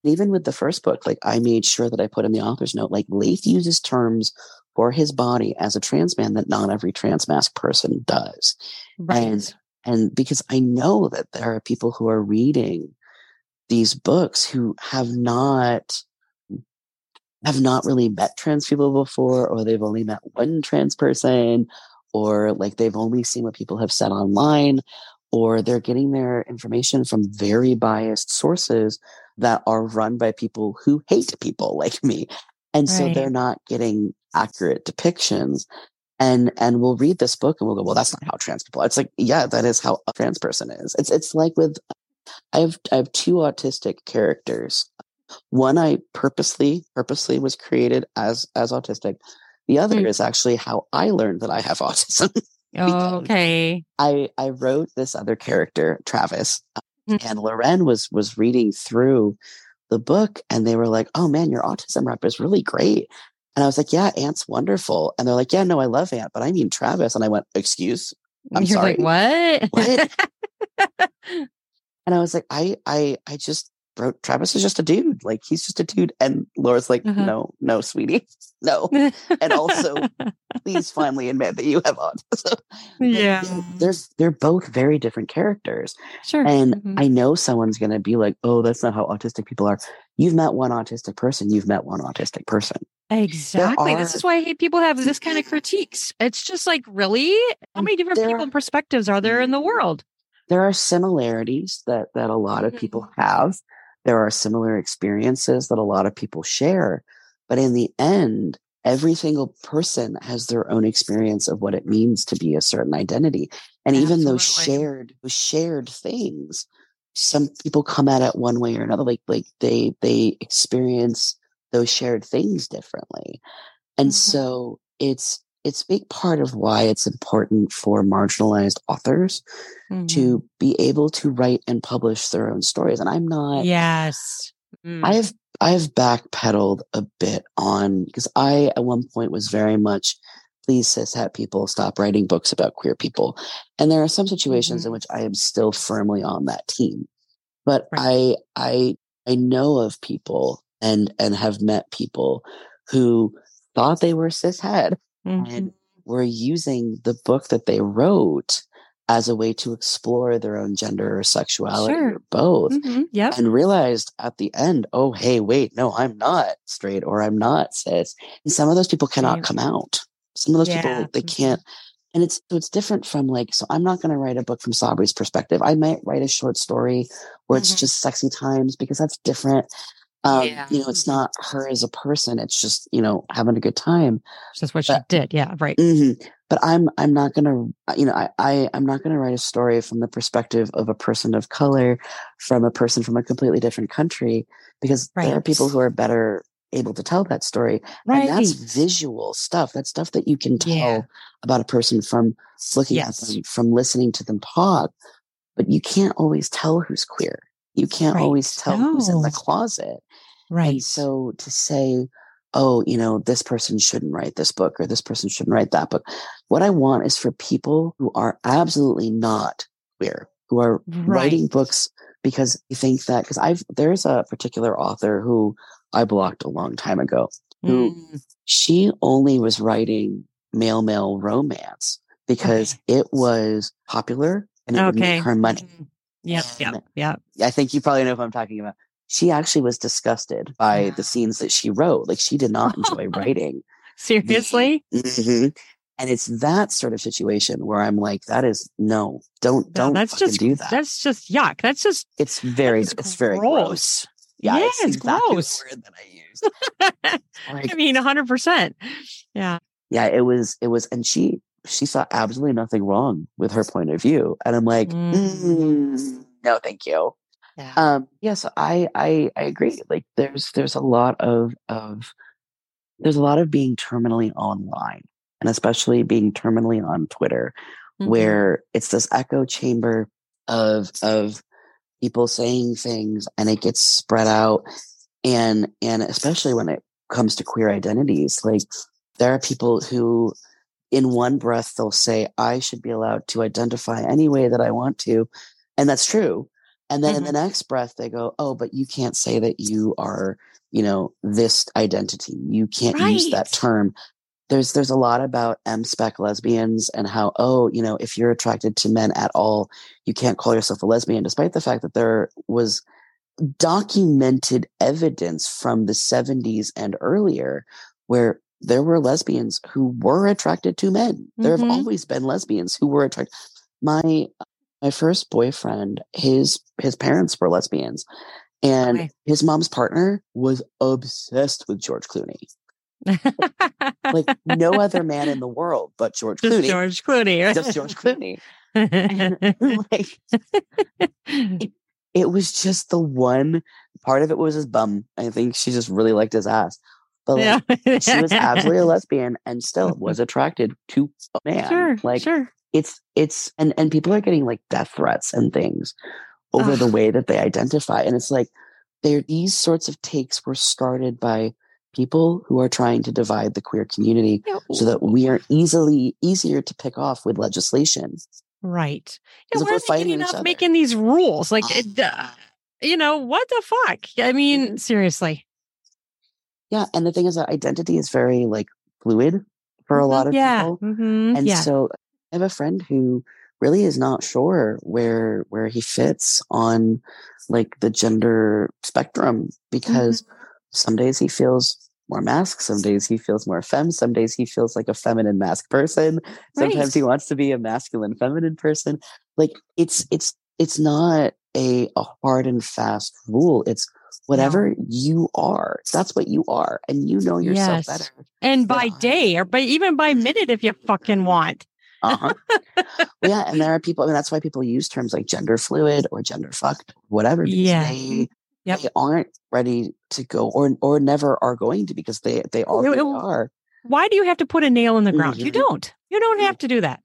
And even with the first book like i made sure that i put in the author's note like leith uses terms for his body as a trans man that not every trans masc person does right. and and because i know that there are people who are reading these books who have not have not really met trans people before or they've only met one trans person or like they've only seen what people have said online or they're getting their information from very biased sources that are run by people who hate people (laughs) like me. And so they're not getting accurate depictions. And and we'll read this book and we'll go well that's not how trans people are. It's like yeah that is how a trans person is. It's it's like with i have i have two autistic characters one i purposely purposely was created as as autistic the other Mm. is actually how i learned that i have (laughs) autism Oh, okay. i i wrote this other character travis Mm. and loren was was reading through the book and they were like oh man your autism rep is really great and i was like yeah ant's wonderful and they're like yeah no i love ant but i mean travis and i went excuse I'm You're like, what? What? (laughs) and i was like i i i just wrote travis is just a dude like he's just a dude and laura's like Uh-huh. no no sweetie (laughs) no and also (laughs) please finally admit that you have autism yeah. they're, they're both very different characters Sure. and Mhm. I know someone's going to be like, oh, that's not how autistic people are. You've met one autistic person, you've met one autistic person. Exactly. This is why I hate people have this kind of critiques. It's just like, really? How many different people are- and perspectives are there in the world? There are similarities that, that a lot of people Mm-hmm. have. There are similar experiences that a lot of people share. But in the end, every single person has their own experience of what it means to be a certain identity. And even those shared, those shared things, some people come at it one way or another. Like, like they, they experience those shared things differently. And Mhm. so it's, it's a big part of why it's important for marginalized authors Mhm. to be able to write and publish their own stories. And I'm not, Yes. Mm. I've, I've backpedaled a bit on because I at one point was very much, please cishet people stop writing books about queer people. And there are some situations in Mhm. which I am still firmly on that team. But Right. I, I, I know of people and, and have met people who thought they were cishet Mhm. and were using the book that they wrote as a way to explore their own gender or sexuality Sure. or both Mhm. Yep. and realized at the end oh hey wait no i'm not straight or i'm not cis and some of those people cannot come out some of those Yeah. people they Mhm. can't and it's so it's different from like so i'm not going to write a book from sabri's perspective i might write a short story where it's Mhm. just sexy times because that's different um, Yeah. you know it's not her as a person it's just you know having a good time That's what she did. Yeah. Right. hmm But I'm I'm not gonna you know I, I I'm not gonna write a story from the perspective of a person of color, from a person from a completely different country, because there are people who are better able to tell that story, Right. and that's visual stuff. That's stuff that you can tell Yeah. about a person from looking Yes. at them, from listening to them talk. But you can't always tell who's queer. You can't Right. always tell who's in the closet. right. And so to say, oh, you know, this person shouldn't write this book or this person shouldn't write that book. What I want is for people who are absolutely not queer, who are writing books because they think that, because I've, there's a particular author who I blocked a long time ago. who- Mm. She only was writing male male romance because it was popular and it would make her money. Yep. And- Yep. Yep. I think you probably know who I'm talking about. She actually was disgusted by the scenes that she wrote. Like she did not enjoy (laughs) writing. Seriously? Mhm. And it's that sort of situation where I'm like, that is no, don't, No, don't that's just do that. that's just yuck. That's just it's very, it's very gross. Yeah, Yeah, it's, it's gross. the word that I (laughs) used. Like, I mean, hundred percent. Yeah. yeah, it was, it was, and she, she saw absolutely nothing wrong with her point of view. And I'm like, Mm. "Mm, no, thank you. Yeah. Um, yes, I, I, I agree. Like there's, there's a lot of, of, there's a lot of being terminally online and especially being terminally on Twitter Mhm. where it's this echo chamber of, of people saying things and it gets spread out. And, and especially when it comes to queer identities, like there are people who in one breath they'll say i should be allowed to identify any way that i want to and that's true and then in the mm-hmm. next breath they go oh but you can't say that you are you know this identity. You can't use that term. There's there's a lot about m spec lesbians and how oh you know if you're attracted to men at all you can't call yourself a lesbian despite the fact that there was documented evidence from the 70s and earlier where there were lesbians who were attracted to men. There Mhm. have always been lesbians who were attracted. My my first boyfriend, his his parents were lesbians, and Okay. his mom's partner was obsessed with George Clooney. Like no other (laughs) man in the world but George just Clooney. George Clooney. right? Just George Clooney. And, (laughs) like it was just the one part of it was his bum. I think she just really liked his ass. But like, yeah. (laughs) she was absolutely a lesbian and still (laughs) was attracted to a man. Sure. like sure. it's it's and and people are getting like death threats and things over the way that they identify. And it's like there these sorts of takes were started by people who are trying to divide the queer community so that we are easily easier to pick off with legislation. Right. Yeah, where we're they fighting getting making these rules? Like, it, uh, you know, what the fuck? I mean, seriously. Yeah. And the thing is that identity is very like fluid for a Mhm, lot of yeah. people. mhm, and yeah. so I have a friend who really is not sure where where he fits on like the gender spectrum because Mm-hmm. some days he feels more masc, some days he feels more femme, some days he feels like a feminine masc person. Sometimes he wants to be a masculine feminine person. Like it's it's it's not a, a hard and fast rule. It's whatever you are. That's what you are. And you know yourself Yes. better. and by I- day or by even by minute if you fucking want. Uh-huh. Yeah, and there are people. I mean, that's why people use terms like gender fluid or gender fucked, whatever. Yeah. they Yep. they aren't ready to go, or or never are going to, because they they already it- are. Why do you have to put a nail in the ground? You Mhm. don't. You don't have to do that.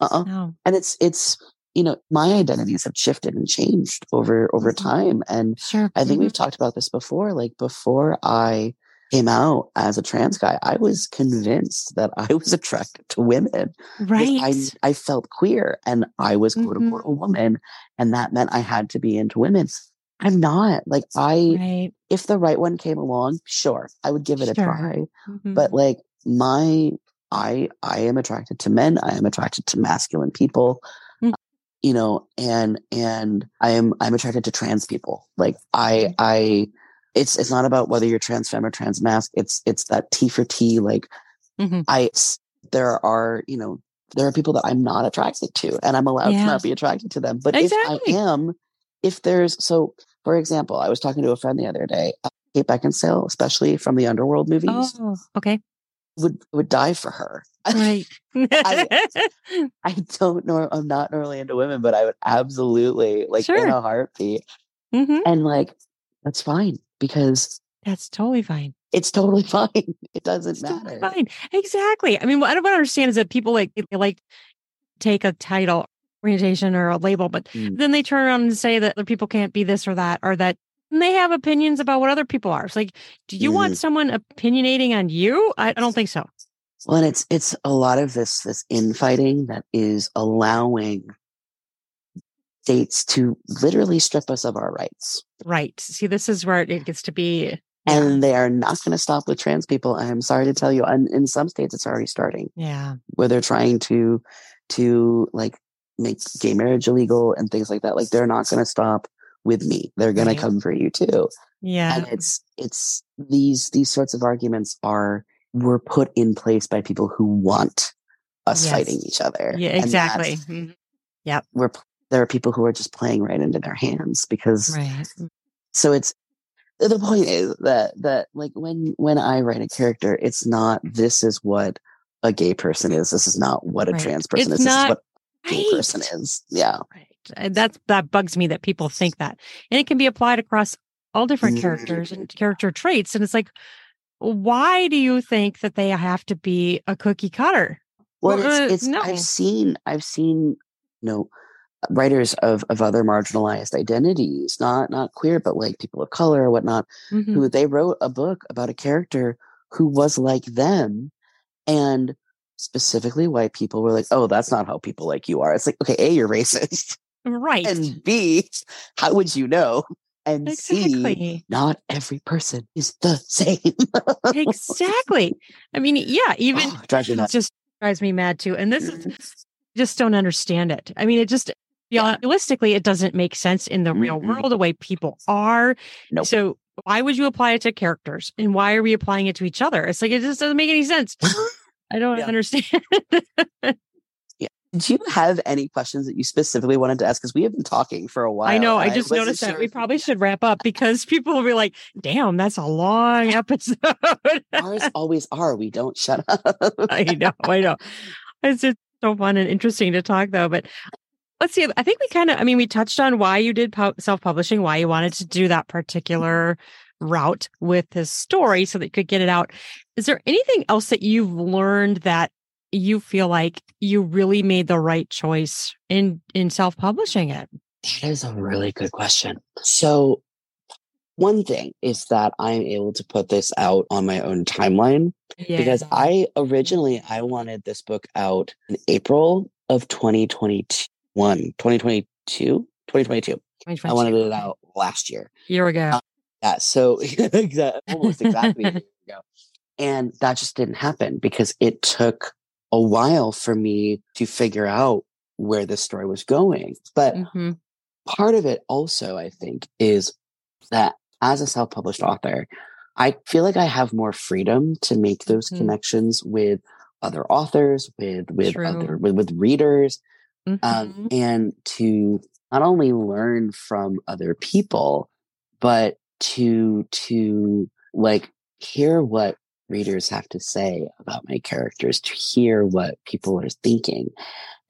Uh uh No. And it's it's you know my identities have shifted and changed over over Mhm. time, and Sure. I think Mhm. we've talked about this before. Like before I came out as a trans guy, I was convinced that I was attracted to women. right. I I felt queer and I was quote unquote a woman, and that meant I had to be into women. I'm not like I. right. If the right one came along, sure, I would give it a Sure. try. Mhm. But like my, I I am attracted to men. I am attracted to masculine people. You know, and and I am I'm attracted to trans people. Like I Mhm. I. It's it's not about whether you're trans femme or trans masc. It's it's that T for T. Like Mhm. I there are you know there are people that I'm not attracted to, and I'm allowed to not be attracted to them. But Exactly. if I am, if there's so, for example, I was talking to a friend the other day. uh, Kate Beckinsale, especially from the Underworld movies, Oh, okay. would would die for her. Right. (laughs) (laughs) I don't know. I'm not normally into women, but I would absolutely like in a heartbeat. hmm And like that's fine because That's totally fine. it's totally (laughs) fine. It doesn't It's totally matter. fine. Exactly. I mean, what I don't understand is that people like they like take a title orientation or a label, but Mm. then they turn around and say that other people can't be this or that or that they have opinions about what other people are. It's like, do you want Mhm. someone opinionating on you? I, I don't think so. Well, and it's it's a lot of this this infighting that is allowing states to literally strip us of our rights. Right. See, this is where it gets to be. And they are not going to stop with trans people. I am sorry to tell you. And in some states, it's already starting yeah. where they're trying to to like make gay marriage illegal and things like that. Like they're not going to stop with me. They're going Right. to come for you too. Yeah. And it's it's these these sorts of arguments are were put in place by people who want us Yes. fighting each other. Yeah, exactly. that's- Mhm. We're there are people who are just playing right into their hands because Right. so it's the point is that that like when when I write a character, it's not this is what a gay person is. This is not what a Right. trans person It's is. not- this is what a gay Right. person is. Yeah. Right. And that's that bugs me that people think that. And it can be applied across all different characters and character traits. And it's like, why do you think that they have to be a cookie cutter? Well, Well, uh, it's, it's no. I've seen I've seen you know writers of of other marginalized identities, not not queer, but like people of color or whatnot, Mhm. who they wrote a book about a character who was like them, and specifically white people were like, "Oh, that's not how people like you are." It's like, okay, a you're (laughs) racist, Right. and b how would you know? And exactly. not every person is the same. exactly. I mean, yeah, (laughs) even Oh, drives just drives me mad too. And this is mm-hmm. just don't understand it. I mean, it just yeah, realistically, it doesn't make sense in the real Mm-mm. world the way people are. Nope. So why would you apply it to characters? And why are we applying it to each other? It's like it just doesn't make any sense. (laughs) I don't Yeah. understand. (laughs) Did you have any questions that you specifically wanted to ask? Because we have been talking for a while. I know. I just wasn't noticed that we probably should wrap up because (laughs) people will be like, "Damn, that's a long (laughs) episode." ours (laughs) always are. We don't shut up. I know, I know. It's just so fun and interesting to talk though. But let's see. I think we kind of, I mean, we touched on why you did self publishing, why you wanted to do that mm-hmm. particular route with this story so that you could get it out. Is there anything else that you've learned that you feel like you really made the right choice in in self publishing it? That is a really good question. So, one thing is that I'm able to put this out on my own timeline Yeah. because I originally I wanted this book out in April of 2021, 2022, 2022. I wanted it out last year. Year ago. Uh, Yeah, so (laughs) almost exactly a (laughs) year ago. And that just didn't happen because it took a while for me to figure out where this story was going. But Mhm. part of it also, I think, is that as a self published author, I feel like I have more freedom to make those Mhm. connections with other authors, with with True. other with, with readers, um, Mhm. and to not only learn from other people, but to to like hear what readers have to say about my characters, to hear what people are thinking.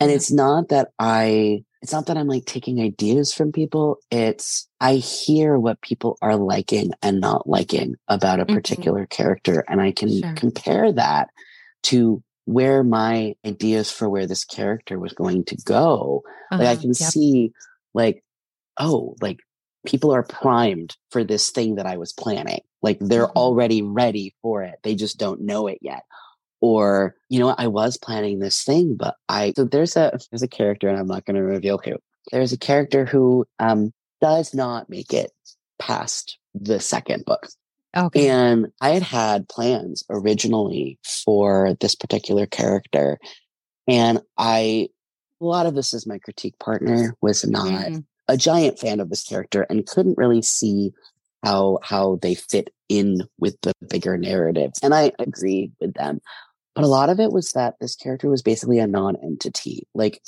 And it's not that I it's not that I'm like taking ideas from people. It's I hear what people are liking and not liking about a Mhm. particular character. And I can Sure. compare that to where my ideas for where this character was going to go. Like I Uh-huh. can Yep. see like, oh, like people are primed for this thing that I was planning. Like they're Mhm. already ready for it. They just don't know it yet. Or, you know I was planning this thing, but I so there's a there's a character, and I'm not gonna reveal who. There's a character who um does not make it past the second book. Okay. And I had had plans originally for this particular character. And I, a lot of this is my critique partner was not Mhm. A giant fan of this character and couldn't really see how, how they fit in with the bigger narrative. And I agree with them. But a lot of it was that this character was basically a non-entity. Like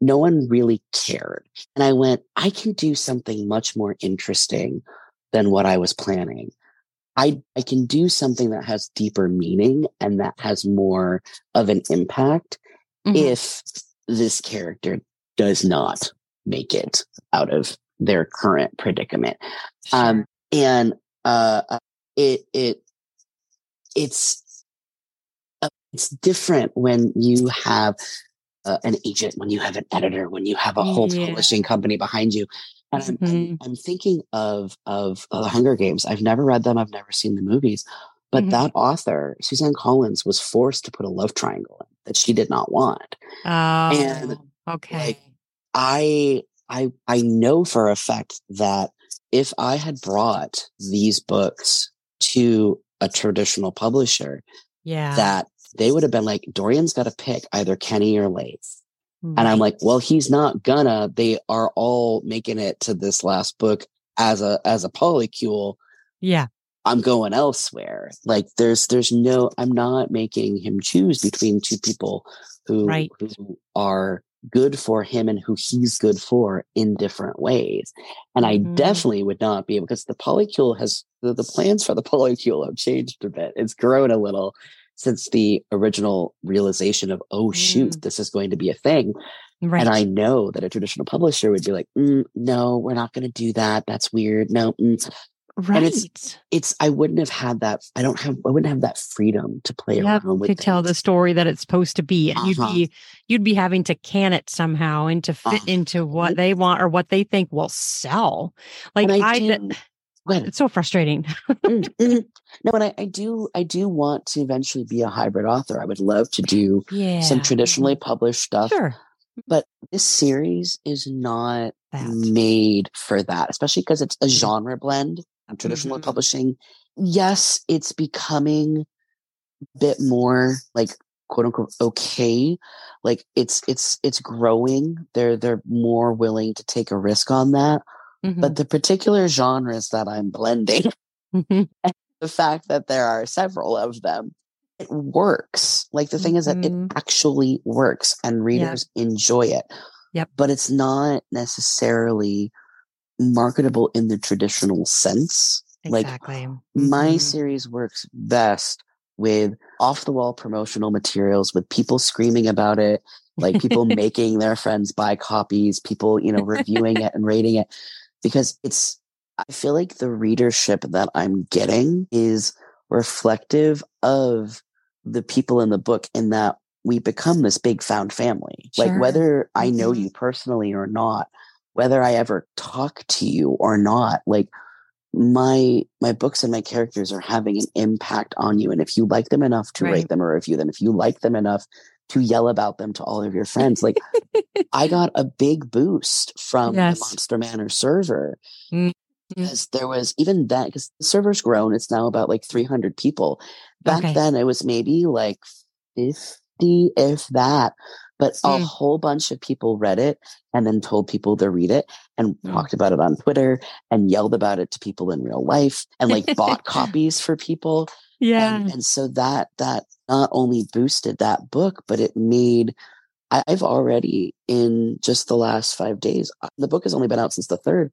no one really cared. And I went, I can do something much more interesting than what I was planning. I, I can do something that has deeper meaning and that has more of an impact Mhm. if this character does not make it out of their current predicament. Um, and, uh, uh, it, it, it's, uh, it's different when you have uh, an agent, when you have an editor, when you have a whole Yeah. publishing company behind you. And I'm, I'm, Mhm. I'm thinking of, of uh, the Hunger Games. I've never read them. I've never seen the movies, but Mhm. that author, Suzanne Collins, was forced to put a love triangle in that she did not want. Oh, and, okay. I I I know for a fact that if I had brought these books to a traditional publisher, yeah. that they would have been like, Dorian's got to pick either Kenny or Lace. And I'm like, well, he's not gonna. They are all making it to this last book as a as a polycule. yeah. I'm going elsewhere. Like there's there's no I'm not making him choose between two people who Right. who are good for him and who he's good for in different ways. And I Mhm. definitely would not be able because the polycule has the, the plans for the (laughs) polycule have changed a bit. It's grown a little since the original realization of, oh shoot, this is going to be a thing. Right. And I know that a traditional publisher would be like, "Mm, no, we're not going to do that. That's weird. No, mm. Right. And it's- it's, I wouldn't have had that. I don't have, I wouldn't have that freedom to play you around with to tell the story that it's supposed to be and Uh-huh. you'd be you'd be having to can it somehow and to fit Uh-huh. into what they want or what they think will sell like And i, do- d- Go it's so frustrating Mm, (laughs) mm. No, and I, I do, I do want to eventually be a hybrid author. I would love to do yeah some traditionally published stuff, sure but this series is not that made for that, especially because it's a genre blend traditional Mhm. publishing. Yes, it's becoming a bit more like quote unquote okay. Like it's it's it's growing. They're they're more willing to take a risk on that. Mhm. But the particular genres that I'm blending, (laughs) Mhm. the fact that there are several of them, it works. Like the thing is that it Mhm. actually works and readers enjoy it. Yep. But it's not necessarily marketable in the traditional sense. Like exactly my Mhm. series works best with off the wall promotional materials with people screaming about it, like people (laughs) making their friends buy copies, people, you know, reviewing it and rating it because it's I feel like the readership that I'm getting is reflective of the people in the book in that we become this big found family. Like whether I know Mhm. you personally or not, whether I ever talk to you or not, like my my books and my characters are having an impact on you and if you like them enough to Right. rate them or review them if you like them enough to yell about them to all of your friends like i (laughs) got a big boost from Yes. the monster manor server Mm. because there was even that because the server's grown it's now about like 300 people back Okay. then it was maybe like 50 if that but a Mm. whole bunch of people read it and then told people to read it and Mm. talked about it on Twitter and yelled about it to people in real life and like bought (laughs) copies for people. yeah And, and so that that not only boosted that book, but it made I, I've already in just the last five days. uh, The book has only been out since the third.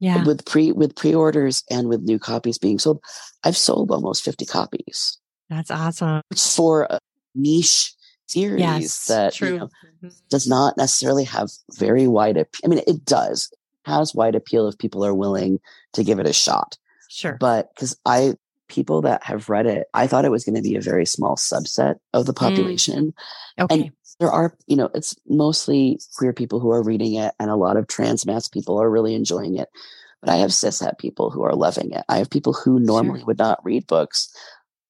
yeah With pre with pre orders and with new copies being sold, I've sold almost fifty copies. that's awesome for a niche series yes that you true know, Mhm. does not necessarily have very wide appeal. I mean, it does has wide appeal if people are willing to give it a shot. sure But because I people that have read it, I thought it was going to be a very small subset of the Mm. population. okay There are, you know, it's mostly queer people who are reading it, and a lot of trans masc people are really enjoying it. But I have cishet people who are loving it. I have people who normally would not read books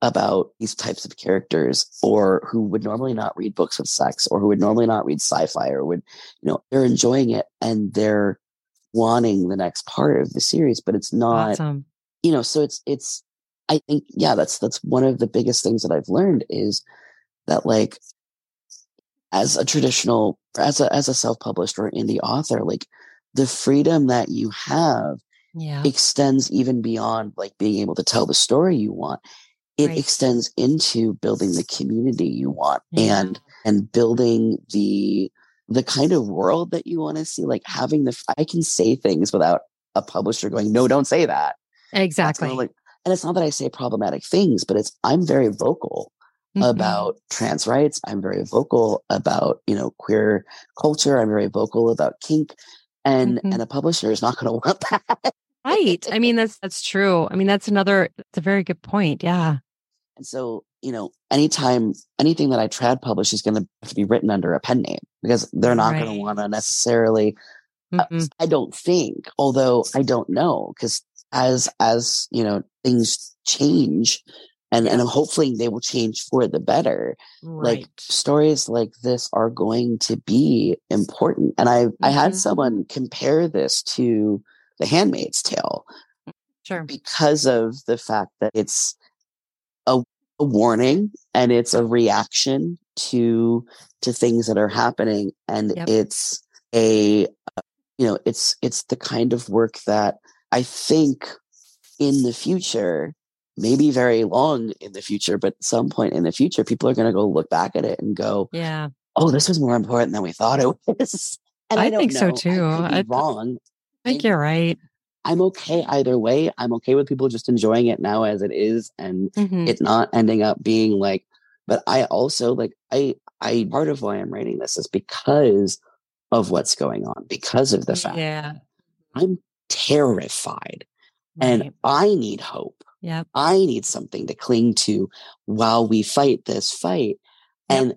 about these types of characters or who would normally not read books with sex or who would normally not read sci-fi or would you know they're enjoying it and they're wanting the next part of the series but it's not awesome. you know so it's it's i think yeah that's that's one of the biggest things that i've learned is that like as a traditional as a as a self-published or indie author like the freedom that you have yeah. extends even beyond like being able to tell the story you want it Right. extends into building the community you want Yeah. and and building the the kind of world that you want to see like having the i can say things without a publisher going no don't say that. Exactly. like and it's not that i say problematic things but it's i'm very vocal Mhm. about trans rights. I'm very vocal about you know queer culture. I'm very vocal about kink and Mhm. and a publisher is not going (laughs) to want that. Right. I mean that's that's true. I mean that's another that's a very good point. Yeah And so, you know, anytime anything that I trad publish is going to have to be written under a pen name because they're not going to want to necessarily. uh. I don't think, although I don't know, because as as you know things change, and and hopefully they will change for the better. Like stories like this are going to be important, and I I had Mhm. someone compare this to The Handmaid's Tale sure because of the fact that it's a, a warning and it's a reaction to to things that are happening and Yep. it's a you know it's it's the kind of work that i think in the future maybe very long in the future, but some point in the future, people are going to go look back at it and go, yeah. "Oh, this was more important than we thought it (laughs) was." And I don't think so too. I I- wrong. I think you're right. I'm okay either way. I'm okay with people just enjoying it now as it is, and Mhm. it not ending up being like. But I also like I I part of why I'm writing this is because of what's going on, because of the fact Yeah. I'm terrified and. I need hope. Yep. I need something to cling to while we fight this fight. Yep. And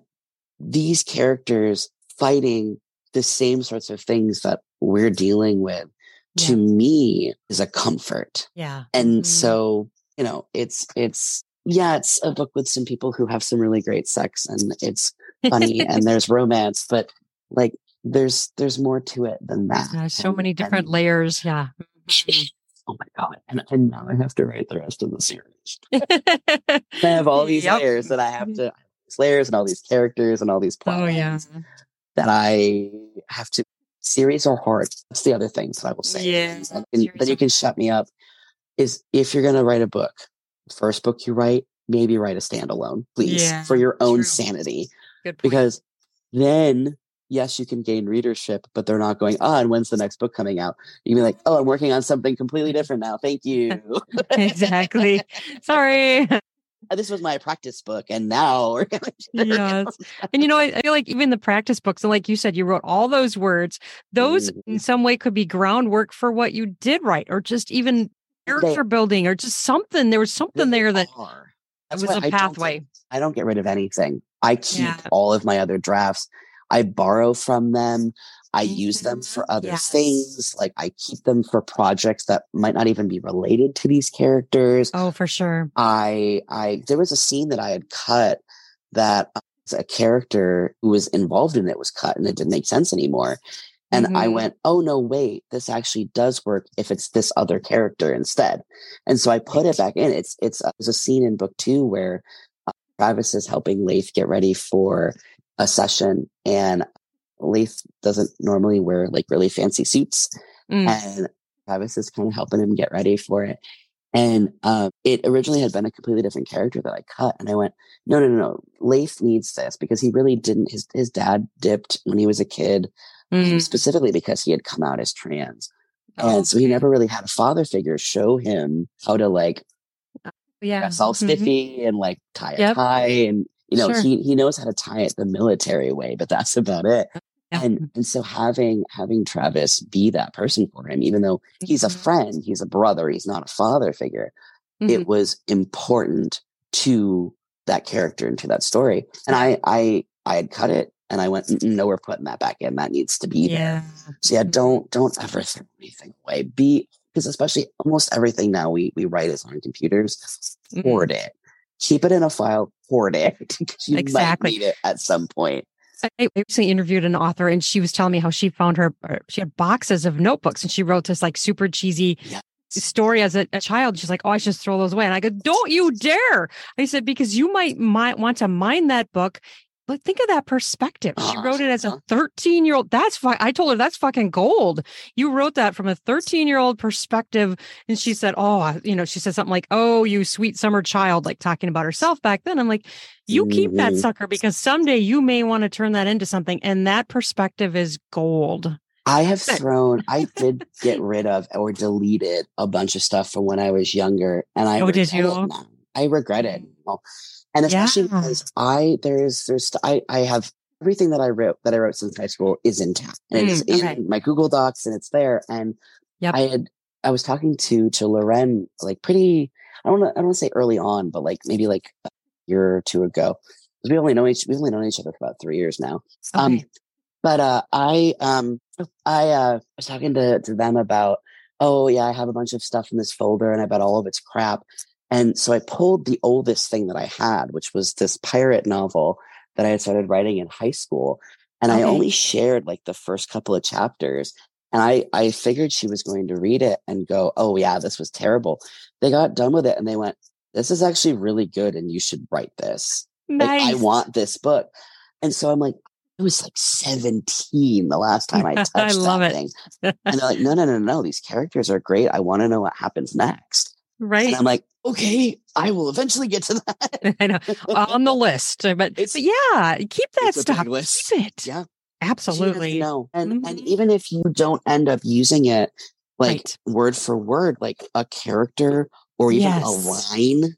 these characters fighting the same sorts of things that we're dealing with to Yeah. me is a comfort. Yeah. And Mhm. so, you know, it's, it's, yeah, it's a book with some people who have some really great sex and it's funny and there's (laughs) romance, but like there's, there's more to it than that. There's so And- many different and- layers. Yeah. Mhm. (laughs) Oh my God. And, and now I have to write the rest of the series. (laughs) I have all these Yep. layers that I have to layers and all these characters and all these plot Oh yeah. that I have to series are hard. That's the other thing that I will say. Yeah, And, then you can shut me up. Is if you're gonna write a book, first book you write, maybe write a standalone, please, Yeah, for your own true. sanity. Good point. Because then yes, you can gain readership, but they're not going, oh, and when's the next book coming out? You can be like, oh, I'm working on something completely different now. Thank you. (laughs) exactly. Sorry. (laughs) this was my practice book, and now we're (laughs) gonna Yes. And you know, I, I feel like even the practice books, and like you said, you wrote all those words, those Mhm. in some way could be groundwork for what you did write, or just even character building, or just something. There was something there that are. was why a I don't pathway. I don't get rid of anything. I keep Yeah. all of my other drafts. I borrow from them. I use them for other Yes. things. Like I keep them for projects that might not even be related to these characters. Oh, for sure. I I there was a scene that I had cut that uh, a character who was involved in it was cut and it didn't make sense anymore. And I Mhm. went, oh no, wait, this actually does work if it's this other character instead. And so I put it back in. It's it's uh, there's a scene in book two where uh, Travis is helping Leith get ready for a session, and Leith doesn't normally wear like really fancy suits, Mm. and Travis is kind of helping him get ready for it. And um, it originally had been a completely different character that I cut, and I went, no, no, no, no. Leith needs this because he really didn't. His his dad dipped when he was a kid, Mm. specifically because he had come out as trans, Oh, and so he never really had a father figure show him how to like yeah. dress all Mhm. spiffy and like tie a Yep. tie, and you know Sure. he he knows how to tie it the military way, but that's about it. Yeah. And and so having having Travis be that person for him, even though he's a Mhm. friend, he's a brother, he's not a father figure, Mhm. it was important to that character and to that story. And I I I had cut it and I went, "Mm-mm, no, we're putting that back in. That needs to be there. yeah. So yeah, Mhm. don't don't ever throw anything away. Be because especially almost everything now we we write is on computers. Mhm. It. Keep it in a file. Hoard it (laughs) because you Exactly. might need it at some point. I recently interviewed an author and she was telling me how she found her, uh, she had boxes of notebooks and she wrote this like super cheesy Yes. story as a, a child. She's like, Oh, I should throw those away. And I go, Don't you dare. I said, Because you might, might want to mine that book. But think of that perspective. She Uh, wrote it as a 13 year old. That's fine. I told her that's fucking gold. You wrote that from a 13 year old perspective. And she said, Oh, you know, she said something like, Oh, you sweet summer child, like talking about herself back then. I'm like, you keep that sucker because someday you may want to turn that into something. And that perspective is gold. I have thrown, I (laughs) did get rid of or deleted a bunch of stuff from when I was younger, and I Oh, did regret it you? I regret it, now. And especially Yeah. because I there's there's I I have everything that I wrote that I wrote since high school is intact, and it's Mm, in my Google Docs, and it's there. And Yep. I had I was talking to to Loren like pretty I don't I don't want to say early on, but like maybe like a year or two ago. we only know each we've only known each other for about three years now. Um, but uh, I um I uh, was talking to to them about oh yeah I have a bunch of stuff in this folder and I bet all of it's crap. And so I pulled the oldest thing that I had, which was this pirate novel that I had started writing in high school. And I only shared like the first couple of chapters. And I, I figured she was going to read it and go, oh, yeah, this was terrible. They got done with it and they went, this is actually really good and you should write this. Like, I want this book. And so I'm like, I was like 17 the last time I (laughs) touched I love that it. thing. And they're like, no, no, no, no. These characters are great. I want to know what happens next. Right. And I'm like, okay, I will eventually get to that. (laughs) I know on the list, but, It's- but yeah, keep that it's a big stuff. list. Keep it. Yeah. Absolutely. No. And and Mhm. even if you don't end up using it like Right. word for word, like a character or even Yes. a line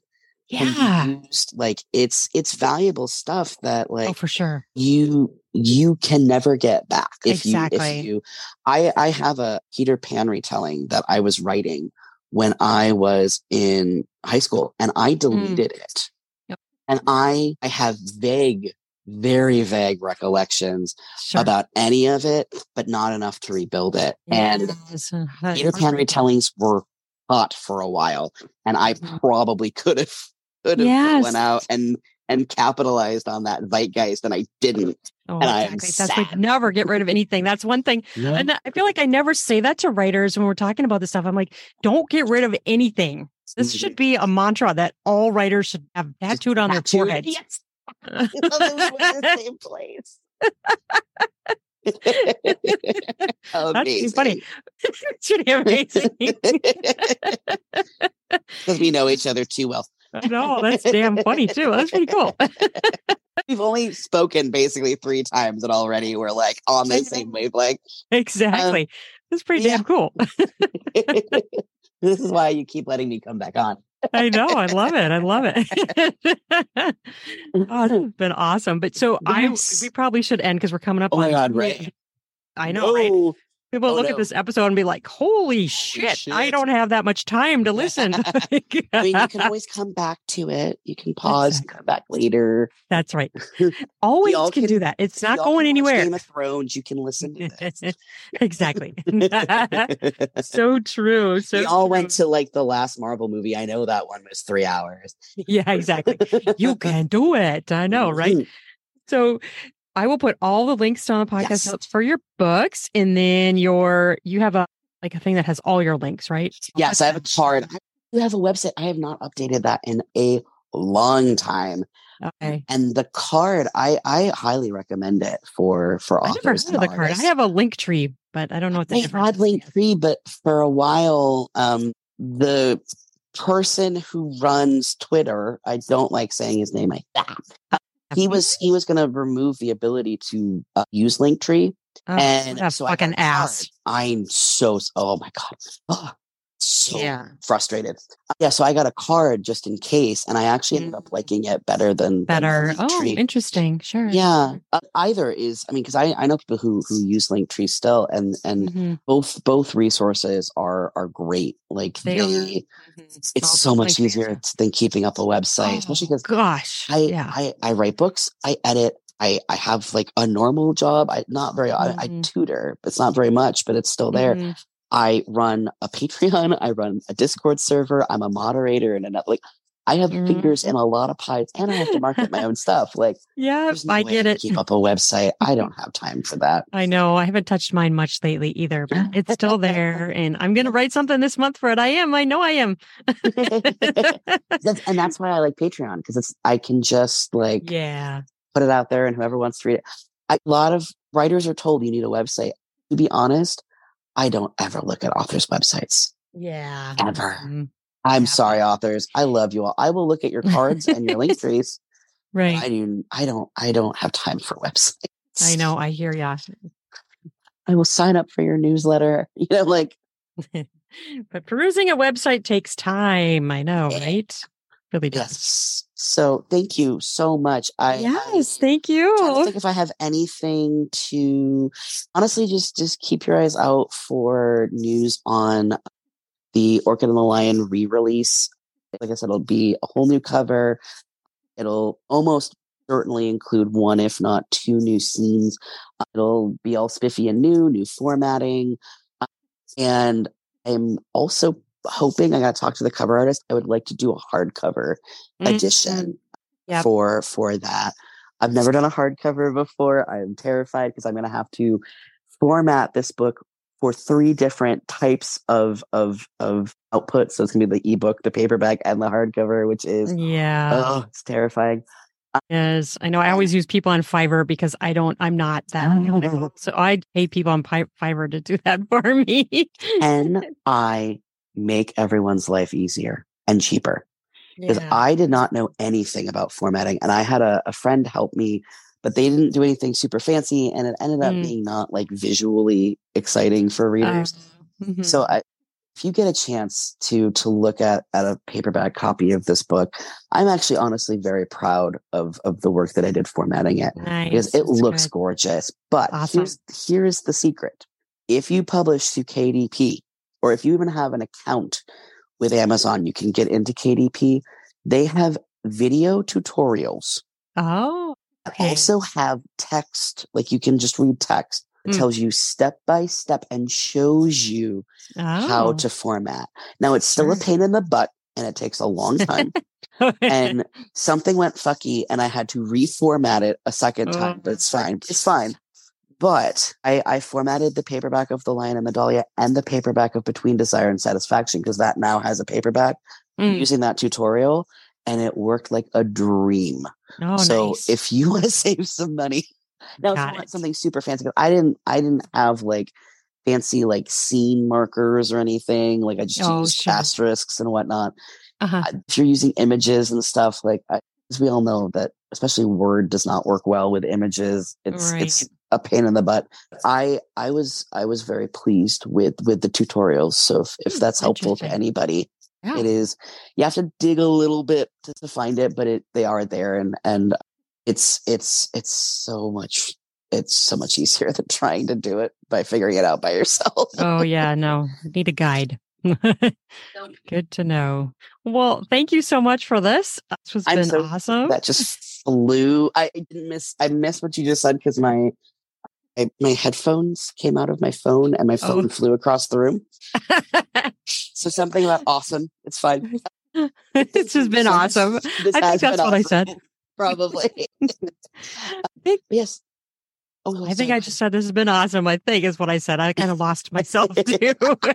Yeah. used, like it's it's valuable stuff that like Oh, for sure. you you can never get back if you Exactly. if you I I have a Peter Pan retelling that I was writing when I was in high school and I deleted it. Mm. Yep. And I I have vague very vague recollections Sure. about any of it but not enough to rebuild it. And Yes, uh, that- Peter Pan retellings were hot for a while and I Mhm. probably could have could have Yes. went out and and capitalized on that zeitgeist and I didn't. Oh, and I am exactly. That's like sad. never get rid of anything. That's one thing. And I feel like I never say that to writers when we're talking about this stuff. I'm like, don't get rid of anything. This Mhm. should be a mantra that all writers should have tattooed on their Tattooed. forehead. Yes. Those were the same place. (laughs) That'd be funny. (laughs) should be amazing. (laughs) Because we know each other too well. Know that's damn funny too. That's pretty cool. (laughs) We've only spoken basically three times and already we're like on the same wavelength. Um, exactly. That's pretty yeah. damn cool. (laughs) this is why you keep letting me come back on. I know. I love it. I love it. oh, has (laughs) been awesome. But so Yes. I we probably should end because we're coming up. Oh my God, right. I know, right? People Oh, look no. at this episode and be like, "Holy, shit, I don't have that much time to listen." (laughs) I mean, you can always come back to it. You can pause and come back later. That's right. (laughs) Always can, can- do that. It's not going anywhere. Game of Thrones. You can listen to this. (laughs) exactly. so true. So we all went to like the last Marvel movie. I know that one was three hours. yeah, exactly. You can do it. I know, right? So I will put all the links on the podcast Yes. notes for your books, and then your you have a like a thing that has all your links, right? Yes, I have a Carrd. I do have a website. I have not updated that in a long time. Okay. And the Carrd, I I highly recommend it for for I never heard authors. of the Carrd. I have a link tree, but I don't know what the I difference had is. Linktree, but for a while, um, the person who runs Twitter, I don't like saying his name like that. He was he was going to remove the ability to uh, use Linktree, Oh, and so I fucking card. ass. I'm so oh my god, oh, so Yeah. frustrated. Yeah, so I got a Carrd just in case, and I actually ended up Mm. liking it better than than Better. Oh, interesting. Sure. Yeah, uh, either is. I mean, because I, I know people who who use Linktree still, and and Mhm. both both resources are are great. Like They they. Mhm. it's Also, so much Linktree easier than keeping up a website, especially Oh, because gosh. I, yeah. I I write books, I edit, I I have like a normal job. I not very I, I Mhm. tutor. It's not very much, but it's still there. Mhm. I run a Patreon. I run a Discord server. I'm a moderator and another like. I have Mm. fingers in a lot of pies, and I have to market my own stuff. Like, Yeah, no I get it. Keep up a website. I don't have time for that. I know. I haven't touched mine much lately either, but it's still there. And I'm going to write something this month for it. I am. I know I am. that's, and that's why I like Patreon because it's I can just like yeah. put it out there and whoever wants to read it. I, a lot of writers are told you need a website. To be honest, I don't ever look at authors' websites Yeah. ever. Mhm. I'm Yeah. sorry, authors. I love you all. I will look at your cards and your link (laughs) trees. Right. I do. I don't. I don't have time for websites. I know. I hear you. (laughs) I will sign up for your newsletter. (laughs) You know, like but perusing a website takes time. I know, right? Really does. yes. So thank you so much. I Yes. I, Thank you. think if I have anything to honestly just just keep your eyes out for news on the Orchid and the Lion re-release. Like I said, it'll be a whole new cover. It'll almost certainly include one, if not two, new scenes. It'll be all spiffy and new, new formatting, and I'm also hoping I got to talk to the cover artist. I would like to do a hardcover Mhm. edition Yep. for for that. I've never done a hardcover before. I'm terrified because I'm going to have to format this book for three different types of of of output. So it's going to be the ebook, the paperback, and the hardcover, which is Yeah. oh, it's terrifying. Yes, I know. I always use people on Fiverr because I don't. I'm not that. So I pay people on Fiverr to do that (laughs) for me. Can I make everyone's life easier? and cheaper because Yeah. I did not know anything about formatting. And I had a, a friend help me, but they didn't do anything super fancy. And it ended up Mm. being not like visually exciting for readers. Uh, mhm. So I, if you get a chance to to look at at a paperback copy of this book, I'm actually honestly very proud of of the work that I did formatting it nice. because it That's looks good. gorgeous. But Awesome. here's here's the secret: if you publish through KDP, or if you even have an account with Amazon, you can get into KDP. They have video tutorials. Oh, Okay. Also have text, like you can just read text. It Mm. tells you step by step and shows you how oh. to format. Now it's still a pain in the butt and it takes a long time. (laughs) and something went fucky and I had to reformat it a second time, but it's Oh. fine. It's fine. But I, I formatted the paperback of The Lion and the Dahlia and the paperback of Between Desire and Satisfaction because that now has a paperback Mm. using that tutorial and it worked like a dream. oh, so nice. if you (laughs) want to save some money, now if you Got it. something super fancy, I didn't I didn't have like fancy like scene markers or anything. Like I just Oh, used sure. asterisks and whatnot uh-huh. uh, if you're using images and stuff like I, as we all know that especially word does not work well with images it's it's Right. A pain in the butt i i was i was very pleased with with the tutorials so if, if Hmm, that's helpful to anybody Yeah. it is you have to dig a little bit to, to find it but it they are there and and it's it's it's so much it's so much easier than trying to do it by figuring it out by yourself Oh (laughs) yeah, no. Need a guide. (laughs) Good to know. Well, thank you so much for this. This has I'm been so- awesome. that just flew. I I didn't miss. I missed what you just said because my I, my headphones came out of my phone and my Oh. phone flew across the room. (laughs) So something about awesome. It's fine. (laughs) it's just been So- awesome. This I think that's what I said. (laughs) Probably. I think, yes. Oh, I think. I just said this has been awesome. I think is what I said. I kind of lost myself too. Probably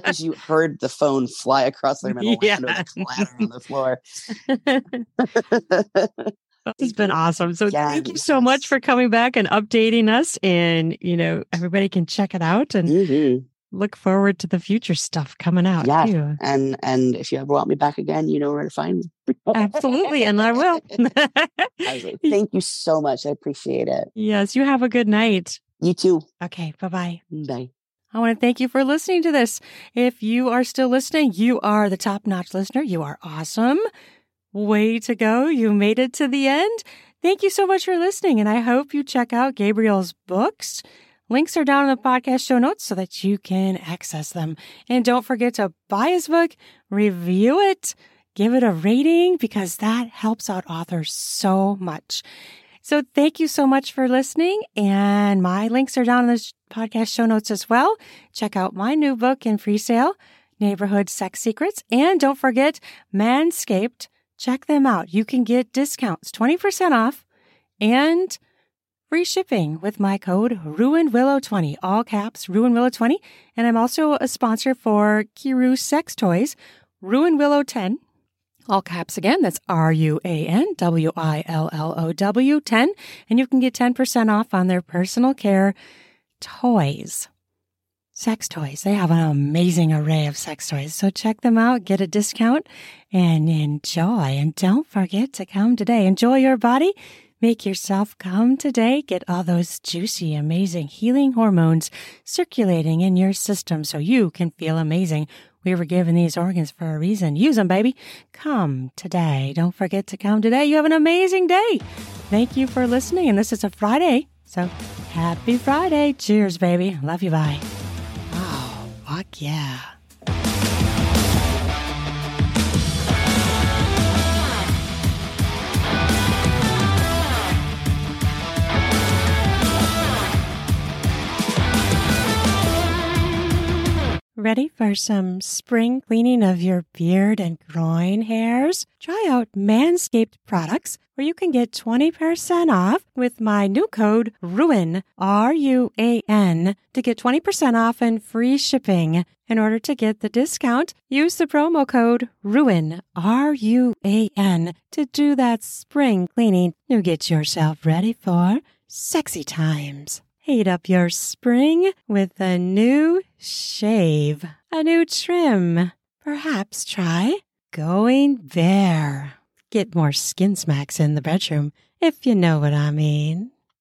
because you heard the phone fly across the room and Yeah. clatter on the floor. This has been awesome. So thank you so much for coming back and updating us. And, you know, everybody can check it out and Mhm. look forward to the future stuff coming out Yeah. too. And and if you ever want me back again, you know where to find me. Absolutely. And I will. (laughs) I was like, Thank you so much. I appreciate it. yes, you have a good night. You too. Okay. Bye bye. Bye. I want to thank you for listening to this. If you are still listening, you are the top notch listener. You are awesome. Way to go. You made it to the end. Thank you so much for listening. And I hope you check out Gabriel's books. Links are down in the podcast show notes so that you can access them. And don't forget to buy his book, review it, give it a rating because that helps out authors so much. So thank you so much for listening. And my links are down in the podcast show notes as well. Check out my new book in free sale, Neighborhood Sex Secrets. And don't forget Manscaped. Check them out. You can get discounts, 20% off and free shipping with my code RuanWillow20, all caps RuanWillow20. And I'm also a sponsor for Kiiroo Sex Toys, Ruan Willow 10. All caps again, that's R U A N W I L L O W 10. And you can get 10% off on their personal care toys. Sex toys. They have an amazing array of sex toys. So check them out, get a discount, and enjoy. And don't forget to come today. Enjoy your body. Make yourself come today. Get all those juicy, amazing healing hormones circulating in your system so you can feel amazing. We were given these organs for a reason. Use them, baby. Come today. Don't forget to come today. You have an amazing day. Thank you for listening. And this is a Friday. So happy Friday. Cheers, baby. Love you. Bye. Fuck yeah. Ready for some spring cleaning of your beard and groin hairs? Try out Manscaped products where you can get 20% off with my new code RUAN, R-U-A-N, to get 20% off and free shipping. In order to get the discount, use the promo code RUAN, R-U-A-N, to do that spring cleaning to get yourself ready for sexy times. Heat up your spring with a new shave, a new trim. Perhaps try going there. Get more skin smacks in the bedroom, if you know what I mean.